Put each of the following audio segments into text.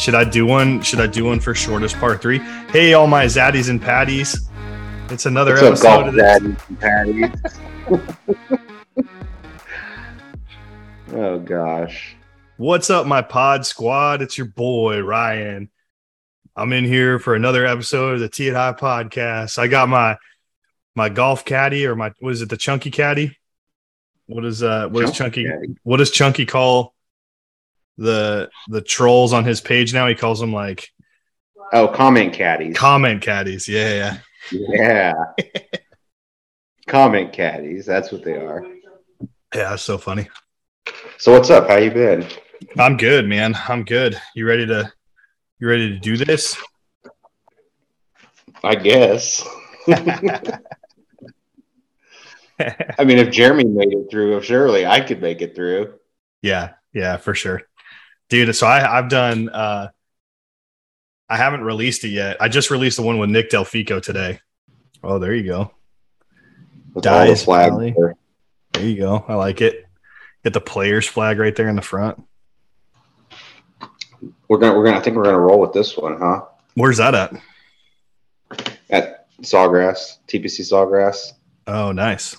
Should I do one? Should I do one for shortest part three? Hey, all my zaddies and patties. It's another What's episode up, of this. and patties? oh gosh. What's up, my pod squad? It's your boy Ryan. I'm in here for another episode of the T at High podcast. I got my my golf caddy or my what is it, the chunky caddy? What is uh what is Chunky chunky caddy. what does chunky call the the trolls on his page now? He calls them like Oh, comment caddies. comment caddies. Yeah, yeah. yeah. comment caddies. That's what they are. Yeah, that's so funny. So what's up? How you been? I'm good, man. I'm good. You ready to you ready to do this? I guess. I mean, if Jeremy made it through, surely I could make it through. Yeah, yeah, for sure. Dude, so I, I've done uh I haven't released it yet. I just released the one with Nick Delfico today. Oh, there you go. With all the Dice flags. Valley. there. There you go. I like it. Get the players flag right there in the front. We're gonna, we're gonna. I think we're gonna roll with this one, huh? Where's that at? At Sawgrass, TPC Sawgrass. Oh, nice.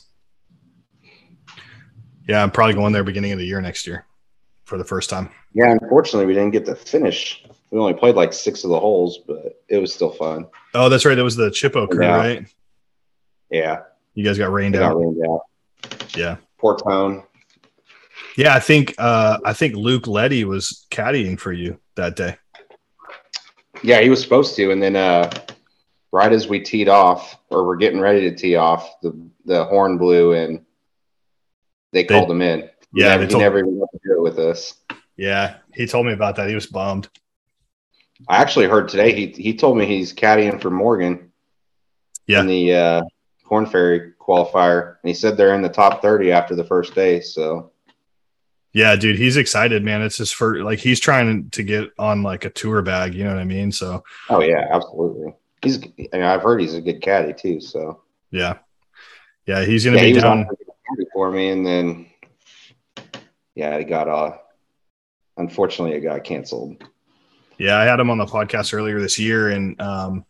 Yeah, I'm probably going there beginning of the year next year for the first time. Yeah, unfortunately, we didn't get to finish. We only played like six of the holes, but it was still fun. Oh, that's right. That was the Chippo crew, Yeah. right? Yeah, You guys got rained they got out. rained out. Yeah. Poor Tone. Yeah, I think uh I think Luke Letty was caddying for you that day. Yeah, he was supposed to, and then uh, right as we teed off, or we're getting ready to tee off, the the horn blew, and they called him in. Yeah, never, they he told- never even got to with us. Yeah, he told me about that. He was bummed. I actually heard today he he told me he's caddying for Morgan. Yeah. In the uh, Corn Ferry qualifier, and he said they're in the top thirty after the first day. So Yeah, dude, he's excited, man. It's his first like he's trying to get on like a tour bag, you know what I mean? So Oh yeah, absolutely. He's. I mean, I've heard he's a good caddy too. So yeah. Yeah, he's gonna yeah, be he down. on for the caddy for me, and then yeah, it got uh Unfortunately, it got canceled. Yeah, I had him on the podcast earlier this year, and um,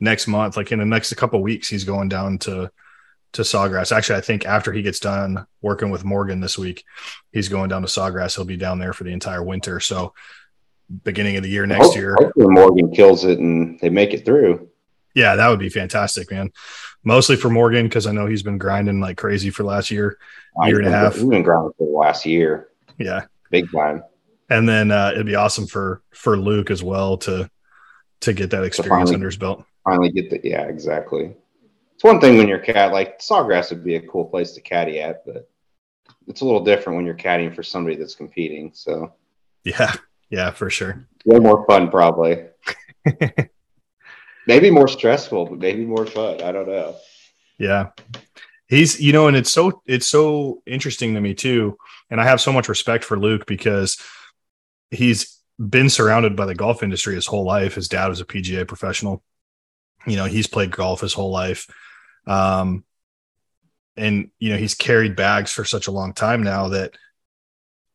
next month, like in the next couple weeks, he's going down to to Sawgrass. Actually, I think after he gets done working with Morgan this week, he's going down to Sawgrass. He'll be down there for the entire winter. So, beginning of the year next Hope- year, Hopefully, Morgan kills it and they make it through. yeah, that would be fantastic, man. Mostly for Morgan because I know he's been grinding like crazy for last year. Year and a half. He's been grinding for the last year, Yeah, big time. and then uh, it'd be awesome for for Luke as well to to get that experience finally- under his belt. Finally, get the yeah, exactly. It's one thing when you're cat like Sawgrass would be a cool place to caddy at, but it's a little different when you're caddying for somebody that's competing. So Yeah, yeah, for sure. way more fun, probably. maybe more stressful, but maybe more fun. I don't know. Yeah. He's, you know, and it's so it's so interesting to me too. And I have so much respect for Luke because he's been surrounded by the golf industry his whole life. His dad was a PGA professional. You know, he's played golf his whole life. Um and you know, he's carried bags for such a long time now that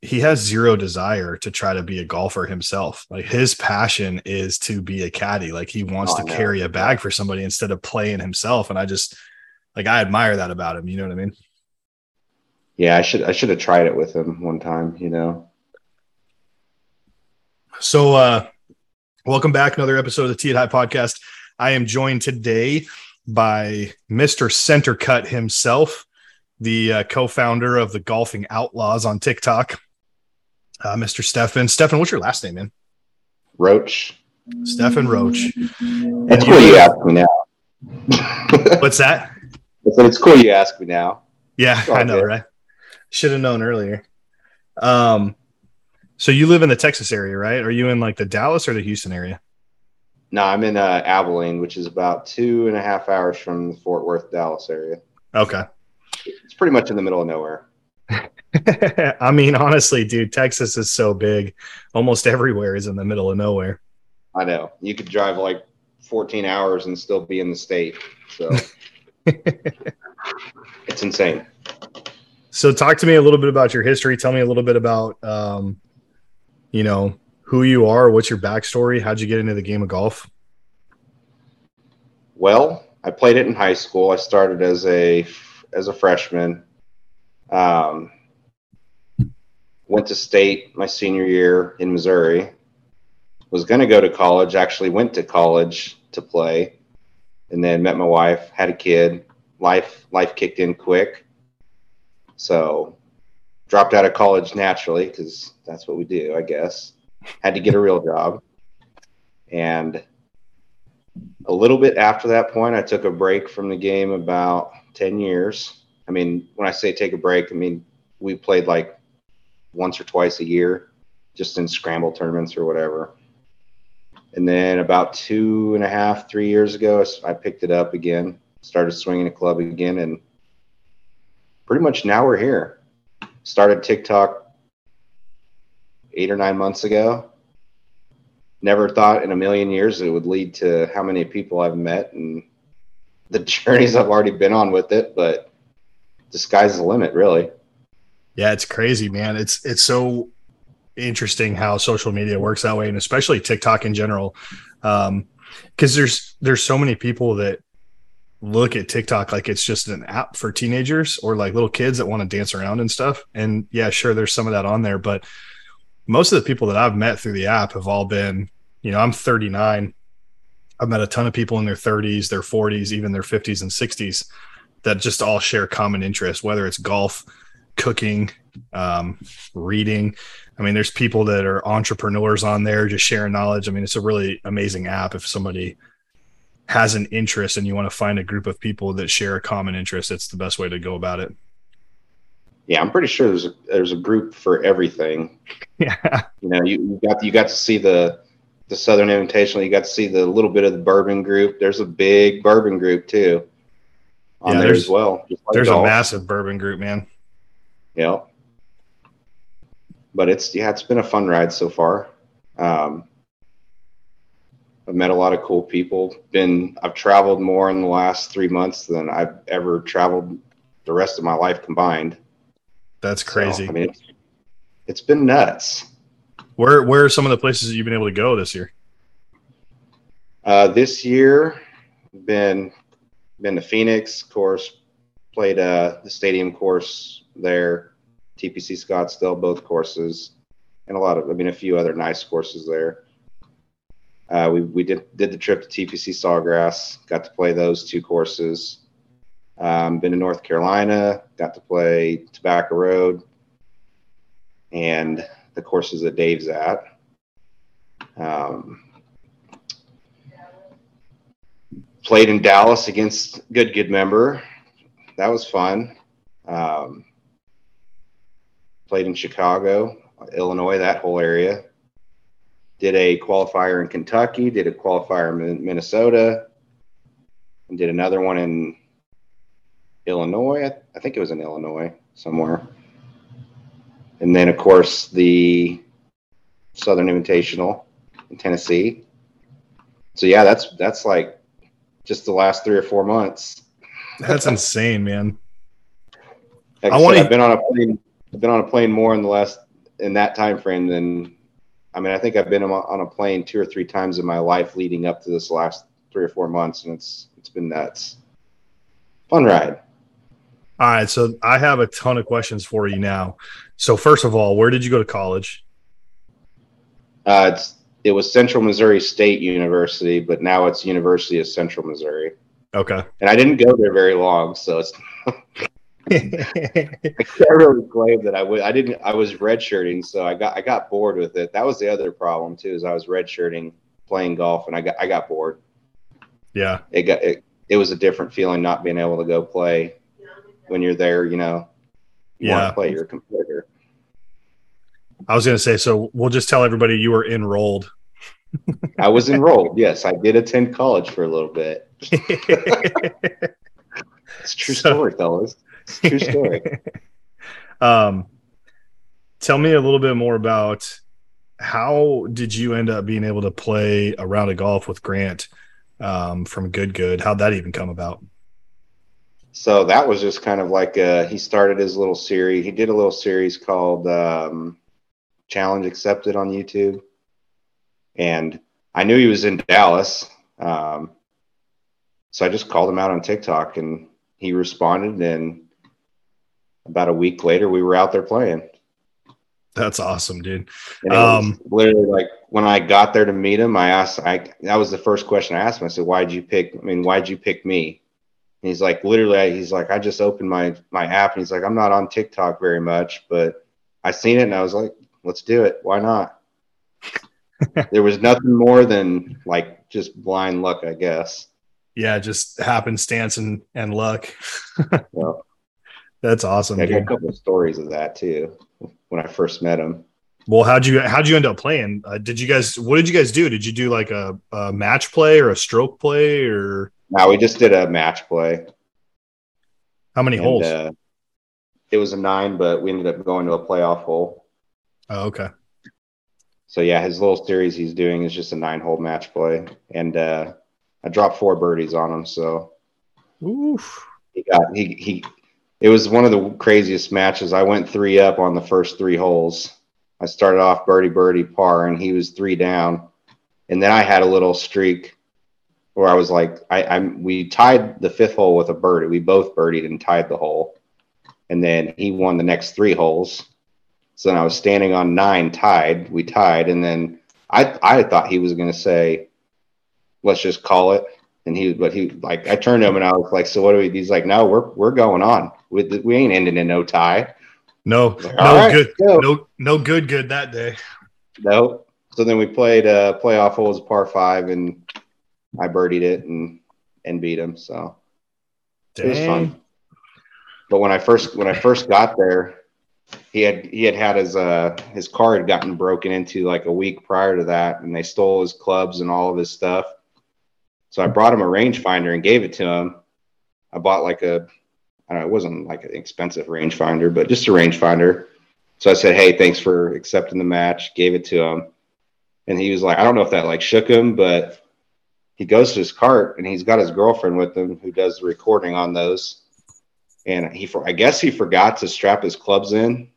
he has zero desire to try to be a golfer himself. Like his passion is to be a caddy. Like he wants Oh, to know. carry a bag for somebody instead of playing himself. And I just like I admire that about him. You know what I mean? Yeah, I should I should have tried it with him one time. You know. So uh welcome back. Another episode of the T at High podcast. I am joined today by Mr. Center Cut himself, the uh, co-founder of the Golfing Outlaws on TikTok. Uh, Mr. Stefan. Stefan, what's your last name, man? Roach. Stefan Roach. It's cool you ask me now. What's that? I said it's cool you ask me now. Yeah, I know, good. right? Should have known earlier. Um, so you live in the Texas area, right? Are you in like the Dallas or the Houston area? No, I'm in uh, Abilene, which is about two and a half hours from the Fort Worth, Dallas area. Okay. It's pretty much in the middle of nowhere. I mean, honestly, dude, Texas is so big. Almost everywhere is in the middle of nowhere. I know. You could drive like 14 hours and still be in the state. So it's insane. So, talk to me a little bit about your history. Tell me a little bit about, um, you know, who you are, what's your backstory, how'd you get into the game of golf? Well, I played it in high school. I started as a as a freshman. Um, went to state my senior year in Missouri. Was going to go to college. Actually, went to college to play, and then met my wife. Had a kid. Life life kicked in quick. So dropped out of college naturally because that's what we do, I guess. Had to get a real job, and a little bit after that point, I took a break from the game about 10 years. I mean, when I say take a break, I mean, we played like once or twice a year, just in scramble tournaments or whatever. And then about two and a half, three years ago, I picked it up again, started swinging a club again, and pretty much now we're here. Started TikTok eight or nine months ago never thought in a million years it would lead to how many people I've met and the journeys I've already been on with it, but the sky's the limit, really. Yeah, it's crazy, man. It's it's so interesting how social media works that way, and especially TikTok in general. Um, because there's there's so many people that look at TikTok like it's just an app for teenagers or like little kids that want to dance around and stuff. And yeah, sure, there's some of that on there, but most of the people that I've met through the app have all been you know, I'm 39. I've met a ton of people in their 30s, their 40s, even their 50s and 60s that just all share common interests, whether it's golf, cooking, um, reading. I mean, there's people that are entrepreneurs on there just sharing knowledge. I mean, it's a really amazing app if somebody has an interest and you want to find a group of people that share a common interest. It's the best way to go about it. Yeah, I'm pretty sure there's a, there's a group for everything. Yeah, you know, you, you got you got to see the the Southern Invitational, you got to see the little bit of the bourbon group. There's a big bourbon group too on yeah, there as well. Like there's golf. a massive bourbon group, man. Yeah. But it's yeah, it's been a fun ride so far. Um, I've met a lot of cool people. Been I've traveled more in the last three months than I've ever traveled the rest of my life combined. That's crazy. So, I mean, it's, it's been nuts. Where where are some of the places that you've been able to go this year? Uh, this year, been been to Phoenix, course, played uh, the stadium course there, TPC Scottsdale, both courses, and a lot of I mean a few other nice courses there. Uh, we we did did the trip to TPC Sawgrass, got to play those two courses. Um, been to North Carolina, got to play Tobacco Road, and the courses that Dave's at. Um, played in Dallas against good good member. That was fun. Um, played in Chicago, Illinois, that whole area. Did a qualifier in Kentucky. Did a qualifier in Minnesota. And did another one in Illinois. I think it was in Illinois somewhere and then of course the Southern Invitational in Tennessee. So yeah, that's that's like just the last three or four months. That's insane, man. Like I, I want. I've been on a plane. I've been on a plane more in the last in that time frame than. I mean, I think I've been on a plane two or three times in my life leading up to this last three or four months, and it's it's been nuts. Fun ride. All right, so I have a ton of questions for you now. So first of all, where did you go to college? Uh, it's it was Central Missouri State University, but now it's University of Central Missouri. Okay. And I didn't go there very long, so it's. I can't really claim that I would. I didn't. I was redshirting, so I got I got bored with it. That was the other problem too. Is I was redshirting playing golf, and I got I got bored. Yeah. It got it. It was a different feeling not being able to go play when you're there, you know, you yeah. want to play your competitor. I was going to say, so we'll just tell everybody you were enrolled. I was enrolled. Yes, I did attend college for a little bit. it's true so, story, fellas. It's true story. um, tell me a little bit more about how did you end up being able to play a round of golf with Grant um, from Good Good? How'd that even come about? so that was just kind of like uh, he started his little series. He did a little series called um, Challenge Accepted on YouTube. And I knew he was in Dallas. Um, so I just called him out on TikTok, and he responded. And about a week later, we were out there playing. That's awesome, dude. Um, literally like when I got there to meet him, I asked, I that was the first question I asked him. I said, "Why'd you pick? I mean, why'd you pick me?" And he's like, literally, he's like, I just opened my my app, and he's like, I'm not on TikTok very much, but I seen it, and I was like, let's do it. Why not? there was nothing more than like just blind luck, I guess. Yeah, just happenstance and and luck. That's awesome. Yeah, I got a couple of stories of that too when I first met him. Well, how'd you how'd you end up playing? Uh, did you guys what did you guys do? Did you do like a, a match play or a stroke play or? No, we just did a match play. How many and, holes? Uh, it was a nine, but we ended up going to a playoff hole. Oh, okay. So yeah, his little series he's doing is just a nine hole match play, and uh, I dropped four birdies on him. So Oof. he got he he it was one of the craziest matches. I went three up on the first three holes. I started off birdie, birdie, par, and he was three down. And then I had a little streak where I was like, I, I'm. We tied the fifth hole with a birdie. We both birdied and tied the hole, and then he won the next three holes. So then I was standing on nine, tied. We tied, and then I I thought he was going to say, "Let's just call it." And he, but he like I turned to him and I was like, "So what do we?" He's like, "No, we're we're going on. We we ain't ending in no tie." No, like, no right, good, go. no no good good that day. No. So then we played uh playoff holes par five and I birdied it and and beat him. So Dang. it was fun. But when I first when I first got there, he had he had had his uh his car had gotten broken into like a week prior to that, and they stole his clubs and all of his stuff. So I brought him a rangefinder and gave it to him. I bought like a, I don't know, it wasn't like an expensive rangefinder, but just a rangefinder. So I said, "Hey, thanks for accepting the match." Gave it to him, and he was like, "I don't know if that like shook him, but." He goes to his cart and he's got his girlfriend with him who does the recording on those. And he, for I guess he forgot to strap his clubs in.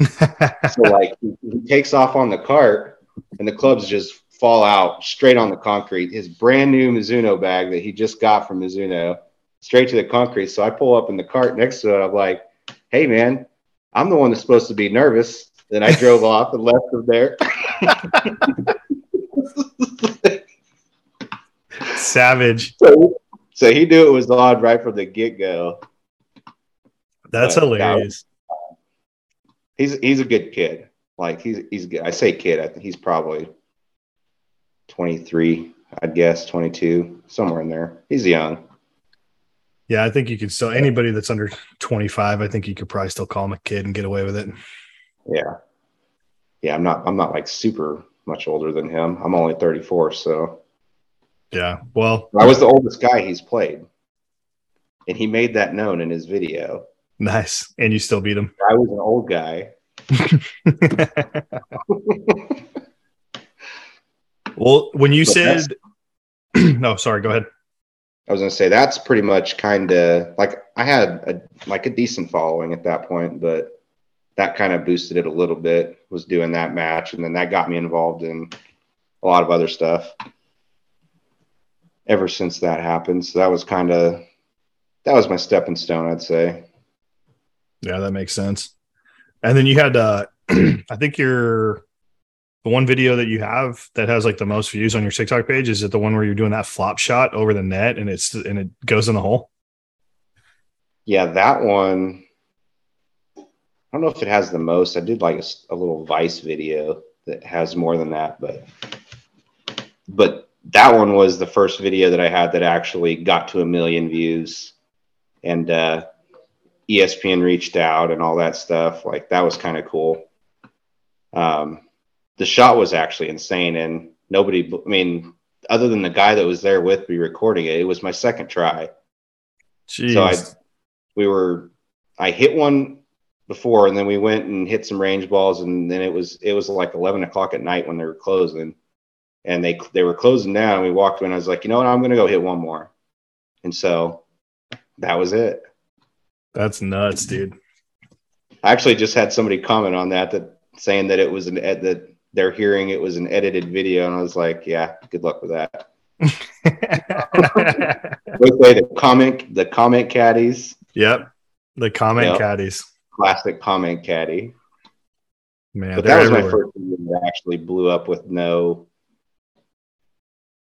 so like he, takes off on the cart and the clubs just fall out straight on the concrete. His brand new Mizuno bag that he just got from Mizuno, straight to the concrete. So I pull up in the cart next to it. I'm like, "Hey, man, I'm the one that's supposed to be nervous." Then I drove off and left him there. Savage. So, so, he knew it was on right from the get go. That's but hilarious. He's he's a good kid. Like he's he's good. I say kid. I think he's probably 23, I'd guess 22, somewhere in there. He's young. Yeah, I think you could still anybody that's under 25, I think you could probably still call him a kid and get away with it. Yeah. Yeah, I'm not I'm not like super much older than him. I'm only 34, so Yeah. Well, I was the oldest guy he's played. And he made that known in his video. Nice. And you still beat him. I was an old guy. Well, when you but said, no, sorry, go ahead. I was going to say that's pretty much kind of like I had a, like a decent following at that point, but that kind of boosted it a little bit. Was doing that match, and then that got me involved in a lot of other stuff. Ever since that happened, so that was kind of that was my stepping stone, I'd say. Yeah, that makes sense. And then you had, uh, I think your the one video that you have that has like the most views on your TikTok page is it the one where you're doing that flop shot over the net and it's and it goes in the hole? Yeah, that one. I don't know if it has the most. I did like a, a little Vice video that has more than that, but but that one was the first video that I had that actually got to a million views, and uh, ESPN reached out and all that stuff. Like that was kind of cool. Um, the shot was actually insane, and nobody. I mean, other than the guy that was there with me recording it, it was my second try. Jeez. So I, we were, I hit one before, and then we went and hit some range balls, and then it was it was like eleven o'clock at night when they were closing, and they they were closing down. And we walked in. I was like, you know what, I'm going to go hit one more, and so that was it. That's nuts, dude. I actually just had somebody comment on that that saying that it was an that they're hearing it was an edited video, and I was like, yeah, good luck with that. Say the comment the comment caddies, yep. The comment Yep. caddies. classic comment caddy. Man, but that was my first video that actually blew up with no,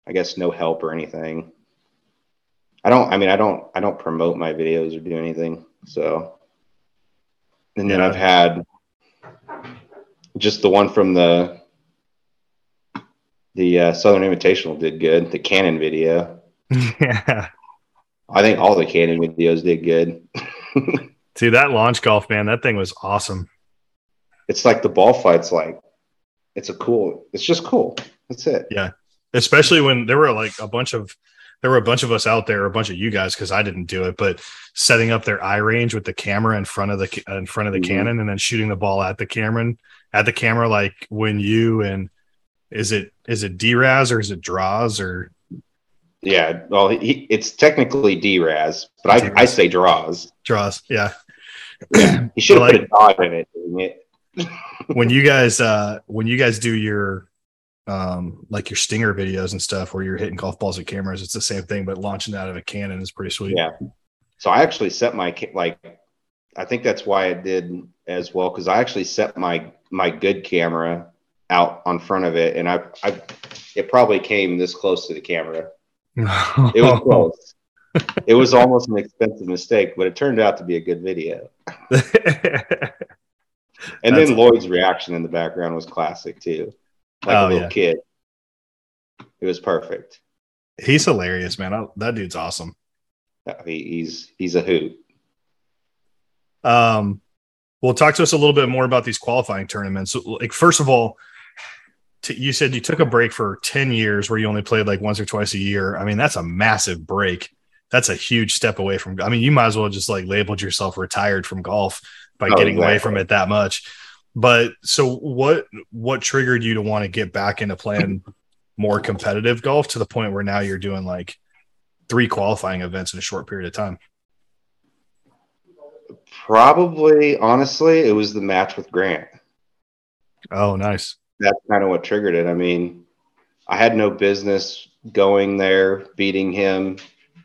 I guess, no help or anything. I don't. I mean, I don't. I don't promote my videos or do anything. So, and then Yeah. I've had just the one from the the uh, Southern Invitational did good. The cannon video. yeah. I think all the cannon videos did good. Dude, that launch golf, man, that thing was awesome. It's like the ball fight's like, it's a cool. It's just cool. That's it. Yeah. Especially when there were like a bunch of there were a bunch of us out there, a bunch of you guys, because I didn't do it, but setting up their eye range with the camera in front of the in front of the Mhm. cannon and then shooting the ball at the camera at the camera, like when you and is it is it Draz or is it Draws or Yeah, well, he, it's technically DRAS, but I, I say draws. Draws? Yeah. He should have Like- put a dot in it. It. when you guys uh when you guys do your um like your stinger videos and stuff where you're hitting golf balls at cameras it's the same thing but launching out of a cannon is pretty sweet Yeah. So I actually set my like, I think that's why I did as well because I actually set my my good camera out on front of it, and I I it probably came this close to the camera. It was close. it was almost an expensive mistake, but it turned out to be a good video. And That's- then Lloyd's reaction in the background was classic too, like Oh, a little yeah. kid. It was perfect. he's hilarious man I, that dude's awesome He, he's he's a hoot. um well talk to us a little bit more about these qualifying tournaments like first of all t- you said you took a break for 10 years where you only played like once or twice a year i mean that's a massive break that's a huge step away from i mean you might as well just like labeled yourself retired from golf by Oh, getting away from it that much but so what what triggered you to want to get back into playing more competitive golf to the point where now you're doing like three qualifying events in a short period of time Probably, honestly, it was the match with Grant. oh nice That's kind of what triggered it. I mean, I had no business going there, beating him,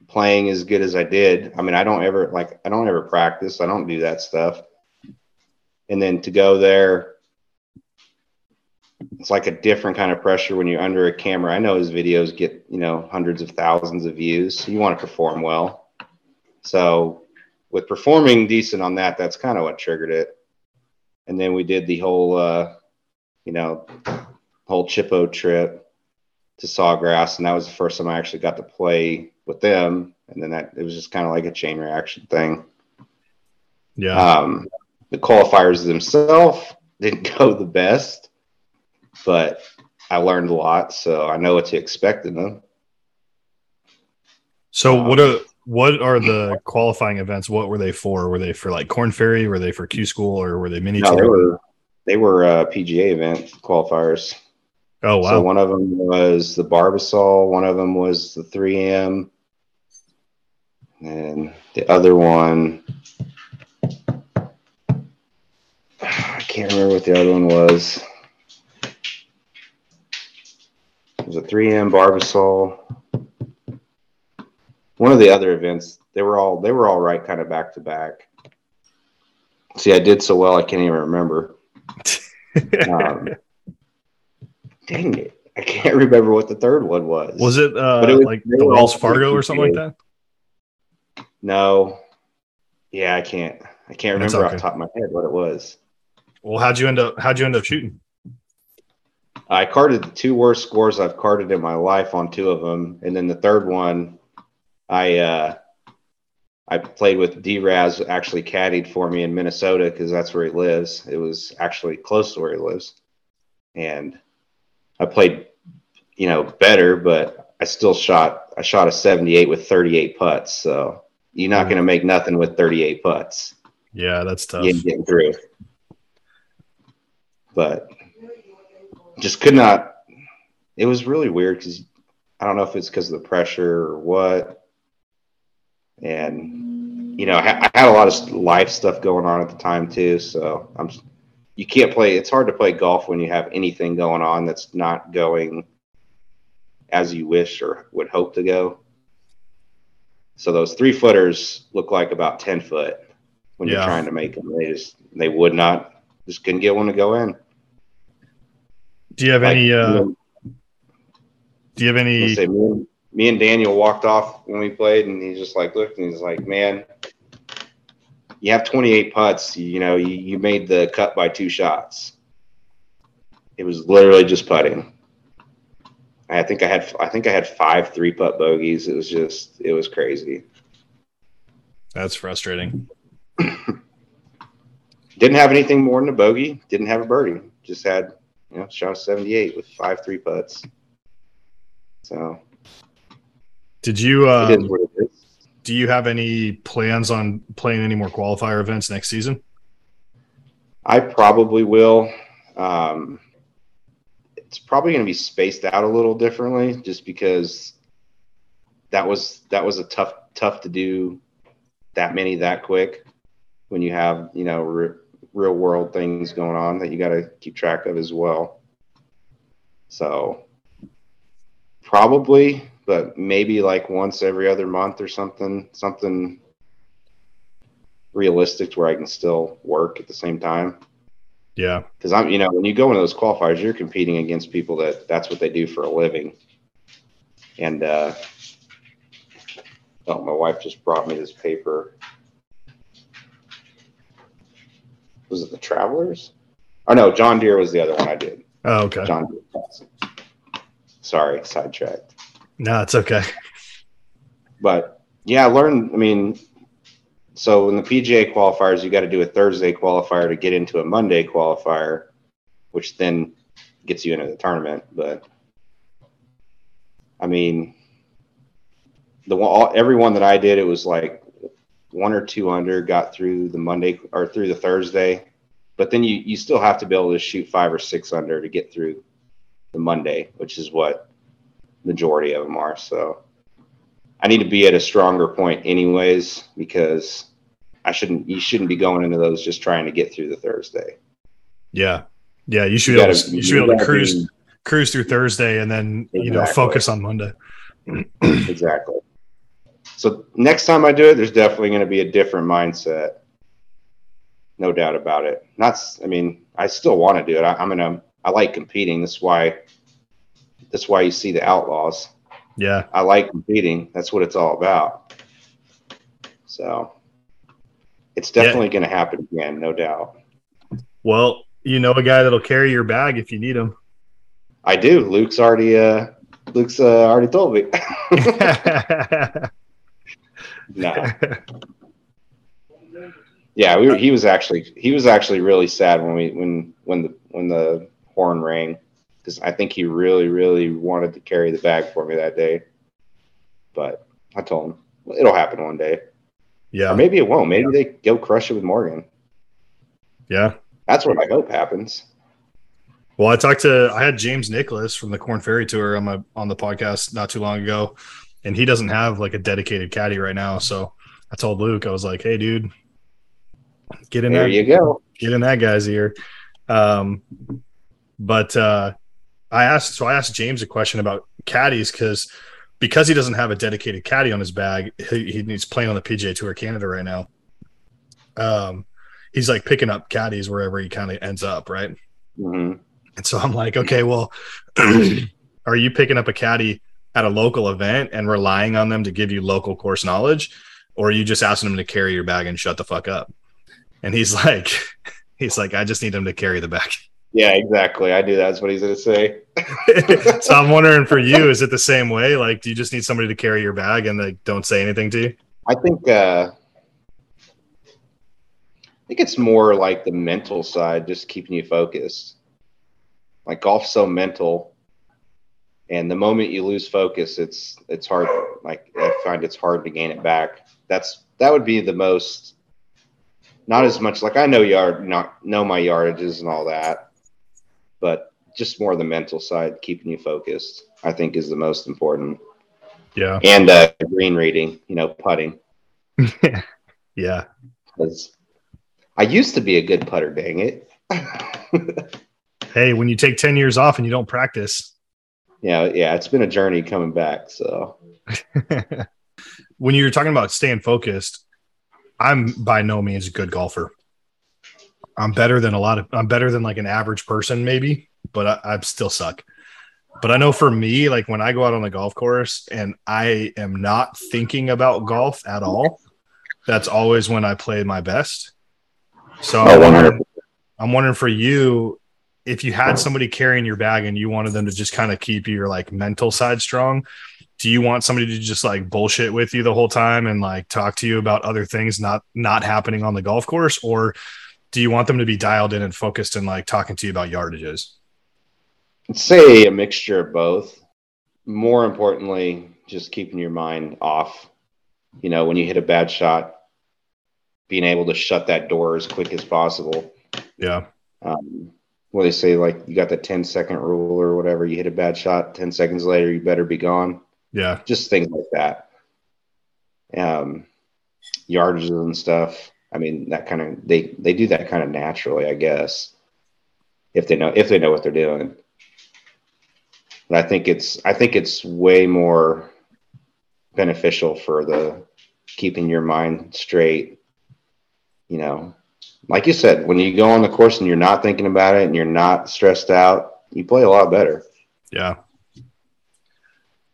playing as good as I did. I mean, I don't ever like I don't ever practice. I don't do that stuff. And then to go there, it's like a different kind of pressure when you're under a camera. I know his videos get, you know, hundreds of thousands of views. so You want to perform well. So with performing decent on that, that's kind of what triggered it. And then we did the whole uh, you know, whole Chippo trip to Sawgrass, and that was the first time I actually got to play with them. And then that it was just kind of like a chain reaction thing. yeah Um, the qualifiers themselves didn't go the best, but I learned a lot, so I know what to expect in them. So Um, what are what are the qualifying events? What were they for? Were they for like Corn Ferry? Were they for Q School or were they mini No, they tour? were they were uh, PGA event qualifiers. Oh wow! So one of them was the Barbasol, one of them was the 3M, and the other one, can't remember what the other one was. It was a 3M Barbasol. One of the other events, they were all they were all right, kind of back to back. See, I did so well, I can't even remember. Um, dang it. I can't remember what the third one was. was it uh but it was- like the Wells Fargo or something like that? No. Yeah, I can't. I can't remember off the top of my head what it was. Well, how'd you end up? How'd you end up shooting? I carded the two worst scores I've carded in my life on two of them, and then the third one, I uh, I played with D Raz. Actually, caddied for me in Minnesota because that's where he lives. It was actually close to where he lives, and I played, you know, better, but I still shot. I shot a 78 with 38 putts. So you're not Mm. going to make nothing with 38 putts. Yeah, that's tough. You through. But just could not. It was really weird because I don't know if it's because of the pressure or what. And you know, I, had a lot of life stuff going on at the time too, so I'm you can't play. It's hard to play golf when you have anything going on that's not going as you wish or would hope to go. So those three footers look like about ten foot when Yeah. you're trying to make them. They just they would not just couldn't get one to go in. Do you have Like, any? you Uh, know, do you have any? say, me, and, me and Daniel walked off when we played, and he's just like looked, and he's like, "Man, you have 28 putts. You, you know, you, you made the cut by two shots. It was literally just putting. I think I had I think I had five three putt bogeys. It was just it was crazy. That's frustrating. Didn't have anything more than a bogey. Didn't have a birdie. Just had you know shot 78 with five three putts. So Did you? Um, what it is. do you have any plans on playing any more qualifier events next season? I probably will. Um, it's probably going to be spaced out a little differently, just because that was that was a tough tough to do that many that quick when you have you know re- real world things going on that you got to keep track of as well. So probably, but maybe like once every other month or something, something realistic to where I can still work at the same time Yeah. because I'm, you know, when you go into those qualifiers, you're competing against people that that's what they do for a living. And uh, oh, my wife just brought me this paper. Was it the Travelers? Oh no, John Deere was the other one I did. Oh, okay. John Deere. Sorry, sidetracked. No, it's okay. But yeah, I learned. I mean, so in the PGA qualifiers, you got to do a Thursday qualifier to get into a Monday qualifier, which then gets you into the tournament. But I mean, the one, all, every one that I did, it was like one or two under, got through the Monday or through the Thursday. But then you you still have to be able to shoot five or six under to get through the Monday, which is what majority of them are. So. I need to be at a stronger point anyways because I shouldn't you shouldn't be going into those just trying to get through the Thursday. Yeah. Yeah. You should You be able gotta- to, you should be able to cruise be- cruise through Thursday and then you know focus on Monday. exactly. So next time I do it, there's definitely going to be a different mindset. No doubt about it. Not, I mean, I still want to do it. I, I'm gonna. I like competing. That's why. That's why you see the Outlaws. Yeah. I like competing. That's what it's all about. So, it's definitely going to happen again, no doubt. Well, you know a guy that'll carry your bag if you need him. I do. Luke's already. Uh, Luke's uh, already told me. no. Yeah, we were, he was actually he was actually really sad when we when when the when the horn rang because I think he really really wanted to carry the bag for me that day. But I told him it'll happen one day, or yeah. maybe it won't. Maybe they go crush it with Morgan. Yeah. That's what I hope happens. Well, I talked to I had James Nicholas from the Corn Ferry Tour on my on the podcast not too long ago, and he doesn't have like a dedicated caddy right now. So I told Luke, I was like, "Hey, dude, get in There there, you go. get in that guy's ear." Um, but uh, I asked, so I asked James a question about caddies because because he doesn't have a dedicated caddy on his bag, he, he's playing on the PGA Tour Canada right now. Um, he's like picking up caddies wherever he kind of ends up, right? hmm And so I'm like, okay, well, are you picking up a caddy at a local event and relying on them to give you local course knowledge? Or are you just asking them to carry your bag and shut the fuck up? And he's like, he's like, I just need them to carry the bag. Yeah, exactly. I do. That's what he's going to say. so I'm wondering for you, is it the same way? Like, do you just need somebody to carry your bag and they don't say anything to you? I think uh, I think it's more like the mental side, just keeping you focused. Like golf's so mental, and the moment you lose focus, it's it's hard. Like I find it's hard to gain it back. That's that would be the most. Not as much like I know yard, not know my yardages and all that, but just more the mental side, keeping you focused. I think is the most important, Yeah. and uh, green reading, you know, putting. yeah. I used to be a good putter. Dang it! hey, when you take 10 years off and you don't practice. Yeah, yeah, it's been a journey coming back. So when you're talking about staying focused, I'm by no means a good golfer. I'm better than a lot of I'm better than like an average person, maybe, but I, I still suck. But I know for me, like when I go out on the golf course and I am not thinking about golf at all, that's always when I play my best. So Oh, I'm, wondering, I'm wondering for you, if you had somebody carrying your bag and you wanted them to just kind of keep your like mental side strong, do you want somebody to just like bullshit with you the whole time and like talk to you about other things not not happening on the golf course, or do you want them to be dialed in and focused and like talking to you about yardages? I'd say a mixture of both. More importantly, just keeping your mind off. You know, when you hit a bad shot, being able to shut that door as quick as possible. Yeah, Um, what they say, like you got the 10 second rule or whatever. You hit a bad shot, 10 seconds later, you better be gone. yeah, Just things like that. Um, yardages and stuff. I mean, that kind of they they do that kind of naturally, I guess, if they know if they know what they're doing. But I think it's I think it's way more beneficial for the keeping your mind straight. You know, like you said, when you go on the course and you're not thinking about it and you're not stressed out, you play a lot better. yeah.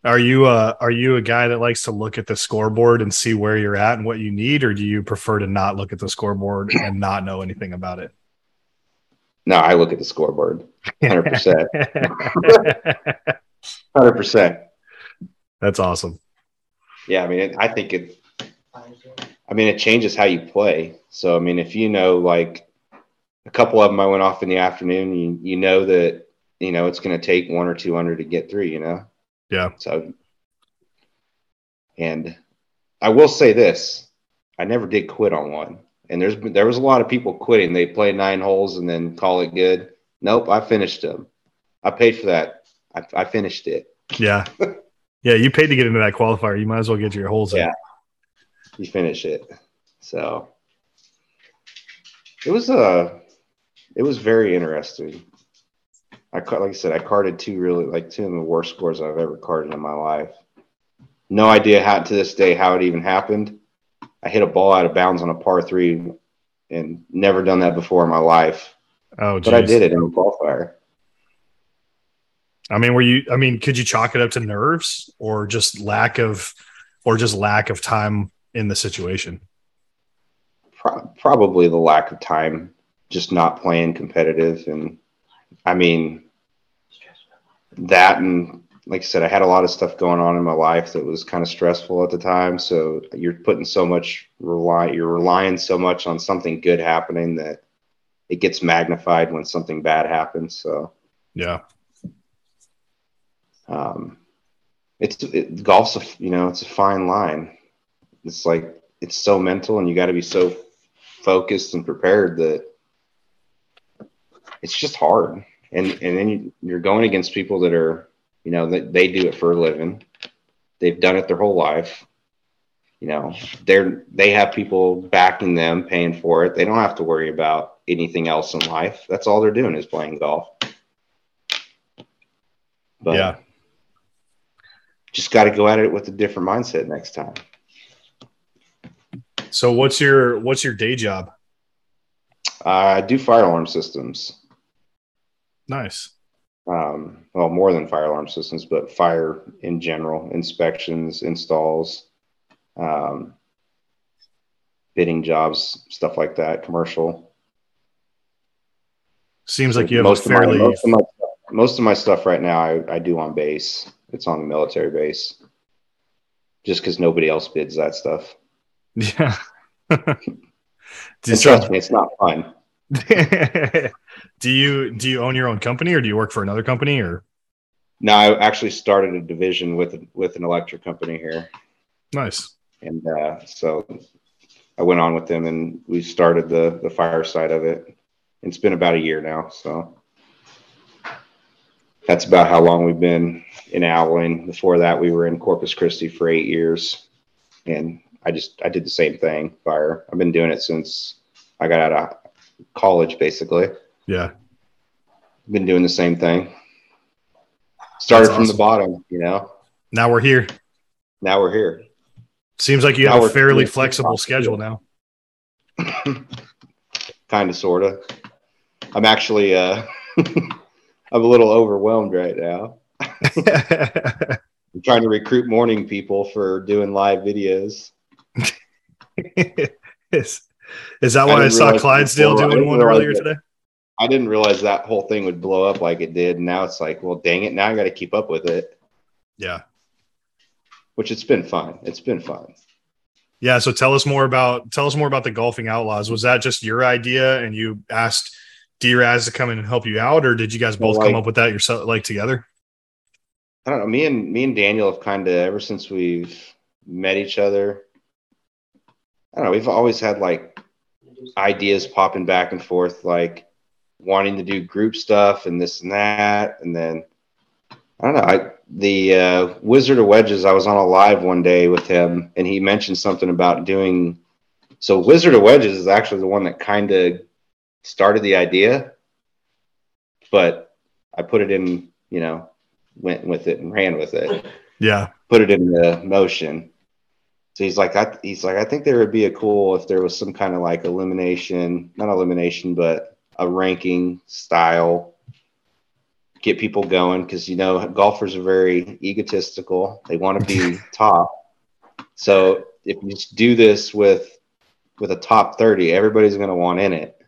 Are you uh are you a guy that likes to look at the scoreboard and see where you're at and what you need, or do you prefer to not look at the scoreboard and not know anything about it? No, I look at the scoreboard, hundred percent, hundred percent. That's awesome. Yeah, I mean, I think it. I mean, it changes how you play. So, I mean, if you know, like a couple of them, I went off in the afternoon. You you know that you know it's going to take one or two under to get through. You know. Yeah. So, and I will say this: I never did quit on one. And there's there was a lot of people quitting. They play nine holes and then call it good. Nope, I finished them. I paid for that. I, I finished it. Yeah. Yeah. You paid to get into that qualifier. You might as well get your holes in. You finish it. So it was uh it was very interesting. I like I said, I carded two really like two of the worst scores I've ever carded in my life. No idea how to this day how it even happened. I hit a ball out of bounds on a par three and never done that before in my life. Oh, But I did it in a qualifier. I mean, were you? I mean, could you chalk it up to nerves or just lack of, or just lack of time in the situation? Pro- probably the lack of time, just not playing competitive, and I mean that, and like I said, I had a lot of stuff going on in my life that was kind of stressful at the time. So you're putting so much rely, you're relying so much on something good happening that it gets magnified when something bad happens. So Yeah. um, it's it, golf's a you know it's a fine line. It's like it's so mental, and you got to be so focused and prepared that it's just hard. And and then you, you're going against people that are you know that they do it for a living. They've done it their whole life. You know, they're they have people backing them, paying for it. They don't have to worry about anything else in life. That's all they're doing is playing golf. But yeah. just got to go at it with a different mindset next time. So what's your what's your day job? Uh, I do fire alarm systems. Nice. Um, well, more than fire alarm systems, but fire in general, inspections, installs, um, bidding jobs, stuff like that, commercial. Seems like you have most a fairly of my, most of my most of my stuff right now I, I do on base. It's on the military base, just because nobody else bids that stuff. Yeah. And trust me, it's not fun. do you do you own your own company or do you work for another company or No, I actually started a division with with an electric company here. nice? and uh, so I went on with them, and we started the the fire side of it. It's been about a year now, so that's about how long we've been in Abilene. Before that, we were in Corpus Christi for eight years, and I just I did the same thing. Fire. I've been doing it since I got out of college, basically. Yeah. Been doing the same thing. Started That's from the bottom, you know. Now we're here. Now we're here. Seems like you Now have a fairly flexible schedule now. kind of, sort of. I'm actually, uh, I'm a little overwhelmed right now. I'm trying to recruit morning people for doing live videos. Is, is that I why I, didn't saw Clydesdale before- doing one earlier that- today? I didn't realize that whole thing would blow up like it did. And now it's like, well, dang it. Now I got to keep up with it, Yeah. which it's been fun. It's been fun. Yeah. So tell us more about tell us more about the golfing outlaws. Was that just your idea and you asked D-Raz to come in and help you out, or did you guys both Well, come up with that yourself like together? I don't know. Me and me and Daniel have kind of ever since we've met each other. I don't know. We've always had like ideas popping back and forth, like wanting to do group stuff and this and that, and then I don't know. I the uh, Wizard of Wedges. I was on a live one day with him, and he mentioned something about doing. So Wizard of Wedges is actually the one that kind of started the idea, but I put it in. You know, went with it and ran with it Yeah. put it into motion. So he's like, I, he's like, I think there would be a cool if there was some kind of like elimination, not elimination, but a ranking style, get people going because you know golfers are very egotistical. They want to be top. So if you just do this with with a top thirty, everybody's going to want in it,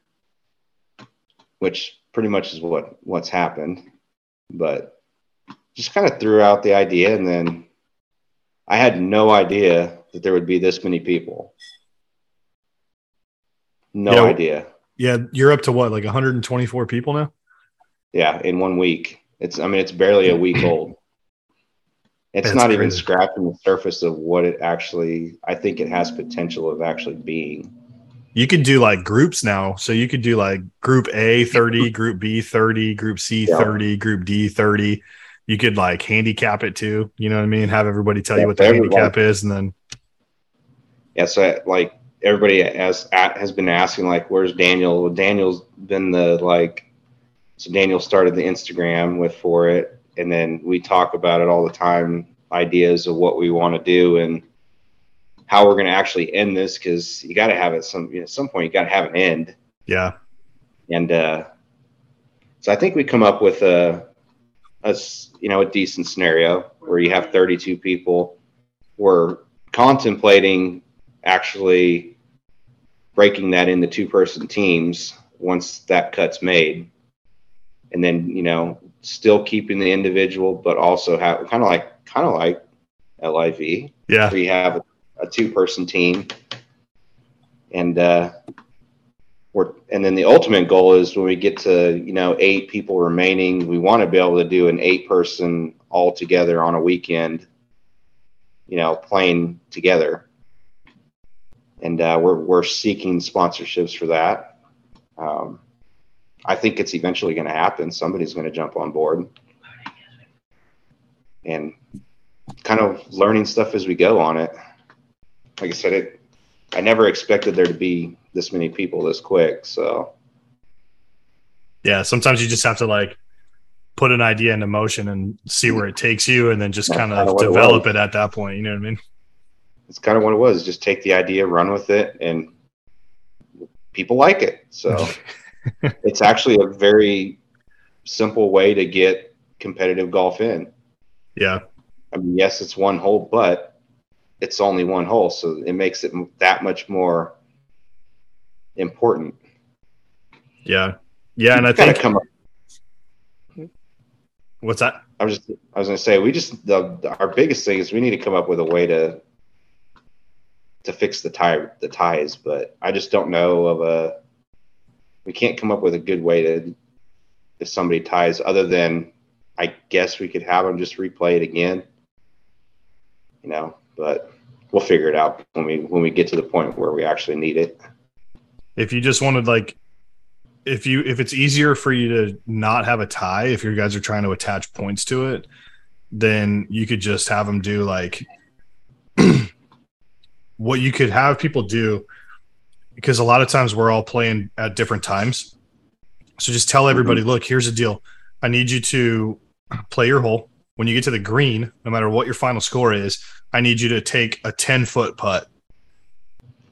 which pretty much is what what's happened. But just kind of threw out the idea and then I had no idea that there would be this many people. No Yeah. idea. Yeah. You're up to what, like 124 people now? Yeah, in one week. It's I mean it's barely a week old. It's That's not even scratching the surface of what it actually I think it has potential of actually being. You could do like groups now. So you could do like group A 30, group B 30, group C Yeah. 30, group D 30. You could like handicap it too. You know what I mean? Have everybody tell Yeah, you what the handicap is. And then, Yeah, so like everybody has has been asking like where's Daniel? Well, Daniel's been the like so Daniel started the Instagram with for it and then we talk about it all the time ideas of what we want to do and how we're going to actually end this cuz you got to have it some you know, at some point you got to have an end yeah. and uh so I think we come up with a a you know a decent scenario where you have 32 people we're contemplating actually breaking that into two person teams once that cut's made. And then you know still keeping the individual but also have kind of like kind of like liv Yeah. we have a, a two person team. And uh we're, and then the ultimate goal is when we get to you know eight people remaining we want to be able to do an eight person all together on a weekend you know playing together and uh, we're, we're seeking sponsorships for that um, i think it's eventually going to happen somebody's going to jump on board and kind of learning stuff as we go on it like i said it i never expected there to be this many people this quick so Yeah. Sometimes you just have to like put an idea into motion and see where it takes you and then just kind of what it develop it at that point. You know what I mean? It's kind of what it was just take the idea run with it and people like it so it's actually a very simple way to get competitive golf in Yeah. i mean yes it's one hole but it's only one hole so it makes it that much more important Yeah. Yeah. And I think, come up what's that? i was just i was going to say we just the our biggest thing is we need to come up with a way to to fix the tie the ties but i just don't know of a we can't come up with a good way to if somebody ties other than i guess we could have them just replay it again you know but we'll figure it out when we when we get to the point where we actually need it. If you just wanted like if you if it's easier for you to not have a tie if your guys are trying to attach points to it then you could just have them do like what you could have people do because a lot of times we're all playing at different times So just tell mm-hmm. everybody, look, here's the deal. I need you to play your hole. When you get to the green, no matter what your final score is, I need you to take a 10 foot putt.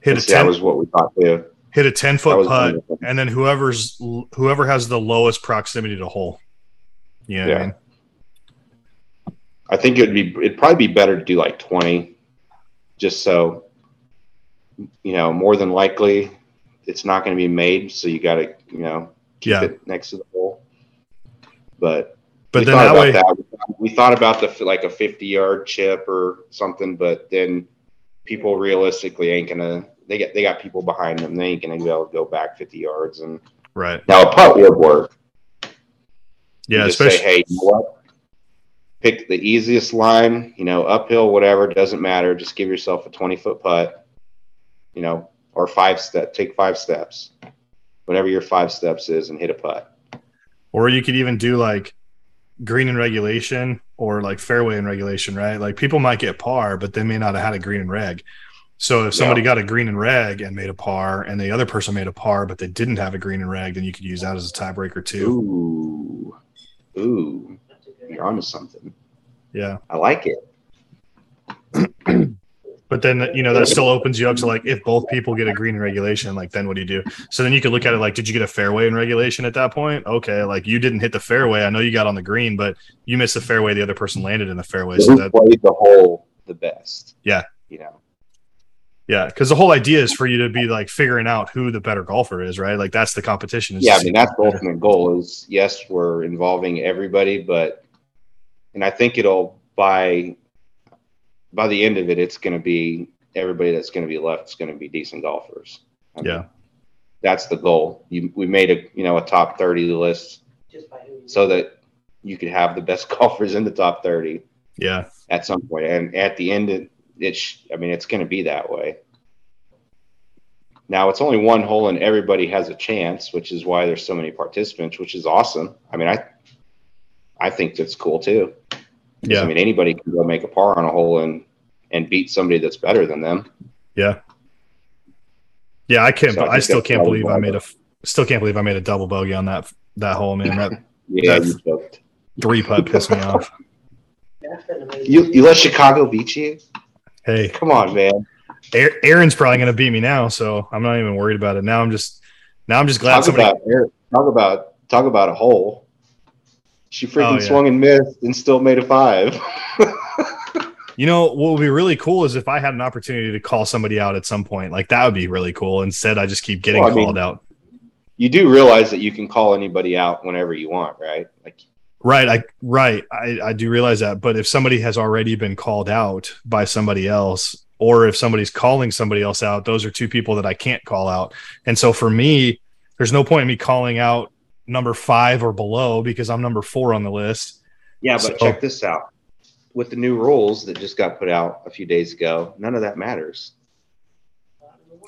Hit a 10 that was what we thought too. hit a 10 That foot putt wonderful. and then whoever's whoever has the lowest proximity to hole. You know what I Yeah. mean? I think it'd be it'd probably be better to do like twenty, just so you know more than likely it's not going to be made. So you got to you know keep Yeah. it next to the hole. But But we then thought that about way that. We thought about the like a fifty yard chip or something, but then people realistically ain't gonna. They get they got people behind them. They ain't gonna be able to go back fifty yards. And right. now a putt would work. Yeah, especially say, hey, you know what? Pick the easiest line, you know, uphill, whatever, doesn't matter. Just give yourself a 20 foot putt, you know, or five step, take five steps, whatever your five steps is, and hit a putt. or you could even do like green and regulation or like fairway and regulation, right? Like people might get par, but they may not have had a green and reg. So if somebody Yeah. got a green and reg and made a par, and the other person made a par, but they didn't have a green and reg, then you could use that as a tiebreaker too. Ooh, ooh, you're onto something. Yeah, I like it. but then you know that still opens you up to like if both people get a green in regulation, like then what do you do? So then you could look at it like, did you get a fairway in regulation at that point? Okay, like you didn't hit the fairway. I know you got on the green, but you missed the fairway. The other person landed in the fairway. So that played the hole the best? Yeah. You know, Yeah, because the whole idea is for you to be like figuring out who the better golfer is, right? Like that's the competition. Is yeah, I mean, that's the ultimate goal is yes, we're involving everybody, but, and I think it'll by, by the end of it, it's going to be everybody that's going to be left is going to be decent golfers. I mean, Yeah. That's the goal. You, we made a, you know, a top 30 list so that you could have the best golfers in the top 30 Yeah, at some. And at the end, it, it's, I mean, it's going to be that way. Now it's only one hole and everybody has a chance, which is why there's so many participants, which is awesome. I mean, I, I think that's cool too. 'Cause, yeah, I mean, anybody can go make a par on a hole and, and beat somebody that's better than them. yeah, yeah. I can't. So I I, still can't believe I made a. Still can't believe I made a double bogey on that that hole, man. That Yeah. That's- You, choked. three putt pissed me off. you, you let Chicago beat you? Hey, Come on, man. Aaron's probably going to beat me now, so I'm not even worried about it. Now I'm just now I'm just glad Talk somebody. about, talk about, talk about a hole. She freaking Oh, yeah. swung and missed and still made a five. You know what would be really cool is if I had an opportunity to call somebody out at some point. Like that would be really cool. Instead, I just keep getting Well, I mean- called out. you do realize that you can call anybody out whenever you want, right? Like, Right, I right, I, I do realize that. But if somebody has already been called out by somebody else, or if somebody's calling somebody else out, those are two people that I can't call out. And so for me, there's no point in me calling out number five or below because I'm number four on the list. yeah, but So- check this out. With the new rules that just got put out a few days ago, none of that matters.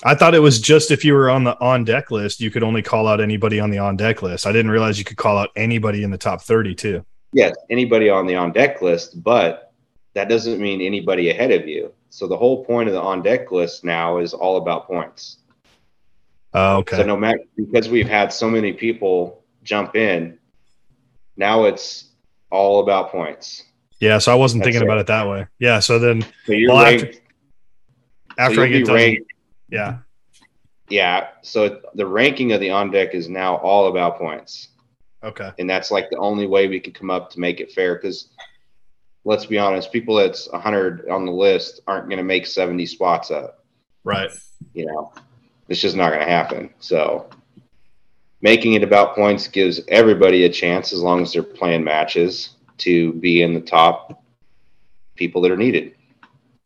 I thought it was just if you were on the on deck list, you could only call out anybody on the on deck list. I didn't realize you could call out anybody in the top 30 too. Yes, anybody on the on deck list, but that doesn't mean anybody ahead of you. So the whole point of the on deck list now is all about points. Oh, okay. So no matter because we've had so many people jump in, now it's all about points. yeah, so I wasn't That's thinking it. about it that way. Yeah, so then So Well, ranked. after so I get done, ranked, yeah, yeah. So the ranking of the on deck is now all about points, okay, and that's like the only way we can come up to make it fair. Because let's be honest, people that's 100 on the list aren't going to make 70 spots up. right. you know, it's just not going to happen. So making it about points gives everybody a chance as long as they're playing matches to be in the top people that are needed.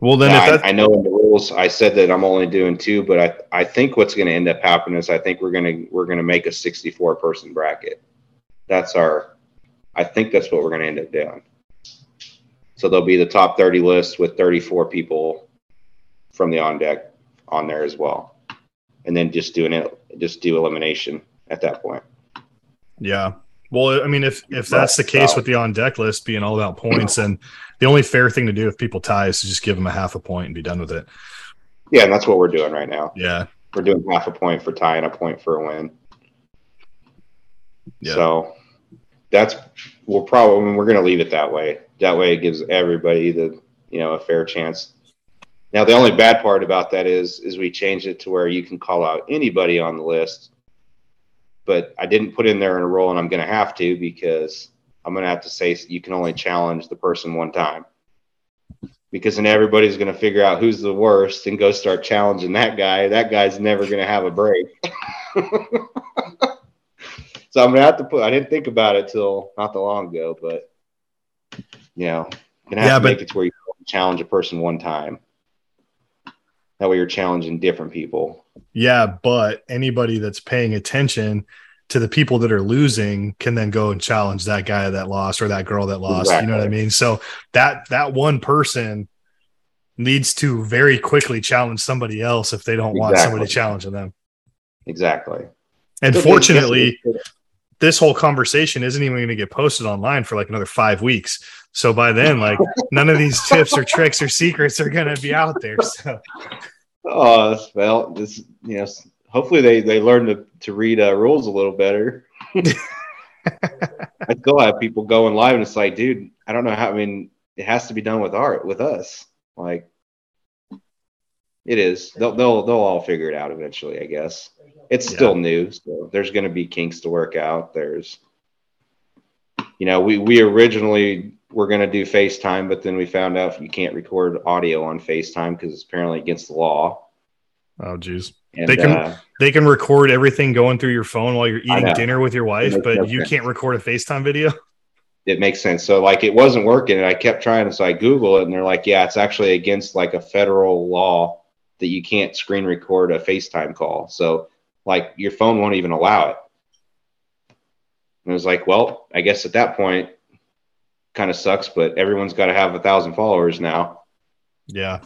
Well, then Now, I, I know in the rules I said that I'm only doing two, but I, I think what's going to end up happening is I think we're going to we're going to make a 64 person bracket. That's our I think that's what we're going to end up doing. So there'll be the top 30 list with 34 people from the on deck on there as well. And then just doing it just do elimination at that point. Yeah. Well, I mean, if if that's the case with the on deck list being all about points, then the only fair thing to do if people tie is to just give them a half a point and be done with it. Yeah, and that's what we're doing right now. Yeah. We're doing half a point for tie and a point for a win. Yeah. So that's we'll probably I mean, we're going to leave it that way. That way, it gives everybody the you know a fair chance. Now, the only bad part about that is is we changed it to where you can call out anybody on the list, but I didn't put in there in a role, and I'm going to have to because I'm going to have to say you can only challenge the person one time. Because then everybody's going to figure out who's the worst and go start challenging that guy. That guy's never going to have a break. so I'm gonna have to put. I didn't think about it till not that long ago, but you know, gonna have yeah, to but, make it to where you challenge a person one time. That way, you're challenging different people. Yeah, but anybody that's paying attention to the people that are losing can then go and challenge that guy that lost or that girl that lost. Exactly. You know what I mean? So that that one person needs to very quickly challenge somebody else if they don't exactly. want somebody challenging them. Exactly. And so fortunately, this whole conversation isn't even going to get posted online for like another five weeks. So by then, like none of these tips or tricks or secrets are going to be out there. So, oh well, this you know, hopefully they they learn to to read uh, rules a little better. I still have people going live, and it's like, dude, I don't know how. I mean, it has to be done with art with us. Like, it is. They'll they'll they'll all figure it out eventually, I guess. It's yeah. still new, so there's going to be kinks to work out. There's, you know, we we originally were going to do FaceTime, but then we found out you can't record audio on FaceTime because it's apparently against the law. Oh, geez. And, they can uh, they can record everything going through your phone while you're eating dinner with your wife, but no you sense. can't record a FaceTime video. It makes sense. So like it wasn't working, and I kept trying. So I Google it, and they're like, "Yeah, it's actually against like a federal law that you can't screen record a FaceTime call." So like your phone won't even allow it. And it was like, well, I guess at that point, kind of sucks, but everyone's got to have a thousand followers now. Yeah.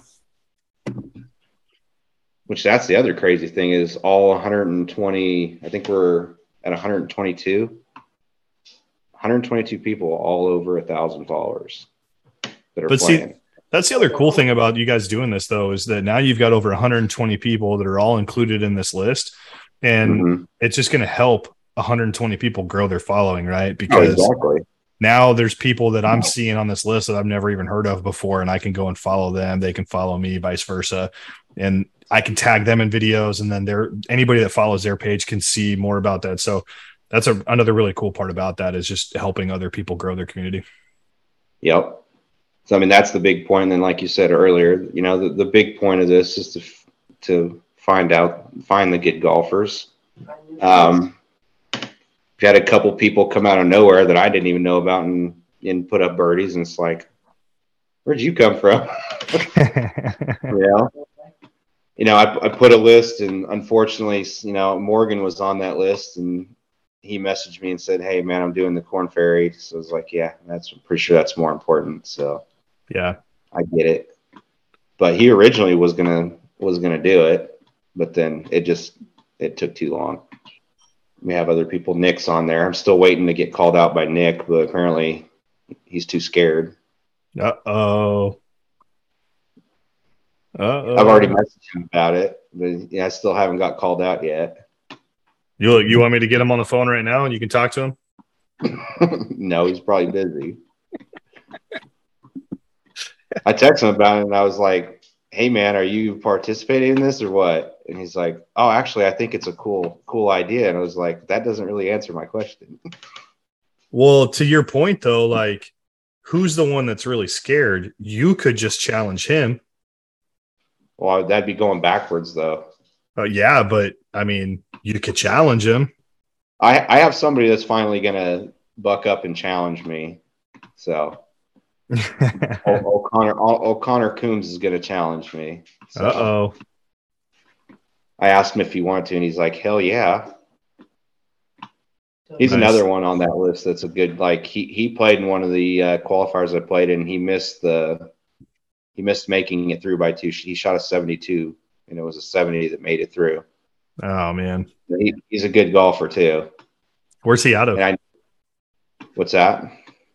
Which that's the other crazy thing is all 120. I think we're at 122. 122 people all over a thousand followers that are but playing. See, that's the other cool thing about you guys doing this, though, is that now you've got over 120 people that are all included in this list and mm-hmm. it's just going to help 120 people grow their following, right? Oh, because oh, exactly. now there's people that I'm seeing on this list that I've never even heard of before, and I can go and follow them. They can follow me, vice versa, and I can tag them in videos, and then there anybody that follows their page can see more about that. So that's a, another really cool part about that is just helping other people grow their community. Yep. So I mean that's the big point. And then, like you said earlier, you know the, the big point of this is to to find out, find the good golfers. Um, we had a couple people come out of nowhere that I didn't even know about and, and put up birdies, and it's like, where'd you come from? yeah. You know, I, I put a list, and unfortunately, you know, Morgan was on that list, and he messaged me and said, "Hey, man, I'm doing the Corn Ferry." So I was like, "Yeah, that's I'm pretty sure that's more important." So, yeah, I get it. But he originally was gonna was gonna do it, but then it just it took too long. We have other people. Nick's on there. I'm still waiting to get called out by Nick, but apparently he's too scared. Uh oh. Uh-oh. I've already messaged him about it, but yeah, I still haven't got called out yet. You you want me to get him on the phone right now and you can talk to him? no, he's probably busy. I texted him about it and I was like, hey man, are you participating in this or what? And he's like, oh, actually, I think it's a cool, cool idea. And I was like, that doesn't really answer my question. Well, to your point though, like, who's the one that's really scared? You could just challenge him. Well, that'd be going backwards though. Uh, yeah, but I mean, you could challenge him. I I have somebody that's finally gonna buck up and challenge me. So O'Connor O'Connor Coombs is going to challenge me. So uh oh. I asked him if he wanted to, and he's like, "Hell yeah." He's nice. another one on that list that's a good like he he played in one of the uh, qualifiers I played in. He missed the he missed making it through by two. He shot a 72 and it was a 70 that made it through. Oh man. He, he's a good golfer too. Where's he out of? I, what's that?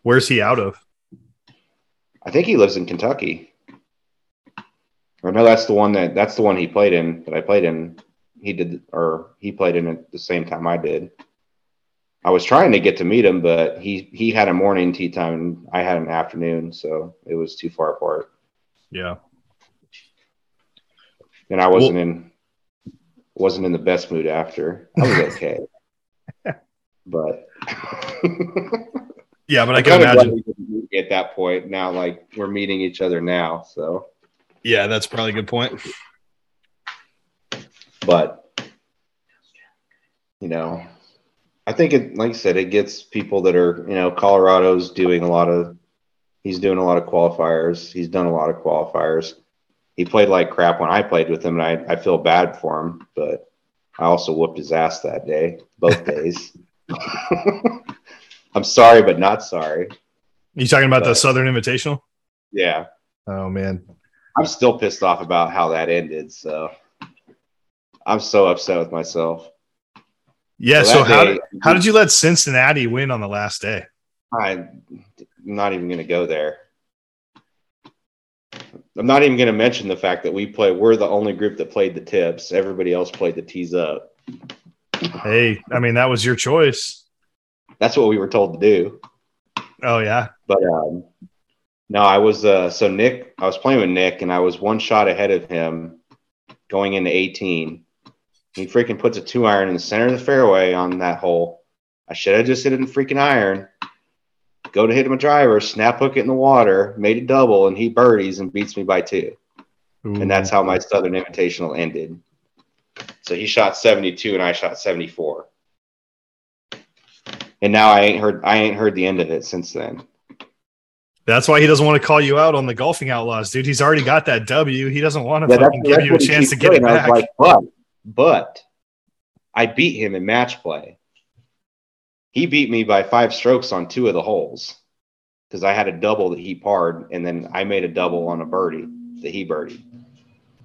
Where's he out of? I think he lives in Kentucky. Or no, that's the one that that's the one he played in that I played in. He did or he played in at the same time I did. I was trying to get to meet him, but he he had a morning tea time and I had an afternoon, so it was too far apart. Yeah. And I wasn't well, in wasn't in the best mood after. I was okay. but yeah, but I can imagine at that point now like we're meeting each other now, so yeah, that's probably a good point. But you know, I think it, like I said, it gets people that are, you know, Colorado's doing a lot of, he's doing a lot of qualifiers. He's done a lot of qualifiers. He played like crap when I played with him, and I, I feel bad for him, but I also whooped his ass that day, both days. I'm sorry, but not sorry. You talking about but, the Southern Invitational? Yeah. Oh man, I'm still pissed off about how that ended. So I'm so upset with myself. Yeah. So, so how day, did, how did you let Cincinnati win on the last day? I'm not even going to go there. I'm not even going to mention the fact that we play. We're the only group that played the tips. Everybody else played the tees up. Hey, I mean that was your choice. That's what we were told to do. Oh yeah. But um, no, I was uh, so Nick. I was playing with Nick, and I was one shot ahead of him going into 18 he freaking puts a two iron in the center of the fairway on that hole. I should have just hit it in freaking iron. Go to hit him a driver, snap hook it in the water, made a double, and he birdies and beats me by two. Ooh. And that's how my Southern Invitational ended. So he shot 72 and I shot 74. And now I ain't heard I ain't heard the end of it since then. That's why he doesn't want to call you out on the golfing outlaws, dude. He's already got that W. He doesn't want to yeah, fucking give you a chance to get it back. Like, but but I beat him in match play. He beat me by five strokes on two of the holes because I had a double that he parred, and then I made a double on a birdie that he birdied.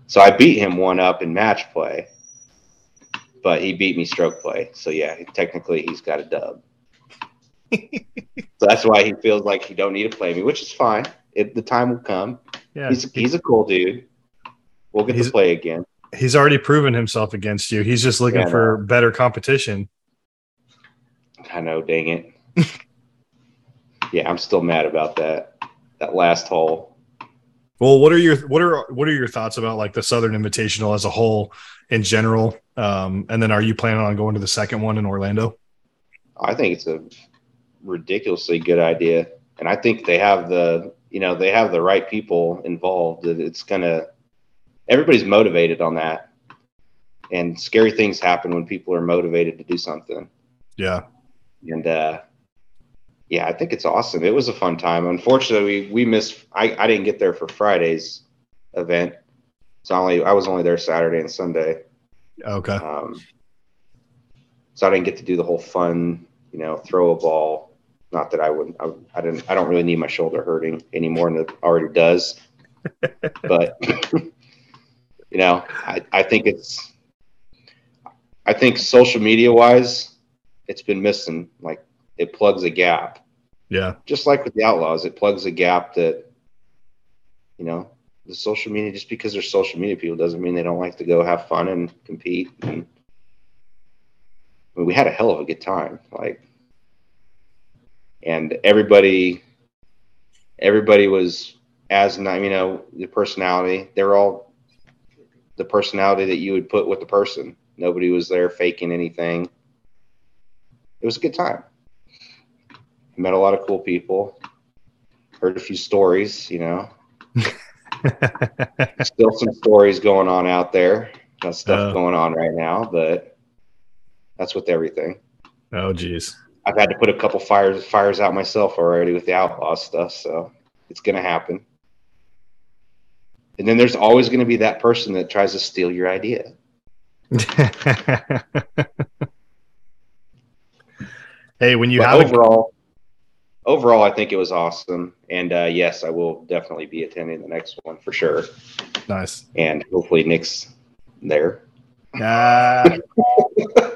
So I beat him one up in match play, but he beat me stroke play. So yeah, technically he's got a dub. So that's why he feels like he don't need to play me, which is fine. It, the time will come. Yeah, he's he's a cool dude. We'll get to play again he's already proven himself against you. He's just looking yeah, for better competition. I know, dang it. yeah, I'm still mad about that. That last hole. Well, what are your what are what are your thoughts about like the Southern Invitational as a whole in general? Um, and then are you planning on going to the second one in Orlando? I think it's a ridiculously good idea. And I think they have the you know, they have the right people involved. It's gonna everybody's motivated on that. And scary things happen when people are motivated to do something. Yeah. And uh yeah, I think it's awesome. It was a fun time. Unfortunately, we, we missed I, I didn't get there for Friday's event. So only I was only there Saturday and Sunday. Okay. Um, so I didn't get to do the whole fun, you know, throw a ball. Not that I wouldn't. I, I didn't. I don't really need my shoulder hurting any more than it already does. but you know, I, I think it's, I think social media wise, it's been missing. Like it plugs a gap. Yeah. Just like with the Outlaws, it plugs a gap that, you know, the social media, just because they're social media people doesn't mean they don't like to go have fun and compete. And I mean, we had a hell of a good time. Like, and everybody, everybody was as, you know, the personality, they were all the personality that you would put with the person. Nobody was there faking anything. It was a good time. Met a lot of cool people. Heard a few stories, you know. Still some stories going on out there. Got stuff uh, going on right now, but that's with everything. Oh, geez. I've had to put a couple fires fires out myself already with the outlaw stuff, so it's gonna happen. And then there's always going to be that person that tries to steal your idea. hey, when you but have overall, a... overall, I think it was awesome, and uh, yes, I will definitely be attending the next one for sure. Nice, and hopefully Nick's there. Uh...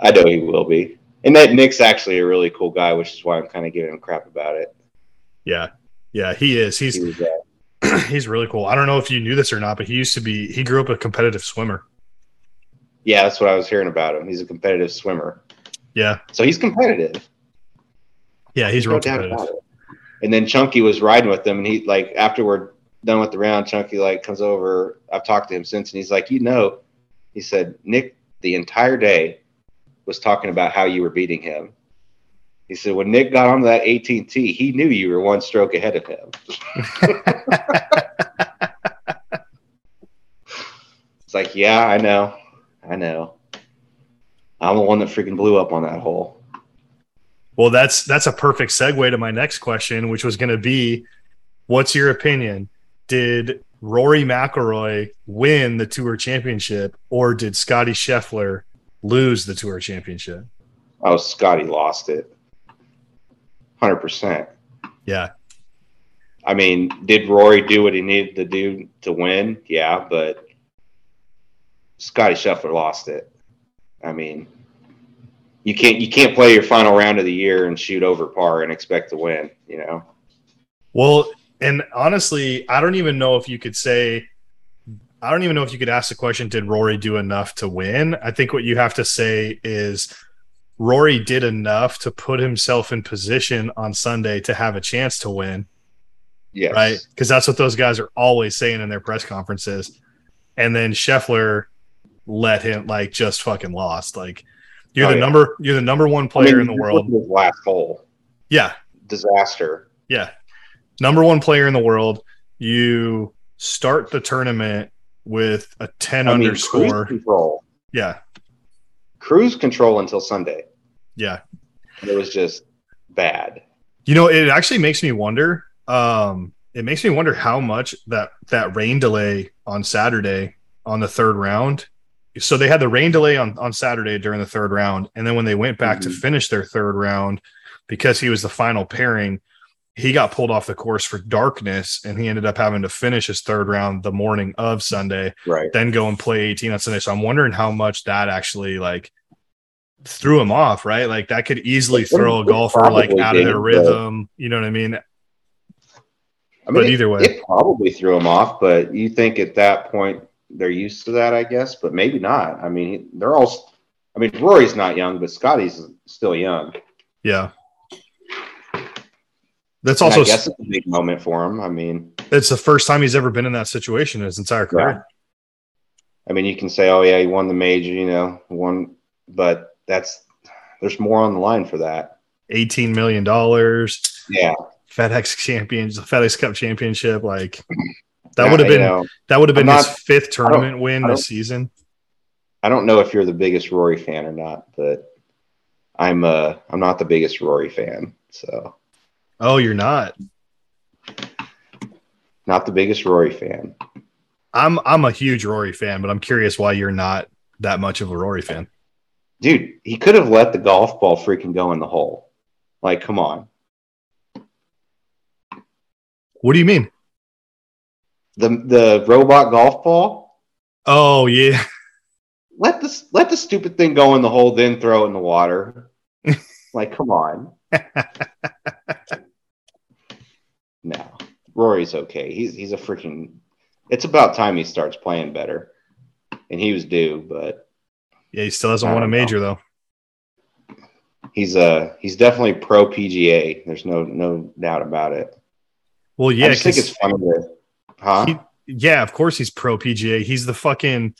I know he will be, and that Nick's actually a really cool guy, which is why I'm kind of giving him crap about it. Yeah, yeah, he is. He's he he's really cool. I don't know if you knew this or not, but he used to be he grew up a competitive swimmer. Yeah, that's what I was hearing about him. He's a competitive swimmer. Yeah. So he's competitive. Yeah, he's real competitive. And then Chunky was riding with him, and he like after we're done with the round, Chunky like comes over. I've talked to him since, and he's like, you know, he said Nick the entire day was talking about how you were beating him. He said when Nick got onto that 18T, he knew you were one stroke ahead of him. It's like, yeah, I know, I know. I'm the one that freaking blew up on that hole. Well, that's that's a perfect segue to my next question, which was going to be, what's your opinion? Did Rory McIlroy win the Tour Championship, or did Scottie Scheffler lose the Tour Championship? Oh, Scottie lost it. 100%. Yeah, I mean, did Rory do what he needed to do to win? Yeah, but Scottie Scheffler lost it. I mean, you can't you can't play your final round of the year and shoot over par and expect to win. You know, Well, and honestly, I don't even know if you could say, I don't even know if you could ask the question, did Rory do enough to win? I think what you have to say is Rory did enough to put himself in position on Sunday to have a chance to win, yes, right? Because that's what those guys are always saying in their press conferences. And then Scheffler let him like just fucking lost. Like you're Oh, the yeah. number, you're the number one I player mean, in the world. look at his last hole Yeah, disaster. Yeah. Number one player in the world. You start the tournament with a 10 I mean, under cruise control, Yeah. cruise control until Sunday. Yeah. It was just bad. You know, it actually makes me wonder. Um, it makes me wonder how much that that rain delay on Saturday on the third round. So they had the rain delay on on Saturday during the third round, and then when they went back to Mhm. finish their third round, because he was the final pairing, he got pulled off the course for darkness, and he ended up having to finish his third round the morning of Sunday. Right. then go and play 18 on Sunday. So I'm wondering how much that actually like threw him off, right? Like that could easily throw a golfer like out of their but- rhythm. You know what I mean? I But it- either way. it probably threw him off. But you think at that point they're used to that, I guess. But maybe not. I mean, they're all. I mean, Rory's not young, but Scottie's still young. Yeah. That's also I guess it's a big moment for him. I mean, it's the first time he's ever been in that situation in his entire career. I mean, you can say, "Oh yeah, he won the major," you know, won, but that's there's more on the line for that. 18 million dollars, Yeah, FedEx champions, the FedEx Cup championship. Like that Yeah, would have been know, that would have been I'm his not- fifth tournament win this season. I don't know if you're the biggest Rory fan or not, but I'm uh I'm not the biggest Rory fan, so Oh, you're not. not the biggest Rory fan. I'm I'm a huge Rory fan, but I'm curious why you're not that much of a Rory fan. Dude, he could have let the golf ball freaking go in the hole. Like, come on. What do you mean? The the robot golf ball, Oh yeah, let this let the stupid thing go in the hole, then throw it in the water. like, come on. Rory's okay. He's he's a freaking it's about time he starts playing better. And he was due, but yeah. He still hasn't I won a don't know. major though. he's uh he's definitely pro PGA. There's no no doubt about it. Well, I yeah, just think it's funny to huh? he- yeah. Of course, he's pro PGA. He's the fucking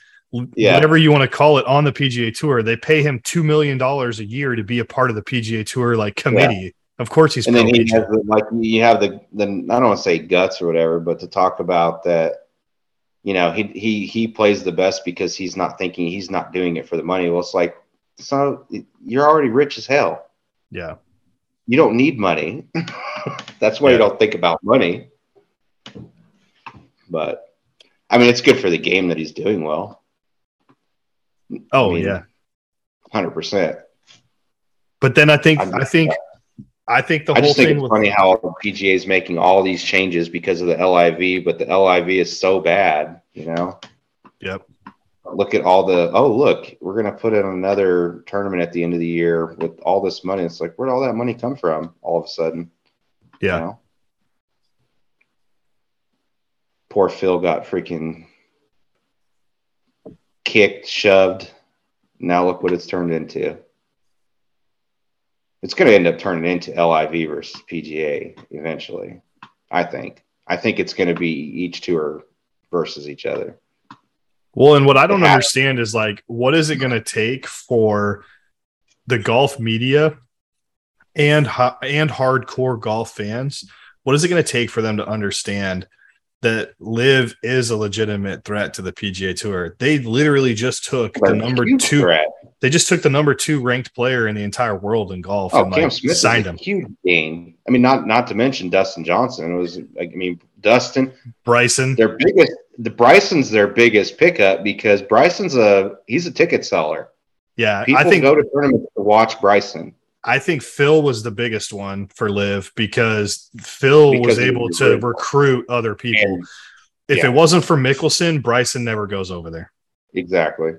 Yeah. whatever you want to call it on the PGA Tour. They pay him two million dollars a year to be a part of the PGA Tour like committee. Of course, he's and then he has the, like you have the then I don't want to say guts or whatever, but to talk about that, you know, he he he plays the best because he's not thinking he's not doing it for the money. Well, it's like so you're already rich as hell. yeah, You don't need money. That's why Yeah. you don't think about money. But I mean, it's good for the game that he's doing well. oh I mean, yeah. hundred percent. But then I think I think I think the I whole just think thing it's funny how PGA is making all these changes because of the LIV, but the LIV is so bad, you know. yep. Look at all the oh look, we're gonna put in another tournament at the end of the year with all this money. It's like where'd all that money come from? All of a sudden, you Yeah. know? Poor Phil got freaking kicked, shoved, Now look what it's turned into. It's going to end up turning into LIV versus PGA eventually. I think. I think it's going to be each tour versus each other. Well, and what I don't understand is like, what is it going to take for the golf media and and hardcore golf fans? What is it going to take for them to understand that LIV is a legitimate threat to the PGA Tour? They literally just took the number two. Threat. They just took the number two ranked player in the entire world in golf oh, and Cam like, Smith signed him. Huge game. I mean, not not to mention Dustin Johnson. It was like, I mean, Dustin, Bryson, their biggest. The Bryson's their biggest pickup because Bryson's a he's a ticket seller. Yeah, people I think go to tournaments to watch Bryson. I think Phil was the biggest one for LIV because Phil because was able to recruit other people. And, if yeah. it wasn't for Mickelson, Bryson never goes over there. Exactly.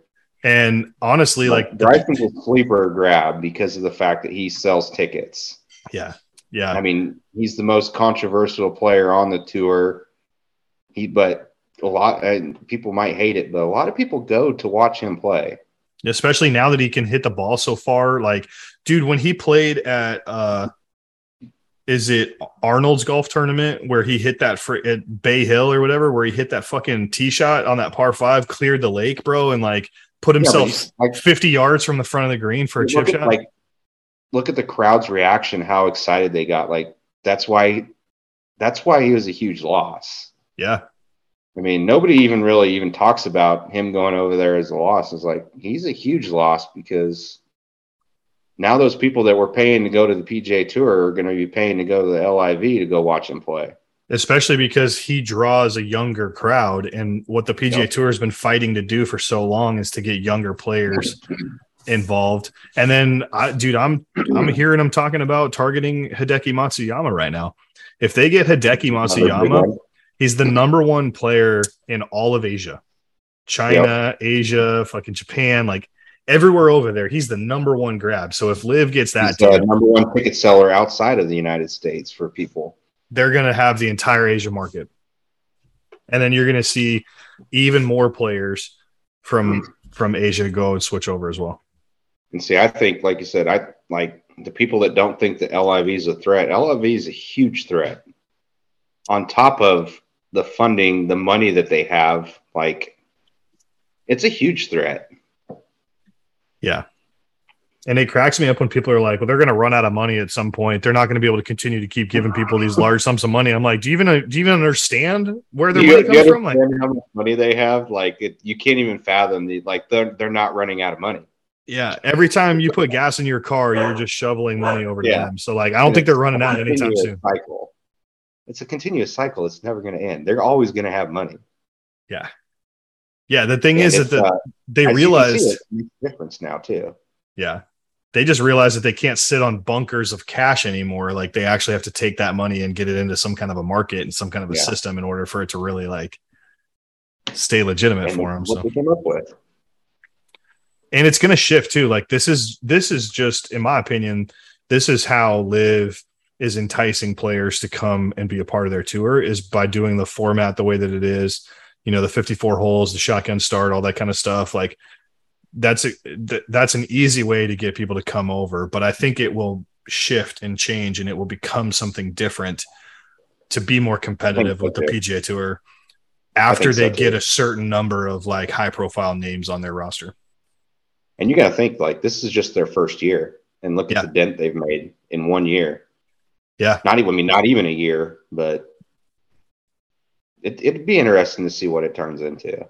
And honestly, like Bryson's the, a sleeper grab because of the fact that he sells tickets. Yeah. Yeah. I mean, he's the most controversial player on the tour. He, but a lot, and people might hate it, but a lot of people go to watch him play especially now that he can hit the ball so far. Like, dude, when he played at uh is it Arnold's golf tournament where he hit that fr- at Bay Hill or whatever, where he hit that fucking tee shot on that par five, cleared the lake, bro, and like put himself yeah, like 50 yards from the front of the green for a chip shot. Like, look at the crowd's reaction, how excited they got. Like, that's why, that's why he was a huge loss. Yeah. I mean, nobody even really even talks about him going over there as a loss. It's like he's a huge loss because now those people that were paying to go to the PGA Tour are going to be paying to go to the LIV to go watch him play. Especially because he draws a younger crowd, and what the PGA yep. Tour has been fighting to do for so long is to get younger players involved. And then, I, dude, I'm I'm hearing them talking about targeting Hideki Matsuyama right now. If they get Hideki Matsuyama He's the number one player in all of Asia, China, yep. Asia, fucking Japan, like everywhere over there. He's the number one grab. So if LIV gets that, number one ticket seller outside of the United States for people, they're going to have the entire Asia market, and then you're going to see even more players from mm-hmm. from Asia go and switch over as well. And see, I think, like you said, I like the people that don't think that LIV is a threat. LIV is a huge threat. On top of the funding, the money that they have, like it's a huge threat. Yeah. And it cracks me up when people are like, well, they're going to run out of money at some point. They're not going to be able to continue to keep giving people these large sums of money. I'm like, do you even do you even understand where their you, money comes from? Like, how much money they have? Like, it, you can't even fathom the like they're they're not running out of money. Yeah, every time you put gas in your car, you're just shoveling money over to yeah. them. So, like, I don't think they're running out anytime soon. Cycle it's a continuous cycle. It's never going to end. They're always going to have money. Yeah. Yeah. The thing and is that the, uh, they realize difference now too. Yeah. They just realize that they can't sit on bunkers of cash anymore. Like they actually have to take that money and get it into some kind of a market and some kind of a yeah. system in order for it to really like stay legitimate and for them. So came up with. And it's going to shift too. Like this is this is just, in my opinion, this is how LIV is enticing players to come and be a part of their tour is by doing the format the way that it is. You know the 54 holes the shotgun start all that kind of stuff. Like that's a that's an easy way to get people to come over but i think it will shift and change and it will become something different to be more competitive with the pga tour after they so get a certain number of like high profile names on their roster. And you got to think like this is just their first year and look at the dent they've made in one year yeah. Not even, I mean, not even a year, but it, it'd be interesting to see what it turns into.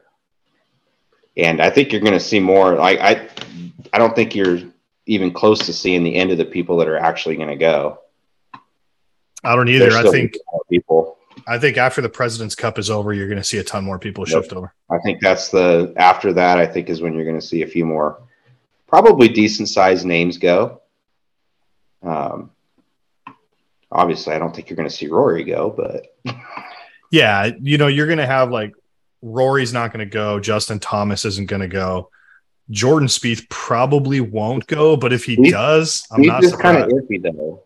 And I think you're going to see more. Like, I, I don't think you're even close to seeing the end of the people that are actually going to go. I don't either. I think people. I think after the President's Cup is over, you're going to see a ton more people yep. shift over. I think that's the after that. I think is when you're going to see a few more, probably decent sized names go. Um, obviously, I don't think you're going to see Rory go, but yeah, you know, you're going to have like Rory's not going to go, Justin Thomas isn't going to go. Jordan Spieth probably won't go, but if he does, I'm not is kind of iffy though.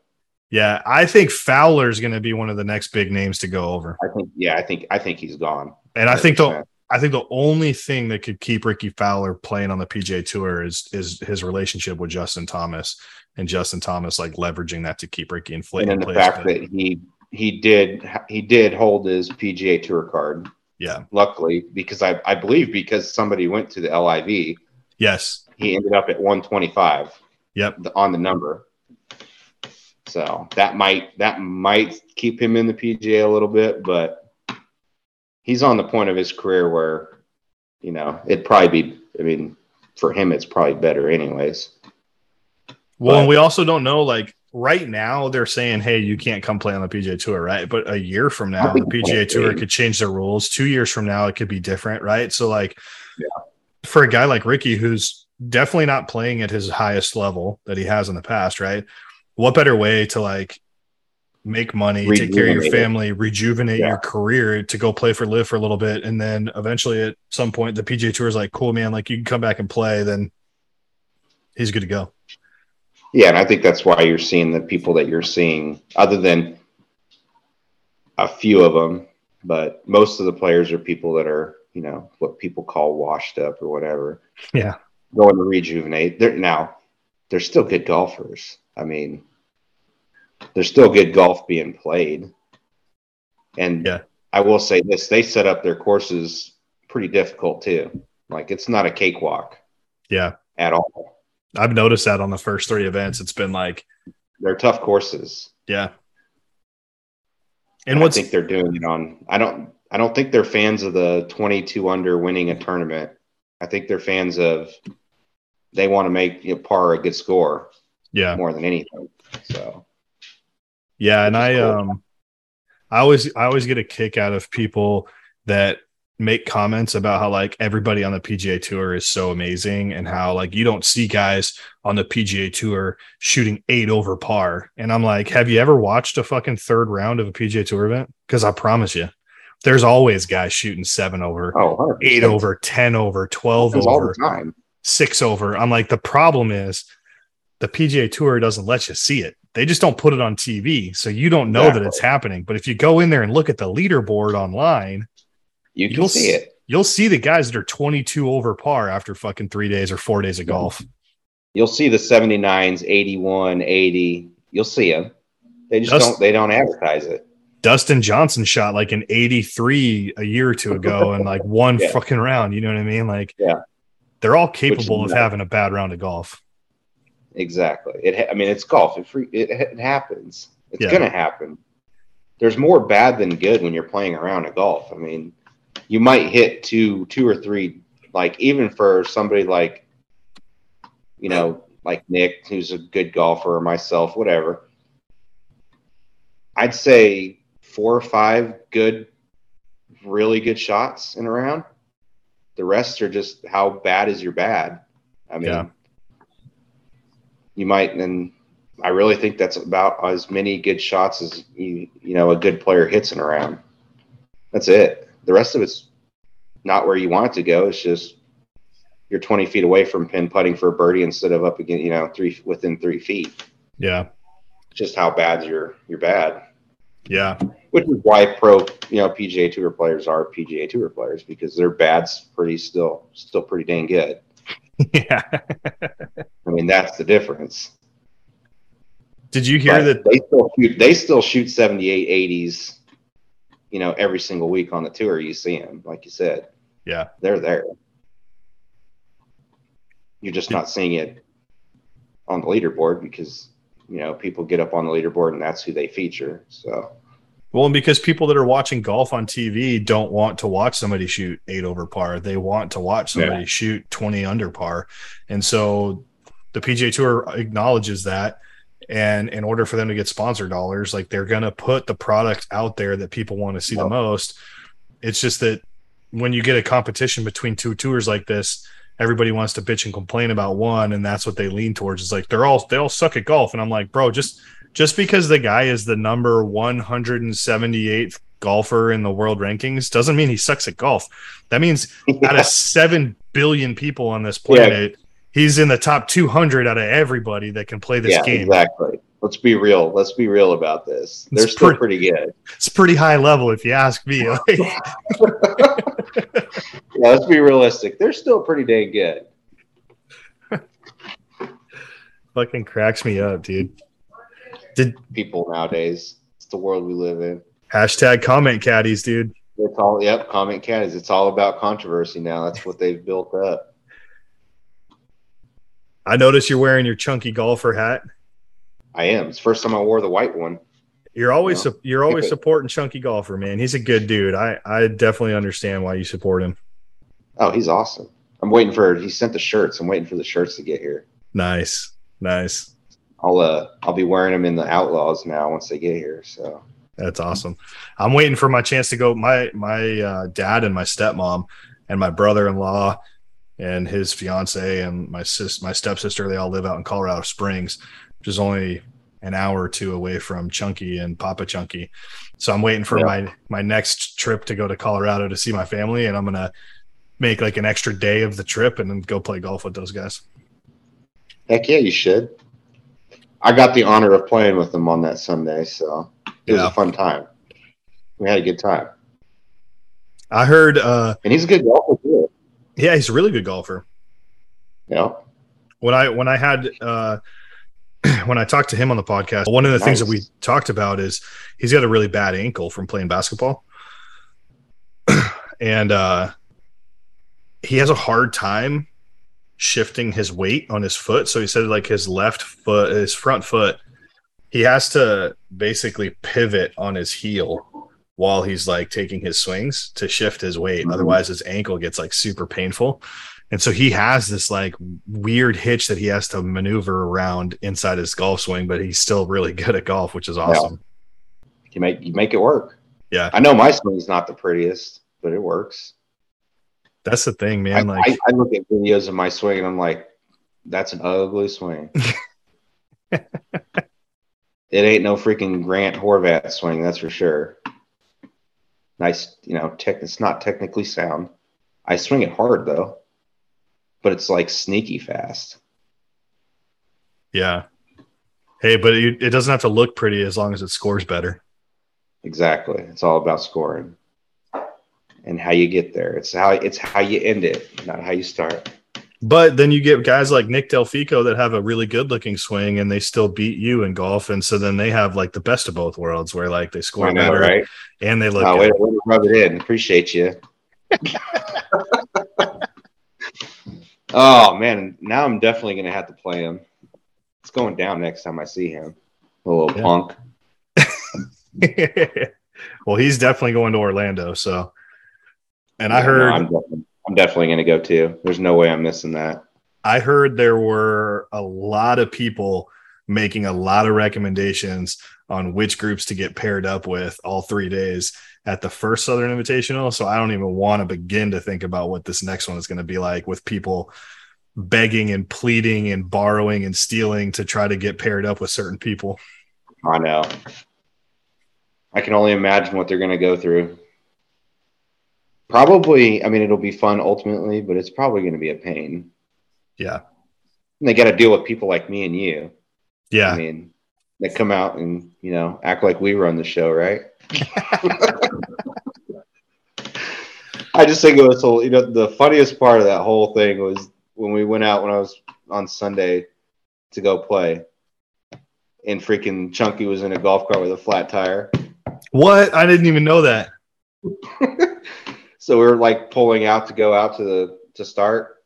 Yeah, I think Fowler's going to be one of the next big names to go over. I think, yeah, I think, I think he's gone. And I think the I think the only thing that could keep Rickie Fowler playing on the PGA Tour is is his relationship with Justin Thomas and Justin Thomas like leveraging that to keep Rickie inflated. And then the fact that he he did he did hold his PGA Tour card. Yeah. Luckily, because I I believe because somebody went to the LIV. Yes. He ended up at 125. Yep. On the number. So that might that might keep him in the PGA a little bit, but he's on the point of his career where, you know, it'd probably be. I mean, for him, it's probably better, anyways. Well, but, and we also don't know. Like right now, they're saying, "Hey, you can't come play on the PGA Tour," right? But a year from now, the PGA Tour could change their rules. Two years from now, it could be different, right? So, like, yeah. for a guy like Rickie, who's definitely not playing at his highest level that he has in the past, right? what better way to like make money, take care of your family, rejuvenate yeah. your career to go play for LIV for a little bit, and then eventually at some point the PGA Tour is like, cool man, like you can come back and play, then he's good to go. Yeah, and I think that's why you're seeing the people that you're seeing, other than a few of them, but most of the players are people that are, you know, what people call washed up or whatever. Yeah. Going to rejuvenate. They're now they're still good golfers. I mean, there's still good golf being played. And yeah. I will say this they set up their courses pretty difficult too. Like it's not a cakewalk. Yeah. At all. I've noticed that on the first three events. It's been like they're tough courses. Yeah. And what I think they're doing it on I don't I don't think they're fans of the 22 under winning a tournament. I think they're fans of they want to make you know, par a good score yeah more than anything so yeah and i um i always i always get a kick out of people that make comments about how like everybody on the PGA tour is so amazing and how like you don't see guys on the PGA tour shooting 8 over par. And I'm like have you ever watched a fucking third round of a PGA tour event? Cuz I promise you there's always guys shooting 7 over oh, 8 over 10 over 12 over all the time. 6 over. I'm like the problem is the PGA Tour doesn't let you see it. They just don't put it on TV, so you don't know exactly. that it's happening. But if you go in there and look at the leaderboard online, you can see it. You'll see the guys that are 22 over par after fucking three days or four days of golf. You'll see the 79s, 81, 80. You'll see them. They just don't. They don't advertise it. Dustin Johnson shot like an 83 a year or two ago and like one yeah. fucking round. You know what I mean? Like, yeah, they're all capable of having a bad round of golf. Exactly. It. I mean, it's golf. It free, it, it happens. It's yeah. gonna happen. There's more bad than good when you're playing around at golf. I mean, you might hit two, two or three. Like even for somebody like, you know, like Nick, who's a good golfer, or myself, whatever. I'd say four or five good, really good shots in a round. The rest are just how bad is your bad. I mean, yeah you might and I really think that's about as many good shots as you you know a good player hits in a round. That's it. The rest of it's not where you want it to go. It's just you're 20 feet away from pin putting for a birdie instead of up again, you know, three within three feet. Yeah. Just how bad you're you're bad. Yeah. Which is why pro, you know, PGA Tour players are PGA Tour players because their bad's pretty still still pretty dang good. Yeah. I mean, that's the difference. Did you hear but that they still shoot they still shoot 78 80s, you know, every single week on the tour you see them, like you said. Yeah. They're there. You're just not seeing it on the leaderboard because, you know, people get up on the leaderboard and that's who they feature. So well, and because people that are watching golf on TV don't want to watch somebody shoot eight over par, they want to watch somebody yeah. shoot 20 under par. And so the PGA Tour acknowledges that. And in order for them to get sponsor dollars, like they're going to put the product out there that people want to see the most. It's just that when you get a competition between two tours like this, everybody wants to bitch and complain about one, and that's what they lean towards. It's like they're all they all suck at golf, and I'm like, bro, just just because the guy is the number 178th golfer in the world rankings doesn't mean he sucks at golf. That means yeah. out of 7 billion people on this planet, yeah. He's in the top 200 out of everybody that can play this yeah, game. Exactly. Let's be real. Let's be real about this. They're it's still pretty, pretty, good. It's pretty high level if you ask me. yeah, let's be realistic. They're still pretty dang good. Fucking cracks me up, dude. Did people nowadays? It's the world we live in. Hashtag comment caddies, dude. It's all yep, comment caddies. It's all about controversy now. That's what they've built up. I notice you're wearing your chunky golfer hat. I am. It's the first time I wore the white one. You're always you know? you're always supporting Chunky Golfer, man. He's a good dude. I I definitely understand why you support him. Oh, he's awesome. I'm waiting for he sent the shirts. I'm waiting for the shirts to get here. Nice. Nice. I'll uh I'll be wearing them in the Outlaws now once they get here. So that's awesome. I'm waiting for my chance to go. My my uh, dad and my stepmom and my brother-in-law and his fiance and my sis my stepsister they all live out in Colorado Springs, which is only an hour or two away from Chunky and Papa Chunky. So I'm waiting for yeah. my my next trip to go to Colorado to see my family, and I'm gonna make like an extra day of the trip and then go play golf with those guys. Heck yeah, you should. I got the honor of playing with them on that Sunday, so it was a fun time. We had a good time. I heard, uh, and he's a good golfer too. Yeah, he's a really good golfer. Yeah. When I when I had uh, when I talked to him on the podcast, one of the nice. things that we talked about is he's got a really bad ankle from playing basketball. and uh, he has a hard time shifting his weight on his foot. So he said like his left foot, his front foot, he has to basically pivot on his heel while he's like taking his swings to shift his weight. Mm-hmm. Otherwise his ankle gets like super painful. And so he has this like weird hitch that he has to maneuver around inside his golf swing, but he's still really good at golf, which is awesome. Yeah. You make you make it work. Yeah. I know my swing is not the prettiest, but it works. That's the thing, man. I, like I, I look at videos of my swing and I'm like, that's an ugly swing. it ain't no freaking Grant Horvat swing, that's for sure. Nice, you know, tech it's not technically sound. I swing it hard though but it's like sneaky fast. Yeah. Hey, but it, it doesn't have to look pretty as long as it scores better. Exactly. It's all about scoring and how you get there. It's how it's how you end it, not how you start. But then you get guys like Nick Delfico that have a really good looking swing and they still beat you in golf. And so then they have like the best of both worlds where like they score know, better right? and they look oh, way, way to rub it in. Appreciate you. Oh man, now I'm definitely gonna have to play him. It's going down next time I see him. A little yeah. punk. well, he's definitely going to Orlando. So, and yeah, I heard no, I'm, definitely, definitely going to go too. There's no way I'm missing that. I heard there were a lot of people making a lot of recommendations on which groups to get paired up with all three days at the first Southern Invitational. So I don't even want to begin to think about what this next one is going to be like with people begging and pleading and borrowing and stealing to try to get paired up with certain people. I know. I can only imagine what they're going to go through. Probably, I mean, it'll be fun ultimately, but it's probably going to be a pain. Yeah. And they got to deal with people like me and you. Yeah. I mean, they come out and, you know, act like we run the show, right? I just think it was you know, the funniest part of that whole thing was when we went out when I was on Sunday to go play, and freaking Chunky was in a golf cart with a flat tire. What? I didn't even know that. so we are like pulling out to go out to the to start,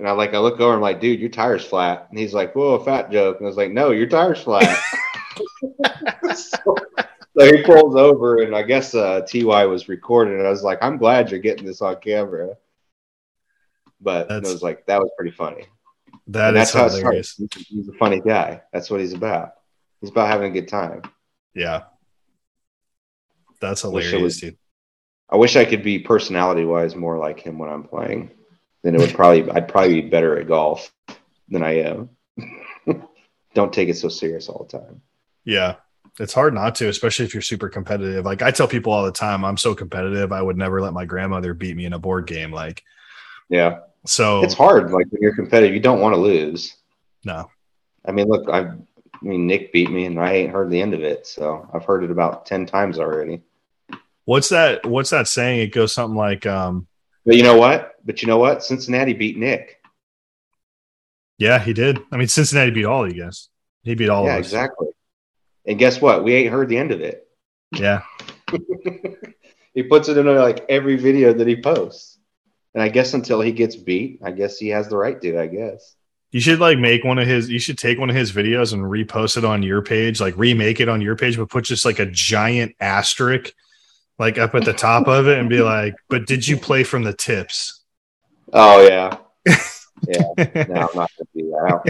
and I like I look over, I'm like, dude, your tire's flat, and he's like, whoa, a fat joke, and I was like, no, your tire's flat. so, so he pulls over, and I guess uh, Ty was recording, and I was like, I'm glad you're getting this on camera. But that's, it was like that was pretty funny. That that's how hilarious. He's, he's a funny guy. That's what he's about. He's about having a good time. Yeah, that's hilarious, was, dude. I wish I could be personality wise more like him when I'm playing. Then it would probably I'd probably be better at golf than I am. Don't take it so serious all the time. Yeah, it's hard not to, especially if you're super competitive. Like I tell people all the time, I'm so competitive. I would never let my grandmother beat me in a board game. Like, yeah, so it's hard. Like when you're competitive, you don't want to lose. No. I mean, look, I, I mean, Nick beat me, and I ain't heard the end of it. So I've heard it about ten times already. What's that? What's that saying? It goes something like, um, But you know what? But you know what? Cincinnati beat Nick. Yeah, he did. I mean, Cincinnati beat all, you guys. He beat all yeah, of us. Yeah, exactly. And guess what? We ain't heard the end of it. Yeah. he puts it in like every video that he posts. And I guess until he gets beat, I guess he has the right to, I guess. You should like make one of his. You should take one of his videos and repost it on your page, like remake it on your page, but put just like a giant asterisk, like up at the top of it, and be like, "But did you play from the tips?" Oh yeah, yeah. No, I'm not gonna do that. I don't,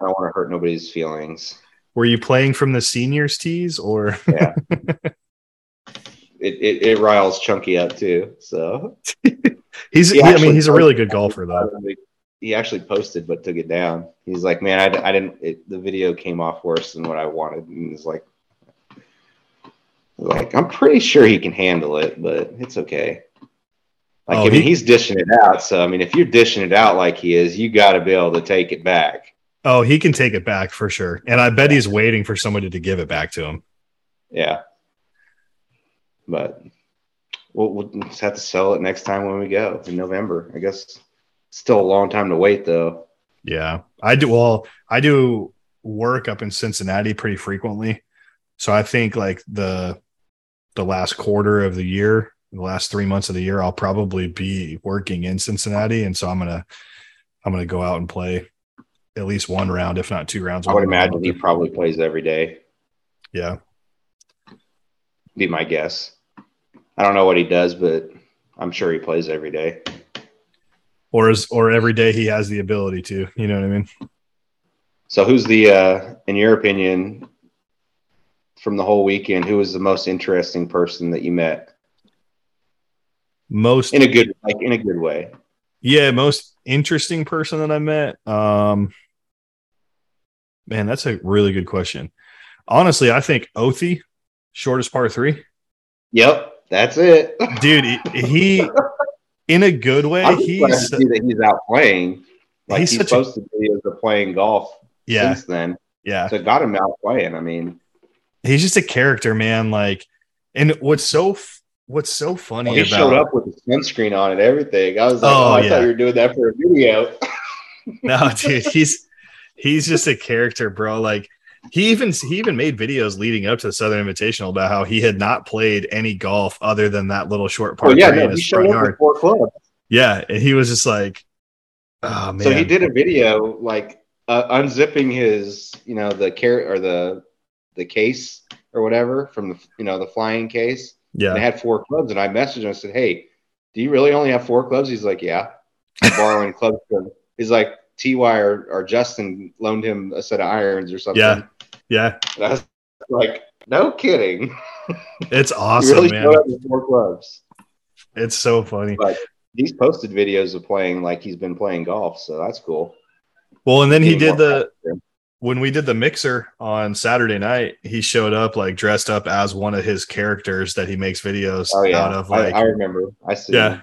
I don't want to hurt nobody's feelings. Were you playing from the seniors tees or? Yeah. it, it it riles Chunky up too. So he's. He He, I mean, he's a really good golfer though. He actually posted, but took it down. He's like, "Man, I, I didn't. It, the video came off worse than what I wanted." And he's like, "Like, I'm pretty sure he can handle it, but it's okay." Like, Oh, I mean, he- he's dishing it out. So, I mean, if you're dishing it out like he is, you got to be able to take it back. Oh, he can take it back for sure, and I bet he's waiting for somebody to give it back to him. Yeah. But we'll, we'll just have to sell it next time when we go in November. I guess still a long time to wait, though. Yeah, I do. Well, I do work up in Cincinnati pretty frequently, so I think like the the last quarter of the year, the last three months of the year, I'll probably be working in Cincinnati, and so I'm gonna I'm gonna go out and play at least one round, if not two rounds. I would imagine out he probably plays every day, Yeah, be my guess. I don't know what he does, but I'm sure he plays every day. or is or every day he has the ability to. You know what I mean? So, who's the, uh, in your opinion, from the whole weekend, who was the most interesting person that you met Most in a good, like in a good way? Yeah, most interesting person that I met. Um man, that's a really good question. Honestly, I think Othi, shortest par three. Yep, that's it. Dude, he, in a good way, I'm just glad to he's that he's out playing. Like He's he's, such a- posted videos of playing golf yeah, since then. yeah. So it got him out playing. I mean, He's just a character, man. Like, and what's so what's so funny he about showed up with the sunscreen on and everything. I was like, Oh, oh, I yeah. thought you were doing that for a video. no, dude, he's he's just a character, bro. Like he even he even made videos leading up to the Southern Invitational about how he had not played any golf other than that little short part. oh yeah, no, he showed up with four clubs. Yeah, and he was just like, oh man. So he did a video like uh, unzipping his, you know, the care or the the case or whatever from the you know the flying case. Yeah, And it had four clubs, and I messaged him and said, "Hey, do you really only have four clubs?" He's like, "Yeah." I'm borrowing clubs from. He's like, "Ty or, or Justin loaned him a set of irons or something." Yeah. yeah. And I was like, "No kidding." It's awesome, really man. four clubs. It's so funny. But he's posted videos of playing like he's been playing golf, so that's cool. Well, and then he did the. When we did the mixer on Saturday night. He showed up like dressed up as one of his characters that he makes videos Oh yeah, out of. Like, I, I remember. I see. yeah, him.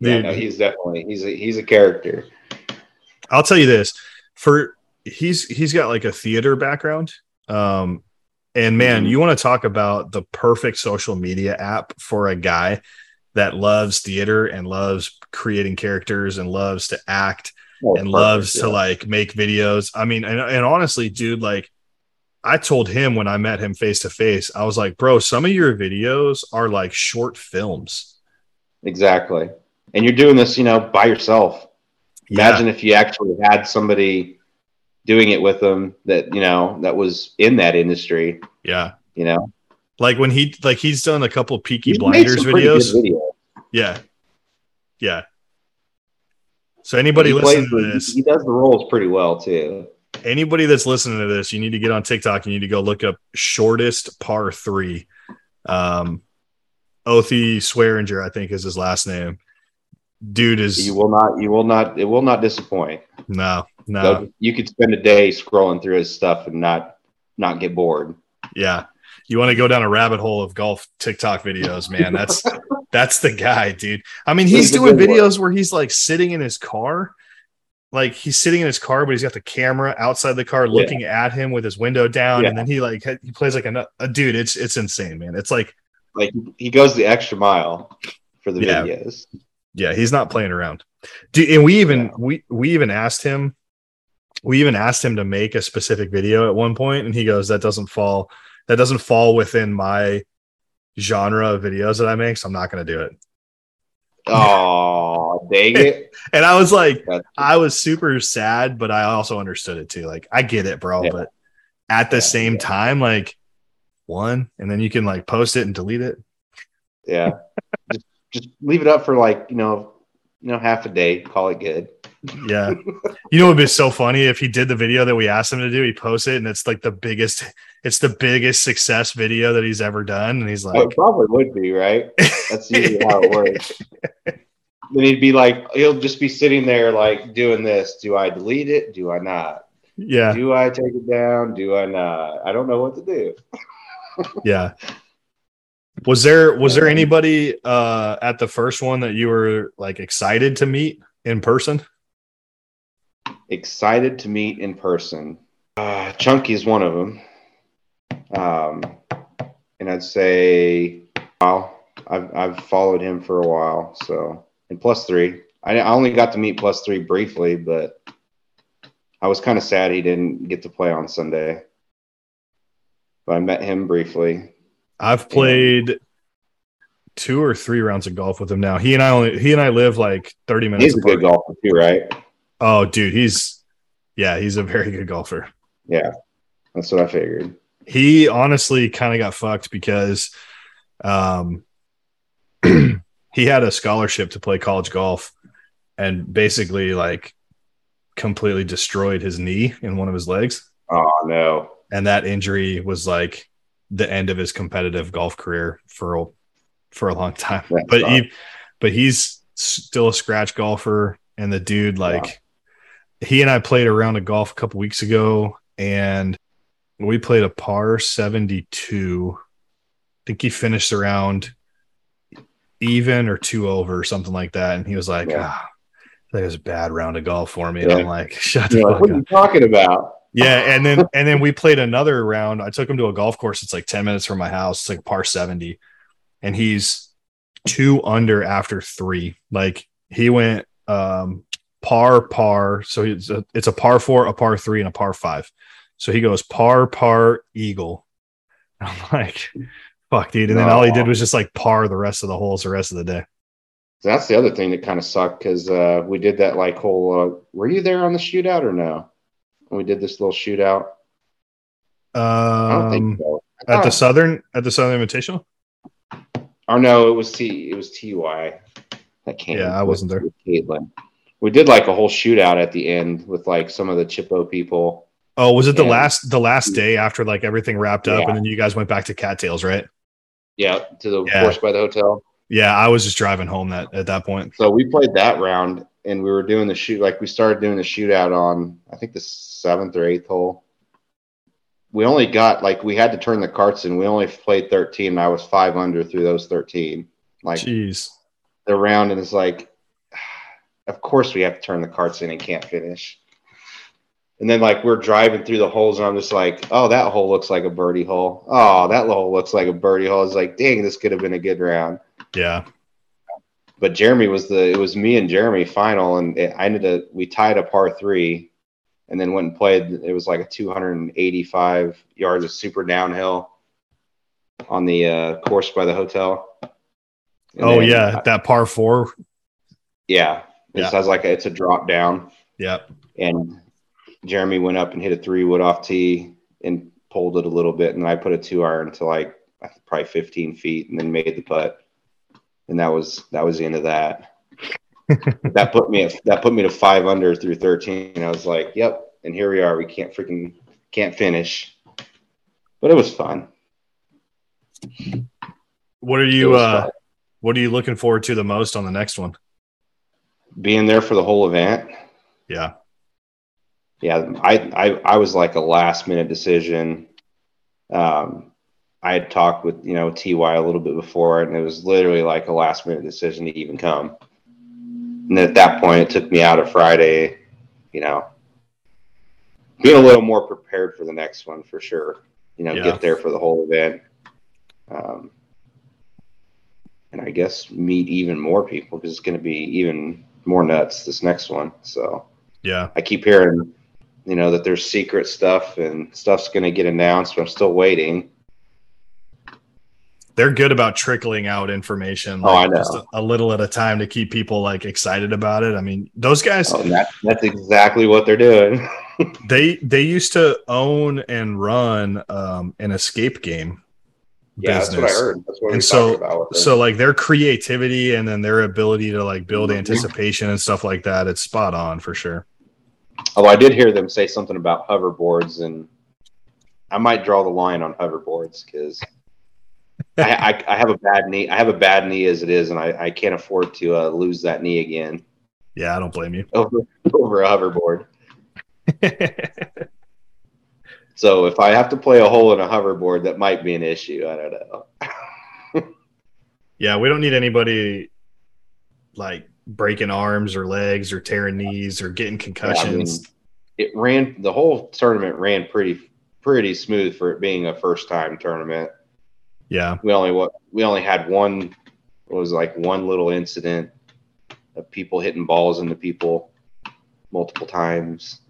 yeah. No, he's definitely he's a, he's a character. I'll tell you this for he's he's got like a theater background. Um and man, Mhm. you want to talk about the perfect social media app for a guy that loves theater and loves creating characters and loves to act Oh, and perfect, loves to like make videos. I mean, and, and honestly, dude, like I told him when I met him face to face, I was like, bro, some of your videos are like short films. exactly. And you're doing this, you know, by yourself. Yeah. Imagine if you actually had somebody doing it with them that you know that was in that industry. Yeah. You know, Like when he like he's done a couple Peaky Blinders some pretty good videos. videos. Yeah. Yeah. So anybody he, listening plays to this, he does the roles pretty well too. anybody that's listening to this, you need to get on TikTok. You need to go look up shortest par three. Um, Othi Swearinger, I think is his last name. Dude is You will not. You will not. It will not disappoint. no, no, So you could spend a day scrolling through his stuff and not not get bored. yeah. You want to go down a rabbit hole of golf TikTok videos, man? That's that's the guy, dude. I mean, he's He's doing good one. videos where he's like sitting in his car, like he's sitting in his car, but he's got the camera outside the car looking at him with his window down, Yeah. and then he like he plays like a, a dude. It's it's insane, man. It's like Like he goes the extra mile. for the Yeah. videos. Yeah, he's not playing around. Do, and we even Yeah. we we even asked him we even asked him to make a specific video at one point and he goes that doesn't fall that doesn't fall within my genre of videos that I make, so I'm not going to do it. Oh, dang it! And I was like I was super sad, but I also understood it too. Like I get it, bro, Yeah. but at the Yeah, same yeah. time like one and then you can like post it and delete it. Yeah, just just leave it up for like you know, you know, half a day. Call it good. Yeah. you know, it'd be so funny if he did the video that we asked him to do. He posts it, and it's like the biggest, it's the biggest success video that he's ever done. And he's Oh, like, it probably would be right. That's usually how it works. then he'd be like, he'll just be sitting there like doing this. Do I delete it? Do I not? yeah, Do I take it down? Do I not? I don't know what to do. yeah. Was there was there anybody uh at the first one that you were like excited to meet in person? Excited to meet in person. Uh, Chunky's one of them. Um, and I'd say, wow, I've, I've followed him for a while. So, and plus three, I, I only got to meet plus three briefly, but I was kind of sad he didn't get to play on Sunday. But I met him briefly. I've played two or three rounds of golf with him now. He and I only he and I live like 30 minutes He's a apart. good golfer too, right? Oh, dude, he's yeah, he's a very good golfer. Yeah, that's what I figured. he honestly kind of got fucked because um he had a scholarship to play college golf and basically like completely destroyed his knee in one of his legs. Oh no, and that injury was like the end of his competitive golf career for a, for a long time. That but he but he's still a scratch golfer. And the dude like he and I played around a round of golf a couple weeks ago and we played a par 72 I think he finished around even or two over or something like that and he was like Yeah. ah, that was a bad round of golf for me and I'm like shut the fuck what up are you talking about? yeah, and then and then we played another round. I took him to a golf course. It's like 10 minutes from my house. It's like par 70. And he's two under after three. Like he went um par par. So it's a, it's a par four, a par three, and a par five. So he goes par par eagle. I'm like, fuck, dude. And then all he did was just like par the rest of the holes the rest of the day. That's the other thing that kind of sucked because uh, we did that like whole. Uh, were you there on the shootout or no? When we did this little shootout. I don't Um think so. I at the Southern at the Southern Invitational? Oh no, it was T. It was Ty. That came. Yeah, I wasn't there. Caitlin. We did like a whole shootout at the end with like some of the Chippo people. Oh, was it the Yeah. last the last day after like everything wrapped up Yeah. and then you guys went back to cattails, right? Yeah, to the Yeah. course by the hotel. Yeah, I was just driving home that at that point. So we played that round, and we were doing the shoot. Like we started doing the shootout on, I think the seventh or eighth hole. We only got like we had to turn the carts in. We only played thirteen. And I was five under through those thirteen. Like Jeez. the round, and it's like, of course we have to turn the carts in and can't finish. And then like we're driving through the holes, and I'm just like, oh, that hole looks like a birdie hole. Oh, that hole looks like a birdie hole. It's like, dang, this could have been a good round Yeah. but Jeremy was the it was me and Jeremy final, and it, I ended up we tied a par three, and then went and played. It was like a 285 yards of super downhill on the uh, course by the hotel. And oh yeah, uh, that par four. yeah. It Yeah. sounds like it's a drop down, Yeah. and Jeremy went up and hit a three wood off tee and pulled it a little bit, and I put a two iron to like probably 15 feet, and then made the putt, and that was that was the end of that. that put me at, that put me to five under through 13. I was like, yep, and here we are. We can't freaking can't finish, but it was fun. What are you uh fun. what are you looking forward to the most on the next one? Being there for the whole event? Yeah. Yeah, I I, I was like a last minute decision. Um, I had talked with you know Ty a little bit before, and it was literally like a last minute decision to even come. And then at that point, it took me out of Friday. You know, being a little more prepared for the next one for sure. You know, Yeah. get there for the whole event. Um, and I guess meet even more people because it's going to be even more nuts this next one. So Yeah. I keep hearing, you know, that there's secret stuff and stuff's going to get announced, but I'm still waiting. They're good about trickling out information Oh, I like, know. just a, a little at a time to keep people like excited about it. I mean, those guys Oh, that, that's exactly what they're doing. they they used to own and run um an escape game yeah, that's what I heard. That's what And so- about. so like their creativity and then their ability to like build Mhm. anticipation and stuff like that it's spot on for sure Although I did hear them say something about hoverboards, and I might draw the line on hoverboards because I, I, I have a bad knee. I have a bad knee as it is, and I, I can't afford to uh, lose that knee again yeah i don't blame you over over a hoverboard. So if I have to play a hole in a hoverboard, that might be an issue. I don't know. yeah we don't need anybody like breaking arms or legs or tearing knees or getting concussions It ran the whole tournament ran pretty pretty smooth for it being a first time tournament. yeah we only what we only had one what was like one little incident of people hitting balls into people multiple times.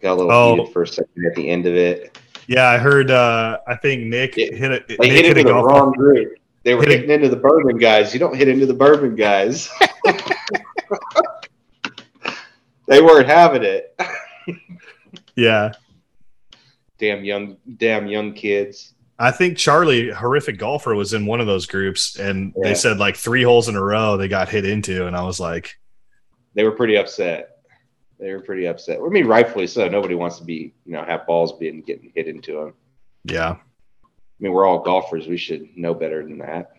Got a little Oh. heated for a second at the end of it. yeah i heard uh i think nick It- hit it They nick hit hit into the golf wrong group. They were Hit it- hitting into the bourbon guys. You don't hit into the bourbon guys. they weren't having it. yeah Damn young, damn young kids. I think Charlie, horrific golfer, was in one of those groups, and Yeah. they said like three holes in a row they got hit into, and I was like, They were pretty upset. They were pretty upset. I mean, rightfully so. Nobody wants to be, you know, have balls being getting hit into them. yeah, I mean, we're all golfers. We should know better than that.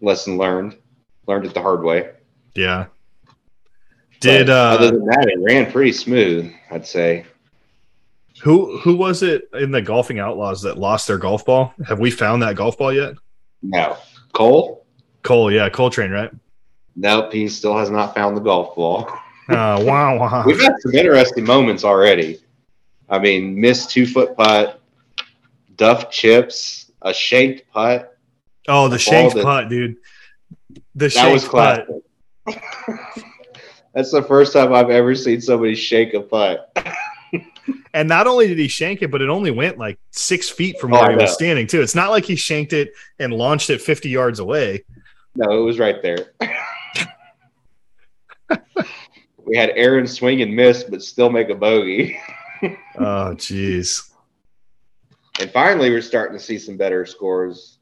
Lesson learned. Learned it the hard way. yeah. Did But other uh, than that, it ran pretty smooth. I'd say. who who was it in the golfing outlaws that lost their golf ball? Have we found that golf ball yet? No, Cole. Cole, yeah, Coltrane, right? Nope, he still has not found the golf ball. Uh, wow, wow. We've had some interesting moments already. I mean, missed two foot putt, duff chips, a shanked putt. Oh, the shanked that- putt, dude. The That shanked was classic. That's the first time I've ever seen somebody shake a putt. And not only did he shank it, but it only went like six feet from Oh, where he was standing, too. It's not like he shanked it and launched it 50 yards away. No, it was right there. we had Aaron swing and miss, but still make a bogey. Oh, jeez. And finally, we're starting to see some better scores.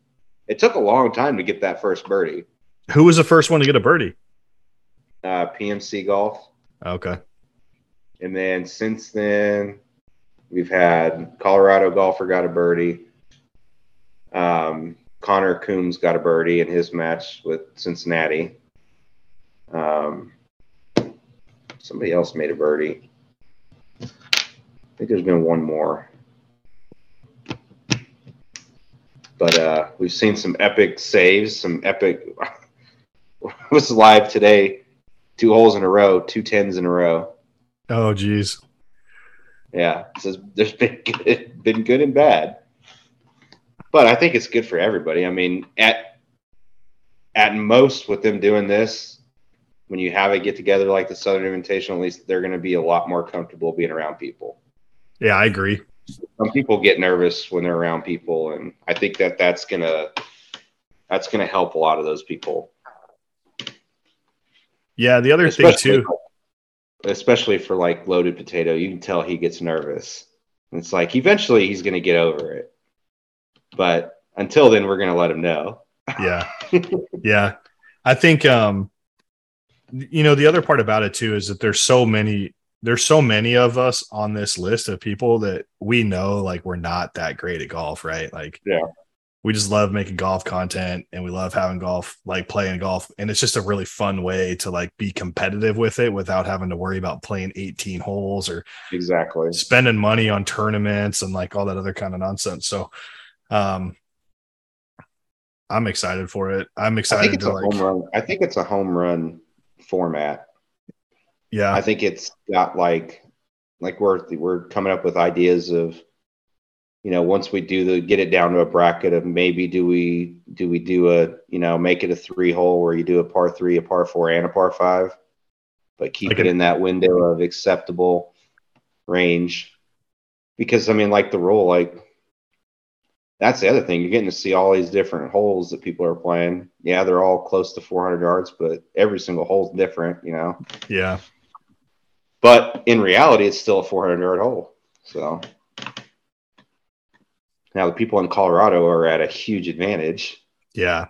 It took a long time to get that first birdie. Who was the first one to get a birdie? Uh, PMC Golf. Okay. And then since then, we've had Colorado golfer got a birdie. Um, Connor Coombs got a birdie in his match with Cincinnati. Um, somebody else made a birdie. I think there's been one more. But uh, we've seen some epic saves, some epic. was live today. Two holes in a row, two tens in a row. Oh, geez. Yeah, so there's been good, been good and bad, but I think it's good for everybody. I mean, at at most with them doing this, when you have a get together like the Southern Invitational, at least they're going to be a lot more comfortable being around people. Yeah, I agree. Some people get nervous when they're around people, and I think that that's gonna that's gonna help a lot of those people. Yeah, the other thing too. especially for like loaded potato, you can tell he gets nervous. It's like eventually he's going to get over it, but until then, we're going to let him know. Yeah. yeah. I think um you know the other part about it too is that there's so many there's so many of us on this list of people that we know like we're not that great at golf, right? Like Yeah. we just love making golf content and we love having golf like playing golf and it's just a really fun way to like be competitive with it without having to worry about playing 18 holes or Exactly. spending money on tournaments and like all that other kind of nonsense. So um I'm excited for it. I'm excited I think it's a like home run. I think it's a home run format. yeah. I think it's got like like we're we're coming up with ideas of you know, once we do the get it down to a bracket of maybe do we do we do a you know make it a three hole where you do a par three, a par four, and a par five, but keep Like it in that window of acceptable range. Because I mean, like the rule, like that's the other thing. You're getting to see all these different holes that people are playing. Yeah, they're all close to 400 yards, but every single hole's different, you know. Yeah. But in reality, it's still a 400 yard hole. So now the people in Colorado are at a huge advantage. Yeah.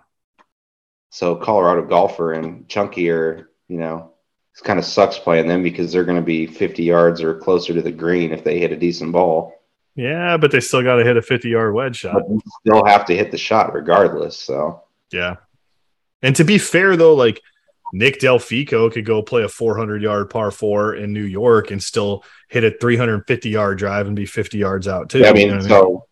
So Colorado golfer and Chunky are, you know, it kind of sucks playing them because they're going to be 50 yards or closer to the green if they hit a decent ball. Yeah, but they still got to hit a 50 yard wedge shot. But you still have to hit the shot regardless. So Yeah. And to be fair, though, like Nick Delfico could go play a 400 yard par four in New York and still hit a 350 yard drive and be 50 yards out, too. I You mean, know what so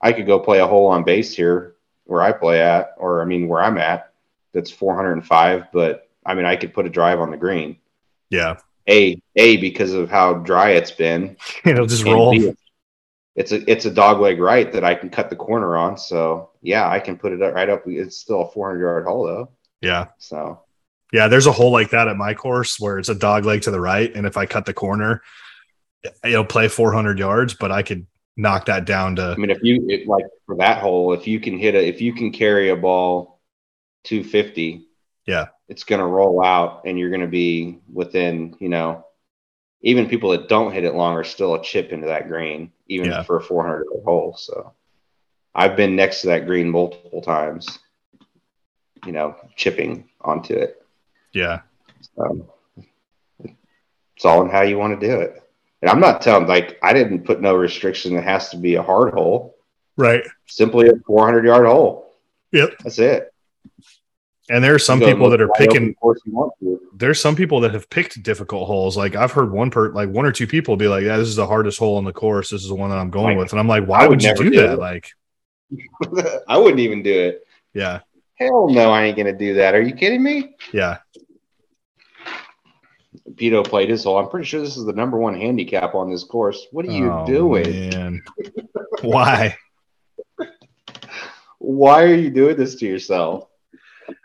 I could go play a hole on base here where I play at, or I mean, where I'm at, that's 405. But I mean, I could put a drive on the green. yeah. A, a because of how dry it's been. It'll just roll. B, it's a it's a dog leg right that I can cut the corner on. So yeah, I can put it up right up. It's still a 400 yard hole though. Yeah. So Yeah. There's a hole like that at my course where it's a dog leg to the right. And if I cut the corner, it'll play 400 yards, but I could knock that down to I mean, if you it, like for that hole, if you can hit a if you can carry a ball 250, Yeah. it's going to roll out, and you're going to be within you know. Even people that don't hit it long are still a chip into that green, even Yeah. for a 400 yard hole. So, I've been next to that green multiple times, you know, chipping onto it. yeah. Um, it's all in how you want to do it. And I'm not telling, like, I didn't put no restriction. It has to be a hard hole, Right. simply a 400 yard hole. Yep. That's it. And there are some people that are picking course you want to. there's some people that have picked difficult holes. Like I've heard one per like one or two people be like, "Yeah, this is the hardest hole in the course. This is the one that I'm going Like, with." And I'm like, "Why would, would you do do that?" it. Like, I wouldn't even do it. yeah, Hell no, I ain't gonna do that. Are you kidding me? yeah, Pito played his hole. I'm pretty sure this is the number one handicap on this course. What are you Oh, doing? Man. Why? Why are you doing this to yourself?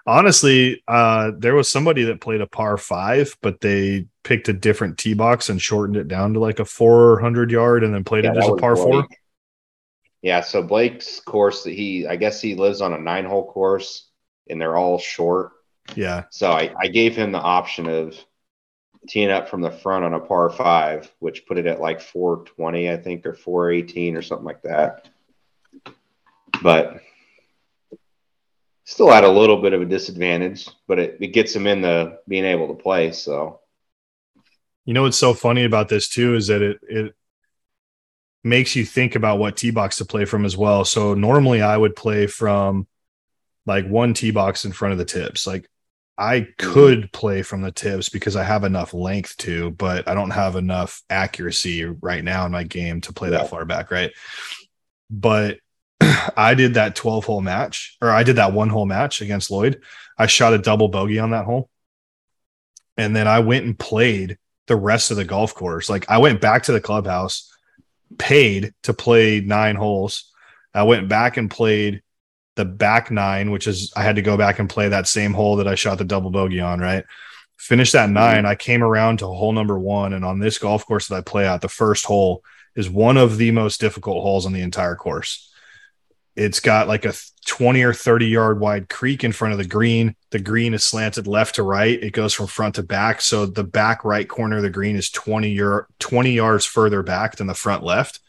Honestly, uh, there was somebody that played a par five, but they picked a different tee box and shortened it down to like a 400 yard, and then played Yeah, it as a par four. Yeah, so Blake's course he, I guess he lives on a nine hole course and they're all short. Yeah, So I, I gave him the option of teeing up from the front on a par five, which put it at like 420, I think, or 418 or something like that. But still at a little bit of a disadvantage, but it, it gets him in the being able to play. So You know what's so funny about this too is that it it makes you think about what tee box to play from as well. So normally I would play from like one tee box in front of the tips. Like I mm-hmm. could play from the tips because I have enough length to, but I don't have enough accuracy right now in my game to play Yeah. that far back, right? But I did that 12 hole match, or I did that one hole match against Lloyd. I shot a double bogey on that hole. And then I went and played the rest of the golf course. Like I went back to the clubhouse, paid to play nine holes. I went back and played the back nine, which is I had to go back and play that same hole that I shot the double bogey on, right? Finished that mm-hmm. 9 I came around to hole number one. And on this golf course that I play at, the first hole is one of the most difficult holes on the entire course. It's got like a 20 or 30 yard wide creek in front of the green. The green is slanted left to right. It goes from front to back. So the back right corner of the green is 20 yard 20 yards further back than the front left.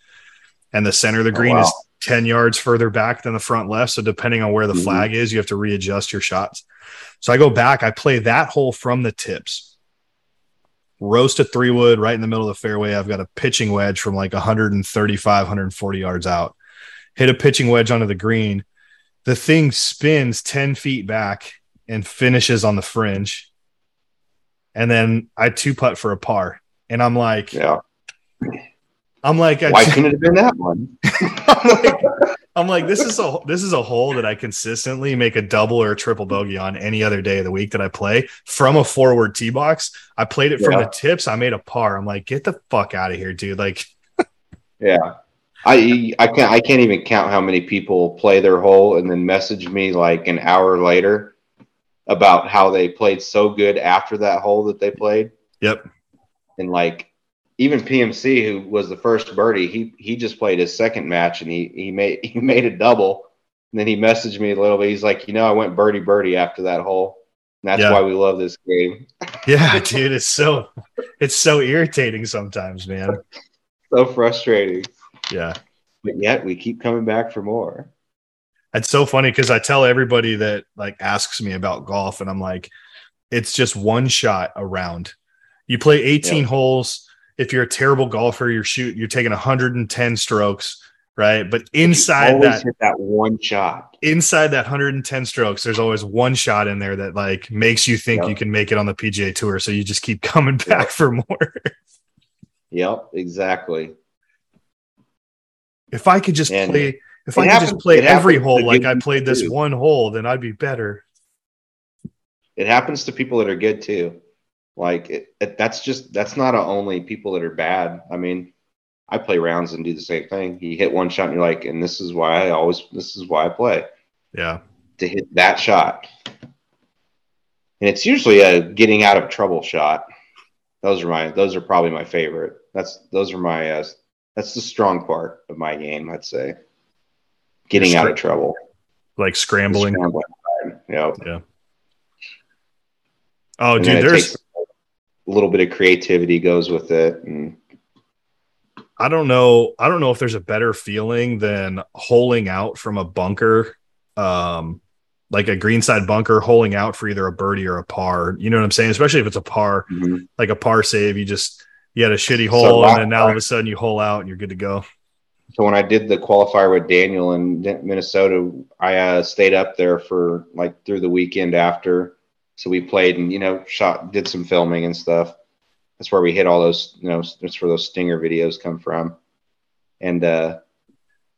And the center of the Oh, green wow. is 10 yards further back than the front left. So depending on where the Mhm. flag is, you have to readjust your shots. So I go back, I play that hole from the tips. Roast a three wood right in the middle of the fairway. I've got a pitching wedge from like 135, 140 yards out. Hit a pitching wedge onto the green. The thing spins 10 feet back and finishes on the fringe. And then I two putt for a par. And I'm like, yeah, I'm like, I why couldn't it have been that one? I'm like, I'm like, this is a this is a hole that I consistently make a double or a triple bogey on any other day of the week that I play from a forward tee box. I played it from Yeah. the tips. I made a par. I'm like, get the fuck out of here, dude. Like, Yeah. I I can't I can't even count how many people play their hole and then message me like an hour later about how they played so good after that hole that they played. Yep. And like even PMC, who was the first birdie, he he just played his second match and he he made he made a double. And then he messaged me a little bit. He's like, you know, I went birdie birdie after that hole. And that's Yeah. why we love this game. Yeah, dude, it's so it's so irritating sometimes, man. So frustrating. Yeah. But yet we keep coming back for more. It's so funny because I tell everybody that like asks me about golf, and I'm like, it's just one shot around. You play 18 Yeah. holes. If you're a terrible golfer, you're shooting, you're taking 110 strokes, right? But inside that, that one shot. inside that 110 strokes, there's always one shot in there that like makes you think Yeah. you can make it on the PGA Tour. So you just keep coming back for more. Yep, exactly. If I could just And play, if I could happens- just play every hole like I played this too. one hole, then I'd be better. It happens to people that are good too. Like it, it, that's just that's not only people that are bad. I mean, I play rounds and do the same thing. You hit one shot and you're like, and this is why I always this is why I play Yeah. to hit that shot. And it's usually a getting out of trouble shot. Those are my those are probably my favorite. That's those are my uh, that's the strong part of my game, I'd say. Getting out of trouble. Like scrambling. Scrambling. Yep. Oh, And dude, there's a little bit of creativity goes with it and I don't know. I don't know if there's a better feeling than holing out from a bunker, um, like a greenside bunker, holing out for either a birdie or a par. You know what I'm saying? Especially if it's a par, like a par save. You just you had a shitty hole, last and then now all of a sudden you hole out and you're good to go. So when I did the qualifier with Daniel in Minnesota, I uh, stayed up there for like through the weekend after. So we played and you know shot, did some filming and stuff. That's where we hit all those. You know, that's where those stinger videos come from. And uh,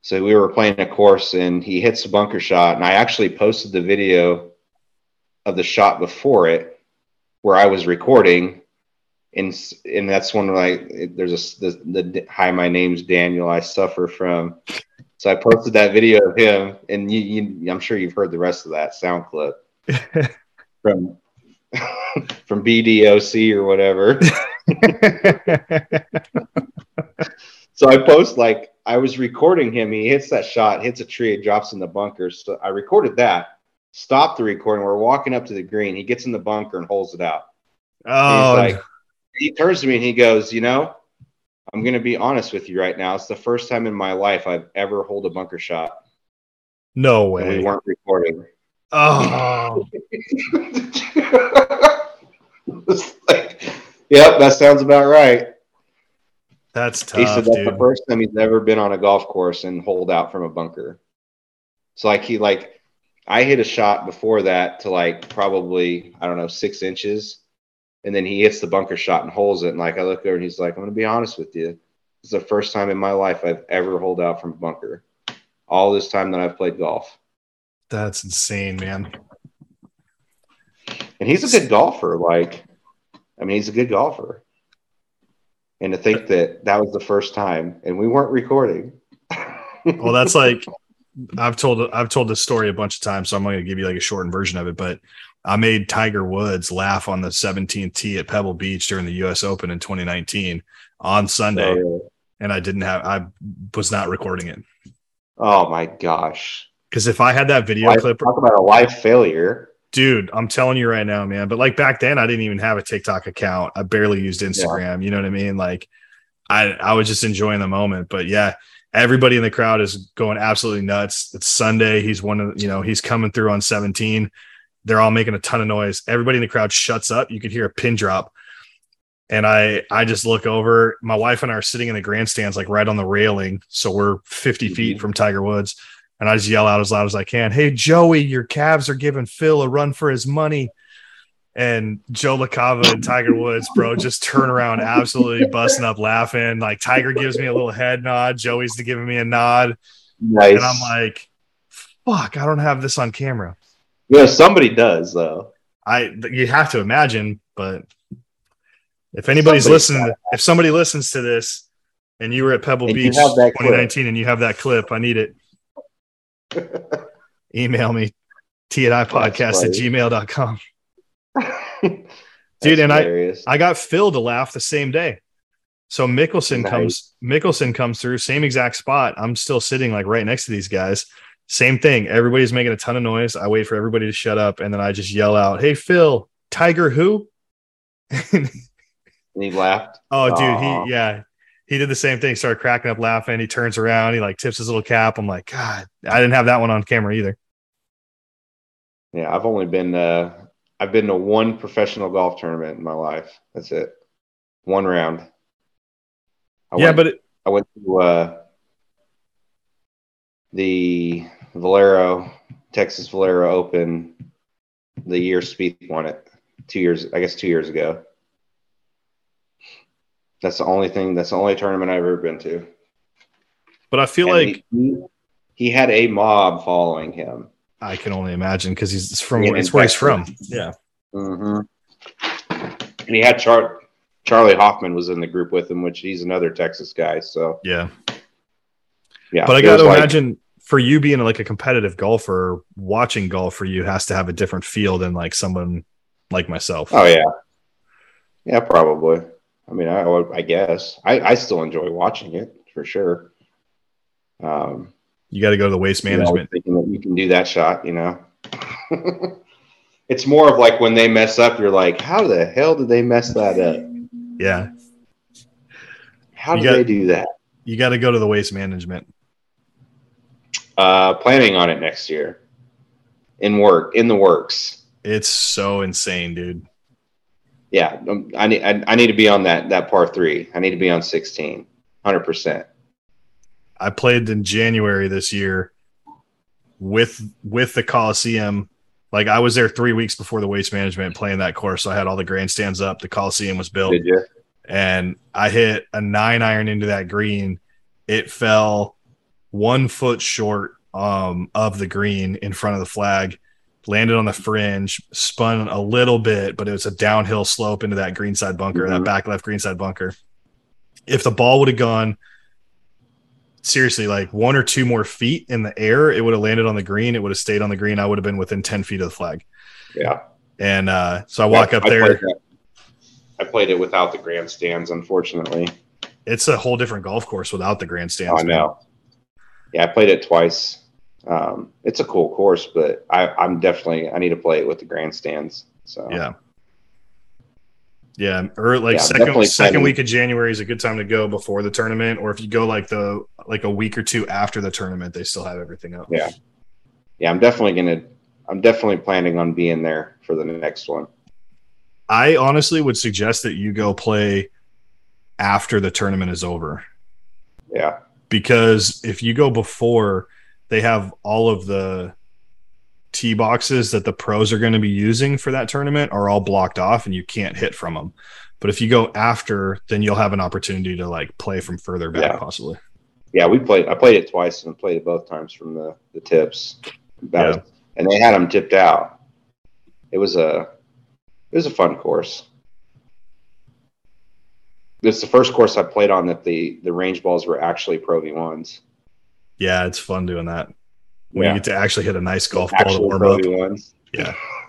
so we were playing a course, and he hits a bunker shot, and I actually posted the video of the shot before it, where I was recording, and and that's when like there's a the, the hi my name's Daniel I suffer from. So I posted that video of him, and you, you I'm sure you've heard the rest of that sound clip from from BDOC or whatever. So I post like I was recording him. He hits that shot, hits a tree, it drops in the bunker. So I recorded that. Stopped the recording. We're walking up to the green. He gets in the bunker and holds it out. oh, He's like, he turns to me and he goes, "You know, I'm going to be honest with you right now. It's the first time in my life I've ever hold a bunker shot, no and we weren't recording." Oh, like, yep, that sounds about right. that's tough, he said that's dude. the first time he's ever been on a golf course and hold out from a bunker. So like he like I hit a shot before that to like probably I don't know six inches, and then he hits the bunker shot and holds it. And like I look over and he's like, I'm gonna be honest with you, It's the first time in my life I've ever hold out from bunker. All this time that I've played golf, That's insane, man. and he's a good golfer. Like, I mean, he's a good golfer. And to think that that was the first time, and we weren't recording. Well, that's like I've told I've told this story a bunch of times, so I'm going to give you like a shortened version of it. But I made Tiger Woods laugh on the 17th tee at Pebble Beach during the U.S. Open in 2019 on Sunday, oh, So, and I didn't have I was not recording it oh my gosh. because if I had that video Life- clip, talk about a life failure. dude, I'm telling you right now, man. But like back then, I didn't even have a TikTok account. I barely used Instagram. You know what I mean? Like, I I was just enjoying the moment. But yeah, everybody in the crowd is going absolutely nuts. It's Sunday. He's one of you know he's coming through on 17. They're all making a ton of noise. Everybody in the crowd shuts up. You could hear a pin drop. And I I just look over. My wife and I are sitting in the grandstands, like right on the railing. So we're 50 feet Mhm. from Tiger Woods. And I just yell out as loud as I can, Hey, Joey, your calves are giving Phil a run for his money. And Joe LaCava and Tiger Woods, bro, just turn around, absolutely busting up laughing. Like Tiger gives me a little head nod, Joey's giving me a nod. Nice. And I'm like, fuck, I don't have this on camera. Yeah, somebody does though. I you have to imagine, but if anybody's Somebody's listening, if somebody listens to this and you were at Pebble Beach have that clip. 2019 and you have that clip, I need it. Email me T and I podcast at gmail.com. Dude, That's and I- I got Phil to laugh the same day. So Mickelson Nice. comes Mickelson comes through, same exact spot. I'm still sitting like right next to these guys. Same thing. Everybody's making a ton of noise. I wait for everybody to shut up, and then I just yell out, "Hey Phil, Tiger who?" and he laughed. oh, dude, he yeah, he did the same thing. Started cracking up laughing. He turns around, he like tips his little cap. I'm like, God, I didn't have that one on camera either. Yeah, I've only been uh I've been to one professional golf tournament in my life. That's it. One round. I yeah, went, but it, I went to uh the Valero Texas Valero Open the year Spieth won it. Two years I guess two years ago. That's the only thing that's the only tournament I've ever been to. but I feel And like he, he had a mob following him. I can only imagine because he's from Yeah, it's in where he's from. Yeah. Mm-hmm. And he had Char- Charley Hoffman was in the group with him, which he's another Texas guy. So Yeah. yeah, But I got to like- imagine for you being like a competitive golfer, watching golf for you has to have a different feel than like someone like myself. Oh yeah, yeah, probably. I mean, I, would- I guess I, I still enjoy watching it for sure. Um, You got to go to the waste you know, management. that you can do that shot, you know. it's more of like when they mess up, you're like, how the hell did they mess that up? Yeah. How You did got- they do that? You got to go to the waste management. Uh, planning on it next year. In work, in the works. It's so insane, dude. Yeah, um, I need I, I need to be on that that par three. I need to be on 16, 100 percent. I played in January this year with with the Coliseum. Like I was there three weeks before the waste management playing that course. So I had all the grandstands up. The Coliseum was built. Did you? and I hit a nine iron into that green. It fell one foot short um, of the green in front of the flag, landed on the fringe, spun a little bit, but it was a downhill slope into that greenside bunker, that Mhm. back left greenside bunker. If the ball would have gone seriously like one or two more feet in the air, it would have landed on the green. It would have stayed on the green. I would have been within 10 feet of the flag. Yeah. And uh, so I walk Yeah, up I there. played I played it without the grandstands, unfortunately. It's a whole different golf course without the grandstands. I know. Yeah, I played it twice. Um, it's a cool course, but I, I'm definitely I need to play it with the grandstands. So Yeah. Yeah, or like Yeah, second second week of January is a good time to go before the tournament, or if you go like the like a week or two after the tournament, they still have everything up. Yeah. yeah, I'm definitely gonna. I'm definitely planning on being there for the next one. I honestly would suggest that you go play after the tournament is over Yeah, because if you go before, they have all of the tee boxes that the pros are going to be using for that tournament are all blocked off and you can't hit from them. But if you go after, then you'll have an opportunity to like play from further back, Yeah. possibly. yeah. We played. I played it twice and played it both times from the the tips. Yeah. and they had them tipped out. It was a it was a fun course. It's the first course I played on that the the range balls were actually Pro V ones. Yeah, it's fun doing that when Yeah. you get to actually hit a nice golf ball to Actual warm Pro up. V ones. Yeah.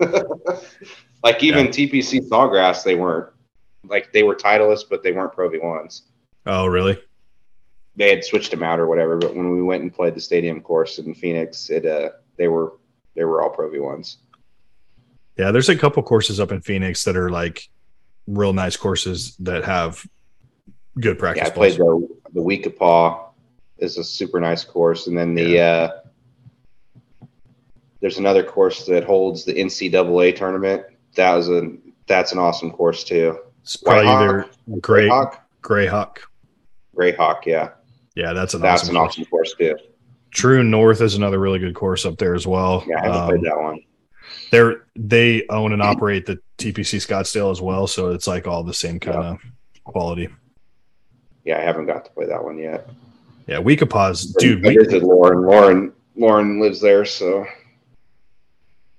like even TPC Sawgrass, they weren't like they were Titleist, but they weren't Pro V ones. Oh, really? They had switched them out or whatever. But when we went and played the stadium course in Phoenix, it uh they were they were all Pro V ones. Yeah, there's a couple courses up in Phoenix that are like real nice courses that have good practice. Yeah, I played balls. the the We-Ko-Pa is a super nice course, and then the uh, there's another course that holds the NCAA tournament. That was a that's an awesome course too. It's probably White either Gray Grayhawk, Grayhawk. Grayhawk, yeah, Yeah, that's an that's awesome an course. awesome course too. True North is another really good course up there as well. Yeah, I haven't Um, played that one. they're they own and operate the TPC Scottsdale as well, so it's like all the same kind of quality. Yeah, I haven't got to play that one yet. Yeah, We-Ko-Pa's dude. I We, Lauren. Lauren Lauren lives there, so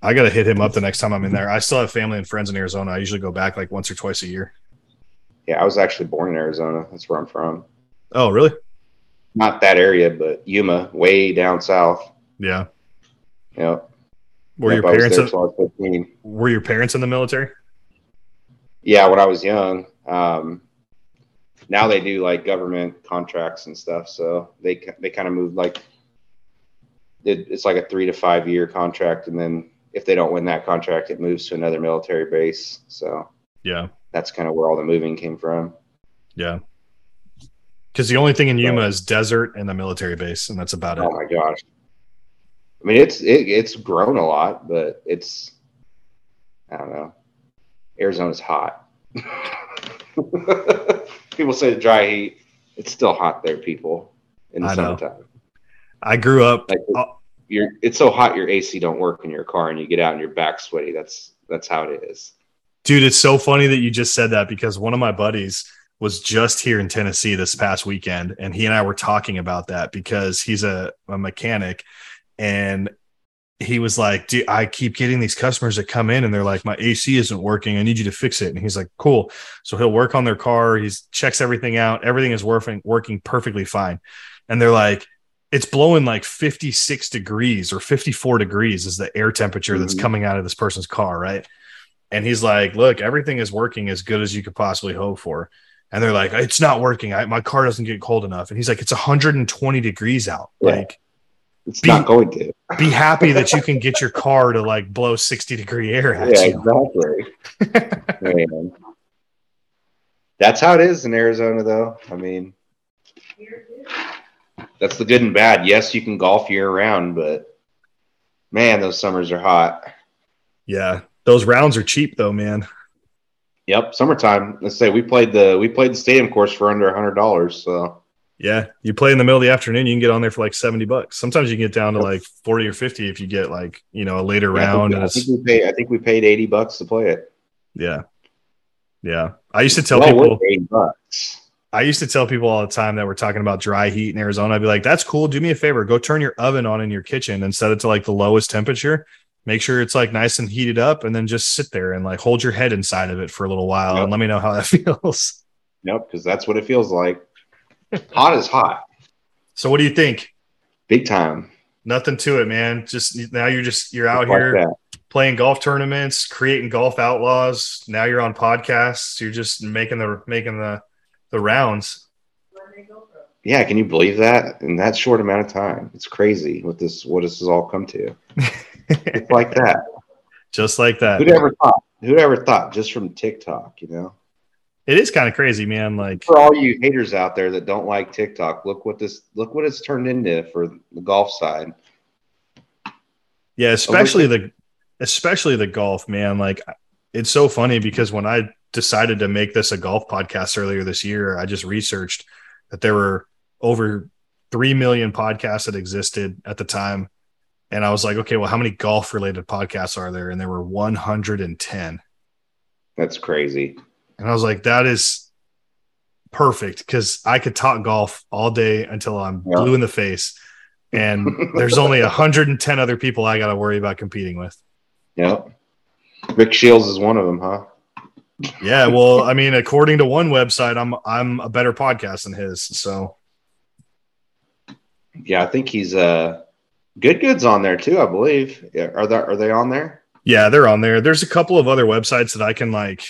I got to hit him up the next time I'm in there. I still have family and friends in Arizona. I usually go back like once or twice a year. yeah, I was actually born in Arizona. That's where I'm from. Oh, really? Not that area, but Yuma, way down south. Yeah. Yeah. Were Yep, your parents in, I was 15. were your parents in the military? Yeah, when I was young. Um, now they do like government contracts and stuff, so they they kind of moved like it, it's like a three to five year contract, and then if they don't win that contract, it moves to another military base. So Yeah. that's kind of where all the moving came from. Yeah. Because the only thing in Yuma is desert and the military base, and that's about it. Oh my gosh! I mean, it's it, it's grown a lot, but it's I don't know. Arizona's hot. people say the dry heat. It's still hot there, people. In the I know. summertime, I grew up. like Oh. you're, it's so hot your AC don't work in your car, and you get out and your back sweaty. That's that's how it is. Dude, it's so funny that you just said that because one of my buddies was just here in Tennessee this past weekend, and he and I were talking about that because he's a, a mechanic, and he was like, I keep getting these customers that come in and they're like, My AC isn't working. I need you to fix it. And he's like, Cool. So he'll work on their car. He checks everything out. Everything is working working perfectly fine. And they're like, it's blowing like 56 degrees or 54 degrees is the air temperature that's Mhm. coming out of this person's car, right? And he's like, Look, everything is working as good as you could possibly hope for. And they're like, It's not working. I, my car doesn't get cold enough. And he's like, It's 120 degrees out. Yeah. Like, It's Be- not going to. be happy that you can get your car to like blow 60 degree air at Yeah, you. exactly. That's how it is in Arizona, though. I mean, that's the good and bad. Yes, you can golf year round, but man, those summers are hot. Yeah. Those rounds are cheap though, man. Yep, summertime. Let's say we played the we played the stadium course for under a hundred dollars. So Yeah. You play in the middle of the afternoon, you can get on there for like 70 bucks. Sometimes you can get down to like 40 or 50 if you get like, you know, a later Yeah, I think round. we- and I, think we paid. I think we paid eighty bucks to play it. yeah. Yeah. I used to tell Well people eighty bucks. I used to tell people all the time that we're talking about dry heat in Arizona. I'd be like, that's cool. Do me a favor. Go turn your oven on in your kitchen and set it to like the lowest temperature. Make sure it's like nice and heated up and then just sit there and like hold your head inside of it for a little while Yep. and let me know how that feels. Nope, because that's what it feels like. hot is hot, So what do you think? big time. Nothing to it, man. Just now you're just you're out Like here that. playing golf tournaments, creating golf outlaws. Now you're on podcasts. You're just making the making the the rounds. Yeah, can you believe that in that short amount of time? It's crazy what this what this has all come to. It's like that. just like that. Who'd ever thought? Who'd ever thought? Just from TikTok, you know. It is kind of crazy, man. Like For all you haters out there that don't like TikTok, look what this look what it's turned into for the golf side. Yeah, especially the especially the golf, man. Like it's so funny because when I decided to make this a golf podcast earlier this year, I just researched that there were over 3 million podcasts that existed at the time. And I was like, okay, well, how many golf related podcasts are there? And there were 110. That's crazy. And I was like, that is perfect because I could talk golf all day until I'm Yeah. blue in the face. And there's only 110 other people I got to worry about competing with. Yep. Rick Shields is one of them, huh? Yeah, well, I mean, according to one website, I'm I'm a better podcast than his. So Yeah, I think he's uh Good Good's on there too, I believe. Yeah, are that are they on there? yeah, they're on there. There's a couple of other websites that I can like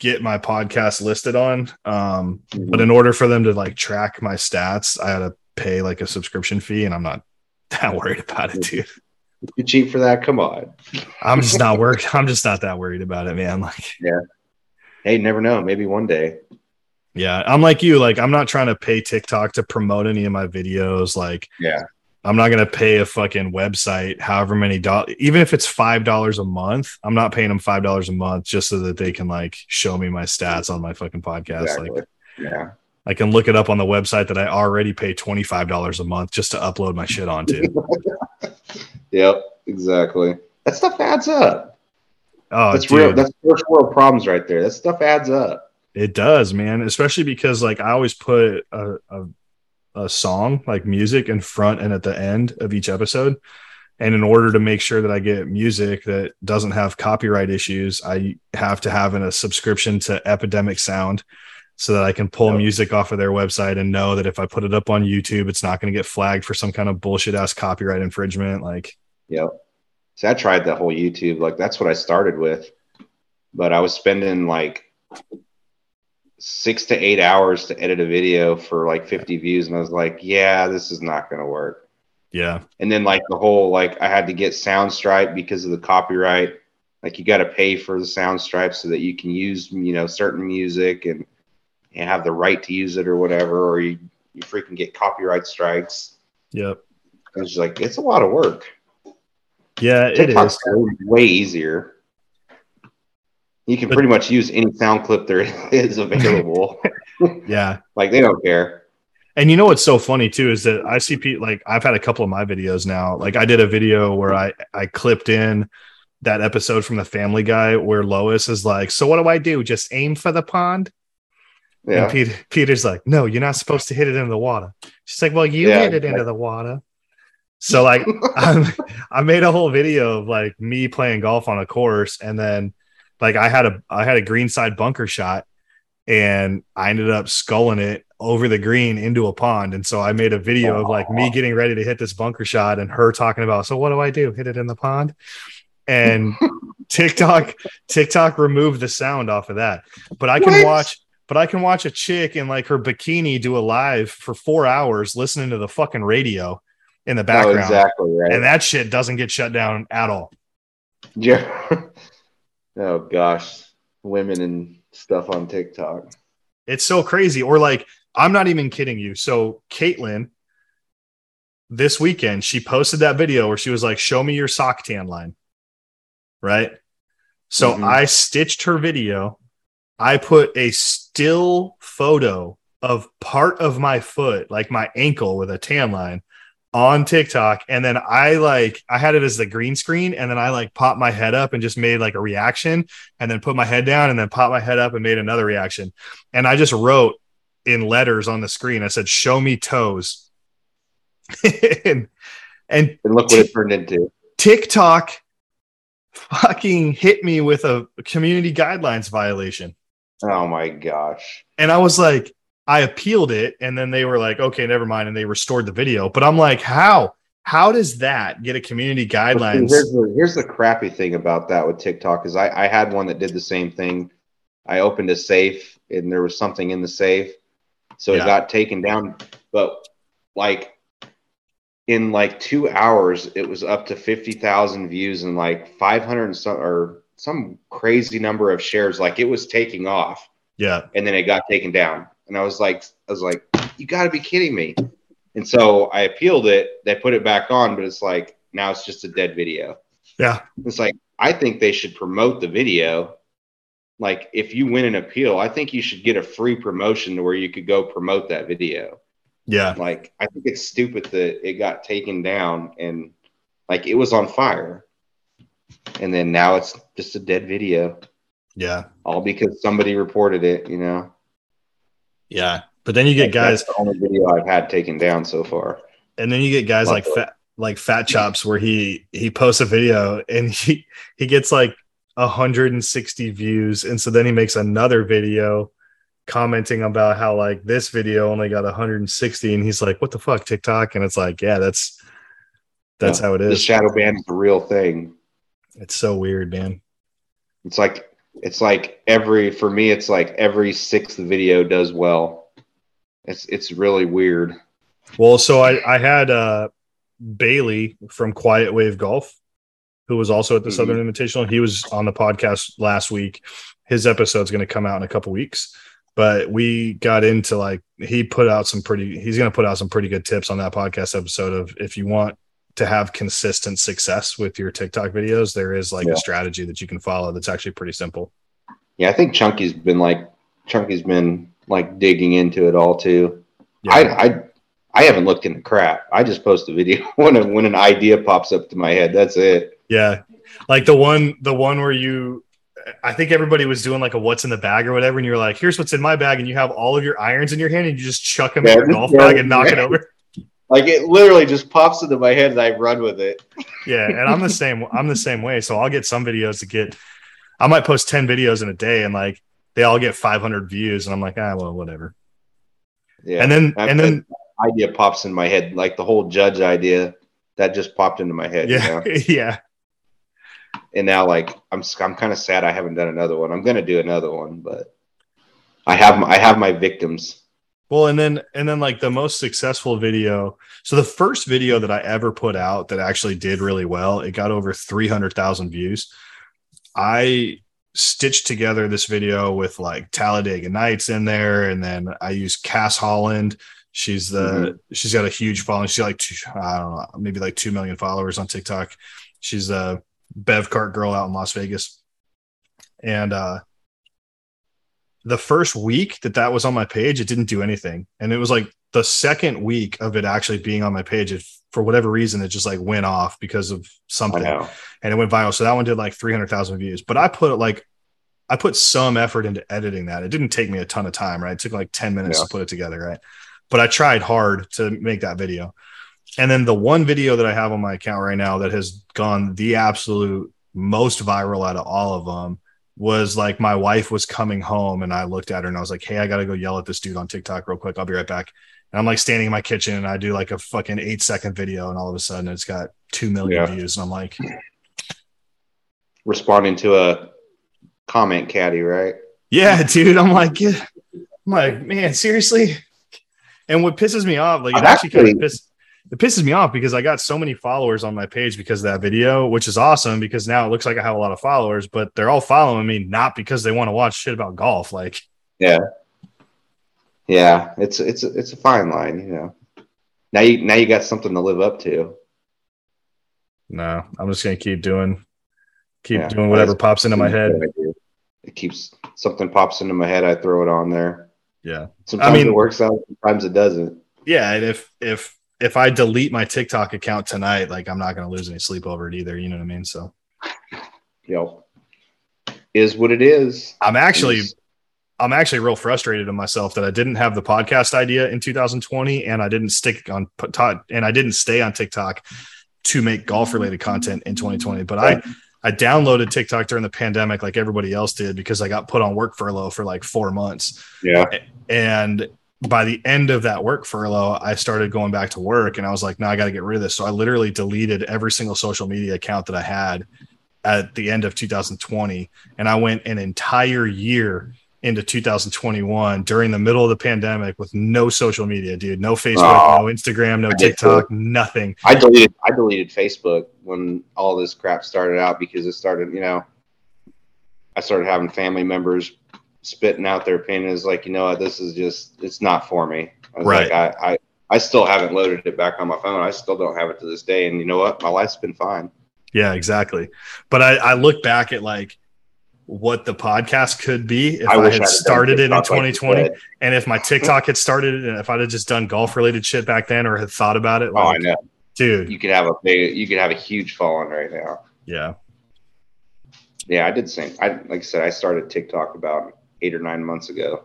get my podcast listed on. Um, but in order for them to like track my stats, I had to pay like a subscription fee, and I'm not that worried about it, dude. You cheap for that? Come on. I'm just not worried. I'm just not that worried about it, man. Like, yeah. Hey, never know. Maybe one day. yeah, I'm like you. Like, I'm not trying to pay TikTok to promote any of my videos. Like, Yeah. I'm not gonna pay a fucking website however many dollars, even if it's five dollars a month. I'm not paying them five dollars a month just so that they can like show me my stats on my fucking podcast. Exactly. Like, yeah. I can look it up on the website that I already pay twenty five dollars a month just to upload my shit onto. Yep. Exactly. That stuff adds up. Oh, that's dude, real. That's first world problems right there. That stuff adds up. it does, man. Especially because like I always put a, a a song like music in front and at the end of each episode. And in order to make sure that I get music that doesn't have copyright issues, I have to have in a subscription to Epidemic Sound. so that I can pull Yep. music off of their website and know that if I put it up on YouTube, it's not going to get flagged for some kind of bullshit ass copyright infringement. Like, Yep. See, I tried the whole YouTube. Like that's what I started with, but I was spending like six to eight hours to edit a video for like 50 views, and I was like, yeah, this is not going to work. yeah, And then like the whole like I had to get Soundstripe because of the copyright. Like you got to pay for the Soundstripe so that you can use you know certain music and and have the right to use it or whatever, or you you freaking get copyright strikes. yep, I was like, it's a lot of work. yeah, it TikTok's is. way easier. You can pretty much use any sound clip there is available. Yeah, like they don't care. And you know what's so funny too is that I see people like I've had a couple of my videos now. Like I did a video where I I clipped in that episode from the Family Guy where Lois is like, "So what do I do? Just aim for the pond?" Yeah. And Peter, Peter's like, "No, you're not supposed to hit it into the water." She's like, "Well, you Yeah. hit it into the water." So like, I made a whole video of like me playing golf on a course, and then like I had a I had a greenside bunker shot, and I ended up sculling it over the green into a pond. And so I made a video of like me getting ready to hit this bunker shot, and her talking about, "So what do I do? Hit it in the pond?" And TikTok TikTok removed the sound off of that, but I can What? watch. But I can watch a chick in like her bikini do a live for four hours listening to the fucking radio in the Oh, background. exactly right. And that shit doesn't get shut down at all. yeah. Oh gosh, women and stuff on TikTok. It's so crazy. Or like, I'm not even kidding you. So Caitlin, this weekend, she posted that video where she was like, "Show me your sock tan line." Right. So Mhm. I stitched her video. I put a still photo of part of my foot, like my ankle with a tan line on TikTok. And then I like, I had it as the green screen. And then I like popped my head up and just made like a reaction and then put my head down and then popped my head up and made another reaction. And I just wrote in letters on the screen, I said, show me toes. and, and And look what it turned into. TikTok fucking hit me with a community guidelines violation. Oh my gosh. And I was like, I appealed it. And then they were like, okay, never mind. And they restored the video. But I'm like, how? How does that get a community guidelines? Here's the, here's the crappy thing about that with TikTok is I, I had one that did the same thing. I opened a safe and there was something in the safe, so Yeah. it got taken down. But like in like two hours, it was up to fifty thousand views and like five hundred and some or some crazy number of shares. Like it was taking off, Yeah. and then it got taken down. And I was like, I was like, you got to be kidding me. And so I appealed it. They put it back on, but it's like now it's just a dead video. Yeah. It's like I think they should promote the video. Like if you win an appeal, I think you should get a free promotion to where you could go promote that video. Yeah. Like I think it's stupid that it got taken down and like it was on fire. And then now it's just a dead video, Yeah. all because somebody reported it, you know. Yeah. But then you get guys, the only video I've had taken down so far. and then you get guys like fat like fat chops where he he posts a video and he he gets like 160 views and so then he makes another video commenting about how like this video only got 160 and he's like what the fuck tiktok and it's like yeah that's that's Yeah. how it is. The shadow ban is a real thing. it's so weird man It's like it's like every for me it's like every sixth video does well. It's it's really weird. well so i i had uh bailey from quiet wave golf who was also at the Mhm. southern invitational he was on the podcast last week his episode's going to come out in a couple weeks but we got into like he put out some pretty he's going to put out some pretty good tips on that podcast episode of if you want to have consistent success with your tiktok videos there is like Yeah. a strategy that you can follow that's actually pretty simple Yeah, I think Chunky's been like Chunky's been like digging into it all too. yeah I I I haven't looked into crap. I just post a video when a, when an idea pops up to my head. That's it. Yeah. Like the one the one where you I think everybody was doing like a what's in the bag or whatever, and you're like, here's what's in my bag, and you have all of your irons in your hand and you just chuck them in your golf yeah, bag and knock it over. Like it literally just pops into my head and I run with it. Yeah. And I'm the same I'm the same way. So I'll get some videos to get I might post 10 videos in a day and like they all get 500 views, and I'm like, ah, well, whatever. Yeah. And then That- and then idea pops in my head, like the whole judge idea that just popped into my head. you yeah, know? yeah, And now, like, I'm I'm kind of sad I haven't done another one. I'm gonna do another one, but I have my, I have my victims. Well, and then and then like the most successful video. So the first video that I ever put out that actually did really well, it got over 300,000 views. I stitched together this video with like Talladega Nights in there and then I used Cass Holland. She's the she's got a huge following. She's like two, I don't know, maybe like 2 million followers on TikTok. She's a bev cart girl out in Las Vegas. And uh the first week that that was on my page, it didn't do anything. And it was like the second week of it actually being on my page, it, for whatever reason, it just like went off because of something and it went viral. So that one did like 300,000 views. But I put it like, I put some effort into editing that. It didn't take me a ton of time, right? It took like 10 minutes Yeah. to put it together, right? But I tried hard to make that video. And then the one video that I have on my account right now that has gone the absolute most viral out of all of them was like my wife was coming home and I looked at her and I was like, Hey, I got to go yell at this dude on TikTok real quick. I'll be right back. And I'm like standing in my kitchen and I do like a fucking eight second video and all of a sudden it's got 2 million Yeah. views. And I'm like, Responding to a comment caddy, right? Yeah, dude. I'm like, yeah. I'm like, man, seriously. And what pisses me off, like, it I've actually kind of actually- piss, it pisses me off because I got so many followers on my page because of that video, which is awesome because now it looks like I have a lot of followers, but they're all following me not because they want to watch shit about golf. Like, Yeah, yeah, it's it's it's a fine line, you know. Now you now you got something to live up to. no, I'm just gonna keep doing, keep Yeah. doing whatever pops into my head. I. It keeps something pops into my head. I throw it on there. Yeah, Sometimes mean- it works out. Sometimes it doesn't. yeah. And if if if I delete my TikTok account tonight, like, I'm not gonna lose any sleep over it either. You know what I mean? So know, is what it is. I'm actually It's- I'm actually real frustrated in myself that I didn't have the podcast idea in 2020 and I didn't stick on and I didn't stay on TikTok to make golf related content in 2020. But I I downloaded TikTok during the pandemic like everybody else did because I got put on work furlough for like 4 months. yeah. And by the end of that work furlough, I started going back to work and I was like, no, I got to get rid of this. So I literally deleted every single social media account that I had at the end of 2020. And I went an entire year into 2021 during the middle of the pandemic with no social media, dude. No Facebook, Aw. no Instagram, no TikTok, nothing. I deleted I deleted Facebook when all this crap started out because it started, you know, I started having family members spitting out their opinions like, you know what, this is just it's not for me. I was Right. like, I, I I still haven't loaded it back on my phone. I still don't have it to this day. And you know what? My life's been fine. Yeah, exactly. But I, I look back at like what the podcast could be if I, wish had started it in TikTok like 2020 and if my TikTok had started and if I'd have just done golf related shit back then or had thought about it. Oh, I know. dude. You could have a big you could have a huge following right now. Yeah. Yeah, I did the same. I like I said, I started TikTok about eight or nine months ago.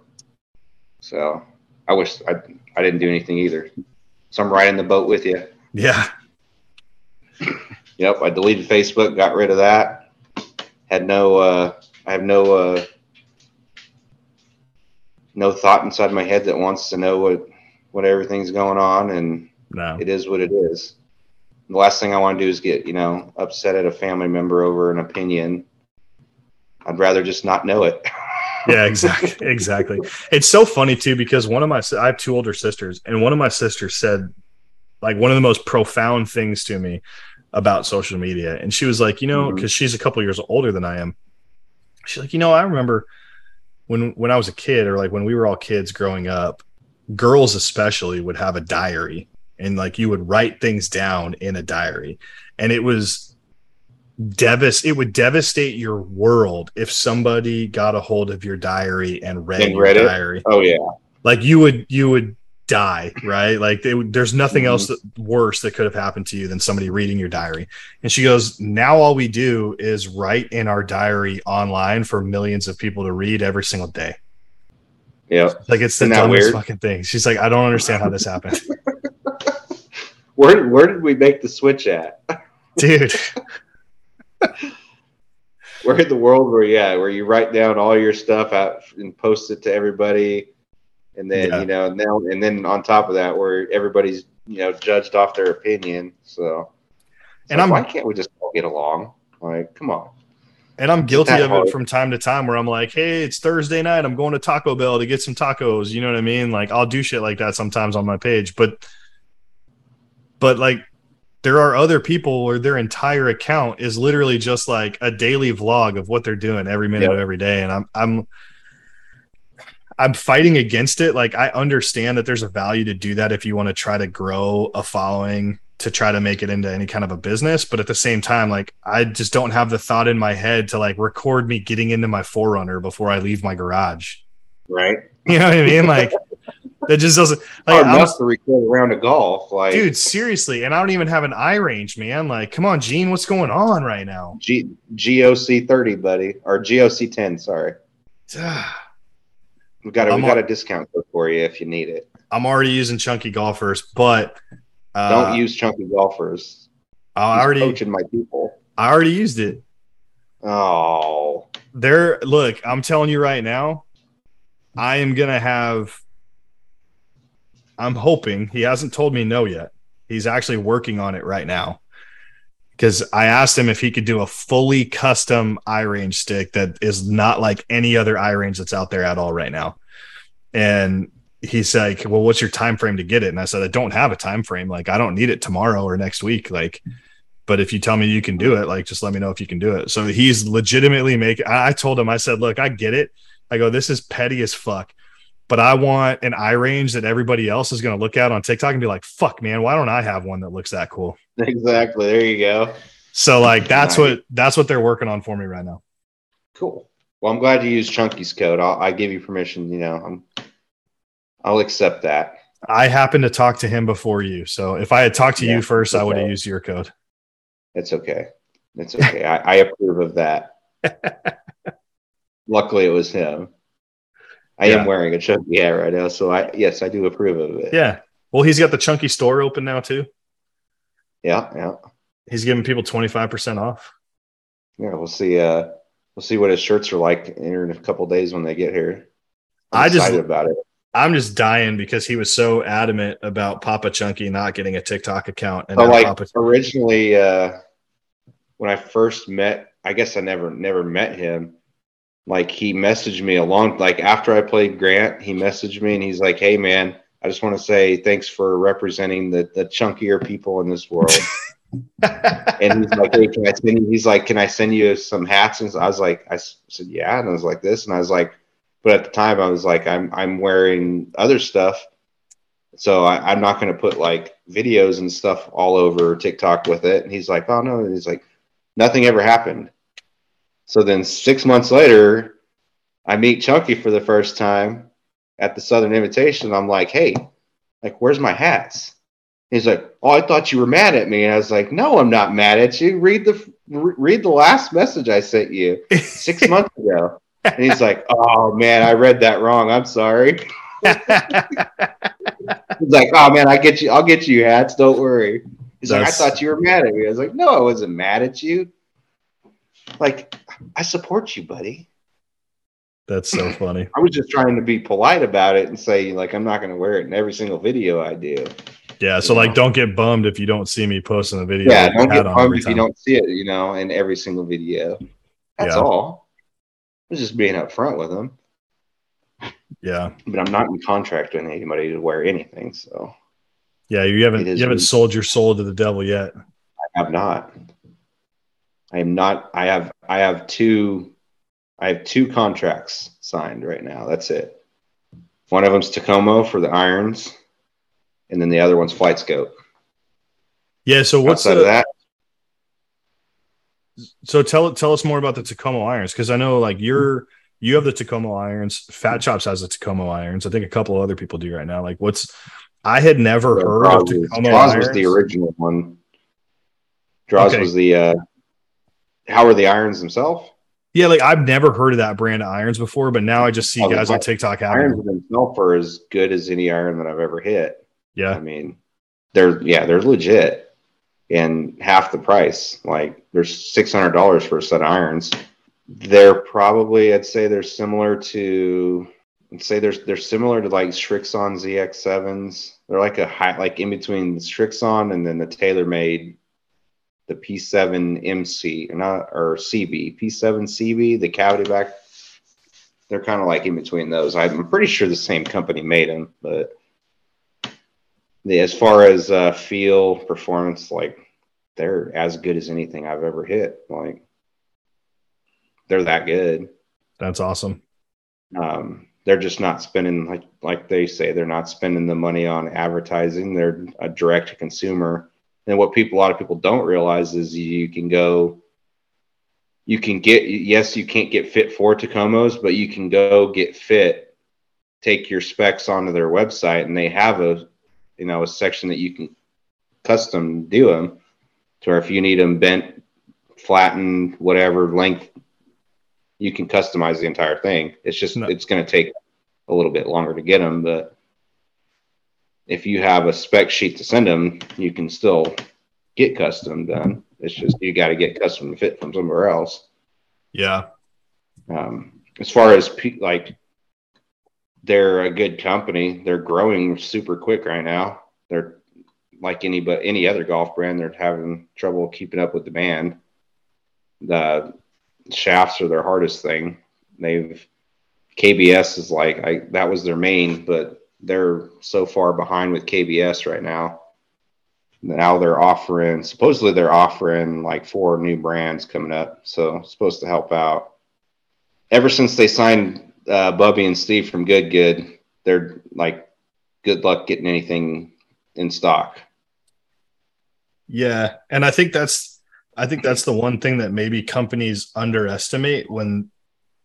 So I wish I I didn't do anything either. So I'm riding the boat with you. Yeah. Yep, I deleted Facebook, got rid of that. Had no uh I have no uh no thought inside my head that wants to know what what everything's going on and No. it is what it is. The last thing I want to do is get, you know, upset at a family member over an opinion. I'd rather just not know it. yeah, exactly. Exactly. It's so funny too because one of my I have two older sisters, and one of my sisters said like one of the most profound things to me about social media, and she was like, you know, mm-hmm. because she's a couple years older than I am. She's like, you know, I remember when when I was a kid, or like when we were all kids growing up, girls especially would have a diary, and like you would write things down in a diary, and it was devast it would devastate your world if somebody got a hold of your diary and read And your it? diary oh yeah. like you would you would die right like they there's nothing Mhm. else that, worse that could have happened to you than somebody reading your diary and she goes now all we do is write in our diary online for millions of people to read every single day Yeah, like it's the dumbest weird? fucking thing she's like i don't understand how this happened Where where did we make the switch at? dude we're in the world where yeah, where you write down all your stuff out and post it to everybody, and then Yeah. you know, and then and then on top of that, where everybody's you know judged off their opinion. So, And so I'm- why can't we just all get along? Like, come on. And I'm guilty of hard. it from time to time where I'm like, hey, it's Thursday night. I'm going to Taco Bell to get some tacos. You know what I mean? Like I'll do shit like that sometimes on my page. But but like there are other people where their entire account is literally just like a daily vlog of what they're doing every minute Yep. of every day. And I'm I'm I'm fighting against it. Like I understand that there's a value to do that if you want to try to grow a following to try to make it into any kind of a business. But at the same time, like I just don't have the thought in my head to like record me getting into my forerunner before I leave my garage. Right? You know what I mean? Like that just doesn't like Hard I'm, enough to a round of golf, like dude, seriously. And I don't even have an eye range, man. Like, come on, Gene, what's going on right now? G- GOC thirty, buddy, or GOC ten. Sorry, we got a, we got a discount code for you if you need it. I'm already using chunky golfers, but uh, Don't use chunky golfers. I He's already coaching my people. I already used it. Oh, there look i'm telling you right now i am gonna have i'm hoping he hasn't told me no yet he's actually working on it right now because i asked him if he could do a fully custom eye range stick that is not like any other eye range that's out there at all right now and he's like well what's your time frame to get it and i said i don't have a time frame like i don't need it tomorrow or next week like but if you tell me you can do it, like just let me know if you can do it. So he's legitimately making. I I told him, I said, look, I get it. I go, this is petty as fuck, but I want an eye range that everybody else is going to look at on TikTok and be like, fuck, man, why don't I have one that looks that cool? exactly. There you go. So like that's Nice. what that's what they're working on for me right now. Cool. Well, I'm glad you used Chunky's code. I'll, I give you permission. You know, I'm. I'll accept that. I happened to talk to him before you, so if I had talked to Yeah, you first, I would have used your code. It's okay. It's okay. I, I approve of that. Luckily, it was him. I Yeah. am wearing a chunky hat right now, so I yes, I do approve of it. Yeah. Well, he's got the chunky store open now too. yeah, yeah. He's giving people twenty five percent off. Yeah, we'll see. Uh, we'll see what his shirts are like in a couple days when they get here. I'm I just- about it. I'm just dying because he was so adamant about Papa Chunky not getting a TikTok account. And like Papa, originally, uh, when I first met, I guess I never never met him. Like he messaged me a long like after I played Grant, he messaged me and he's like, "Hey man, I just want to say thanks for representing the the chunkier people in this world." and he's like, "Hey, can I send you?" He's like, "Can I send you some hats?" And I was like, I said, "Yeah," and I was like this, and I was like, but at the time, I was like, "I'm I'm wearing other stuff." So I, I'm not going to put like videos and stuff all over TikTok with it. And he's like, oh no. And he's like, nothing ever happened. So then six months later, I meet Chunky for the first time at the Southern Invitation. I'm like, hey, like, where's my hats? He's like, oh, I thought you were mad at me. And I was like, no, I'm not mad at you. Read the re- read the last message I sent you six months ago. And he's like, oh man, I read that wrong. I'm sorry. He's like, oh man, I get you. I'll get you hats. Don't worry. He's That's- like, I thought you were mad at me. I was like, no, I wasn't mad at you. Like, I support you, buddy. That's so funny. I was just trying to be polite about it and say, like, I'm not going to wear it in every single video I do. Yeah. So like, don't get bummed if you don't see me posting a video. Yeah, don't get bummed if you don't see it, you know, in every single video. That's Yeah. all. I was just being upfront with them, Yeah. but I'm not in contract with anybody to wear anything, so Yeah. You haven't you haven't sold your soul to the devil yet. I have not. I am not. I have. I have two. I have two contracts signed right now. That's it. One of them's Takomo for the irons, and then the other one's FlightScope. Yeah. So what's Outside the, of that, so tell tell us more about the Takomo irons because I know like you're you have the Takomo irons. Fat Chops has the Takomo irons. I think a couple of other people do right now. Like what's I had never the heard Draws of Takomo Draws irons. was the original one. Draws Okay. was the. Uh, how are the irons themselves? Yeah, like I've never heard of that brand of irons before, but now I just see Oh, guys on TikTok having Irons them. themselves are as good as any iron that I've ever hit. Yeah, I mean, they're yeah, they're legit, and half the price. Like, there's six hundred dollars for a set of irons. They're probably, I'd say, they're similar to, I'd say they're they're similar to like Srixon ZX7s. They're like a high, like in between the Srixon and then the TaylorMade, the P7 MC, or not or CB, P7 CB, the cavity back. They're kind of like in between those. I'm pretty sure the same company made them, but the, as far as uh, feel performance, like they're as good as anything I've ever hit. Like they're that good. That's awesome. Um, they're just not spending like like they say they're not spending the money on advertising. They're a direct to consumer. And what people a lot of people don't realize is you can go you can get yes you can't get fit for Takomos, but you can go get fit, take your specs onto their website, and they have a you know a section that you can custom do them to where if you need them bent, flattened, whatever length you can customize the entire thing. It's just no. it's going to take a little bit longer to get them, but if you have a spec sheet to send them, you can still get custom done. It's just you got to get custom fit from somewhere else. Yeah. Um, as far as like, they're a good company. They're growing super quick right now. They're like any but any other golf brand. They're having trouble keeping up with demand. The shafts are their hardest thing. They've KBS is like I that was their main, but they're so far behind with KBS right now. Now they're offering supposedly they're offering like four new brands coming up, so supposed to help out. Ever since they signed uh, Bubbie and Steve from Good Good, they're like good luck getting anything in stock. Yeah, and I think that's I think that's the one thing that maybe companies underestimate when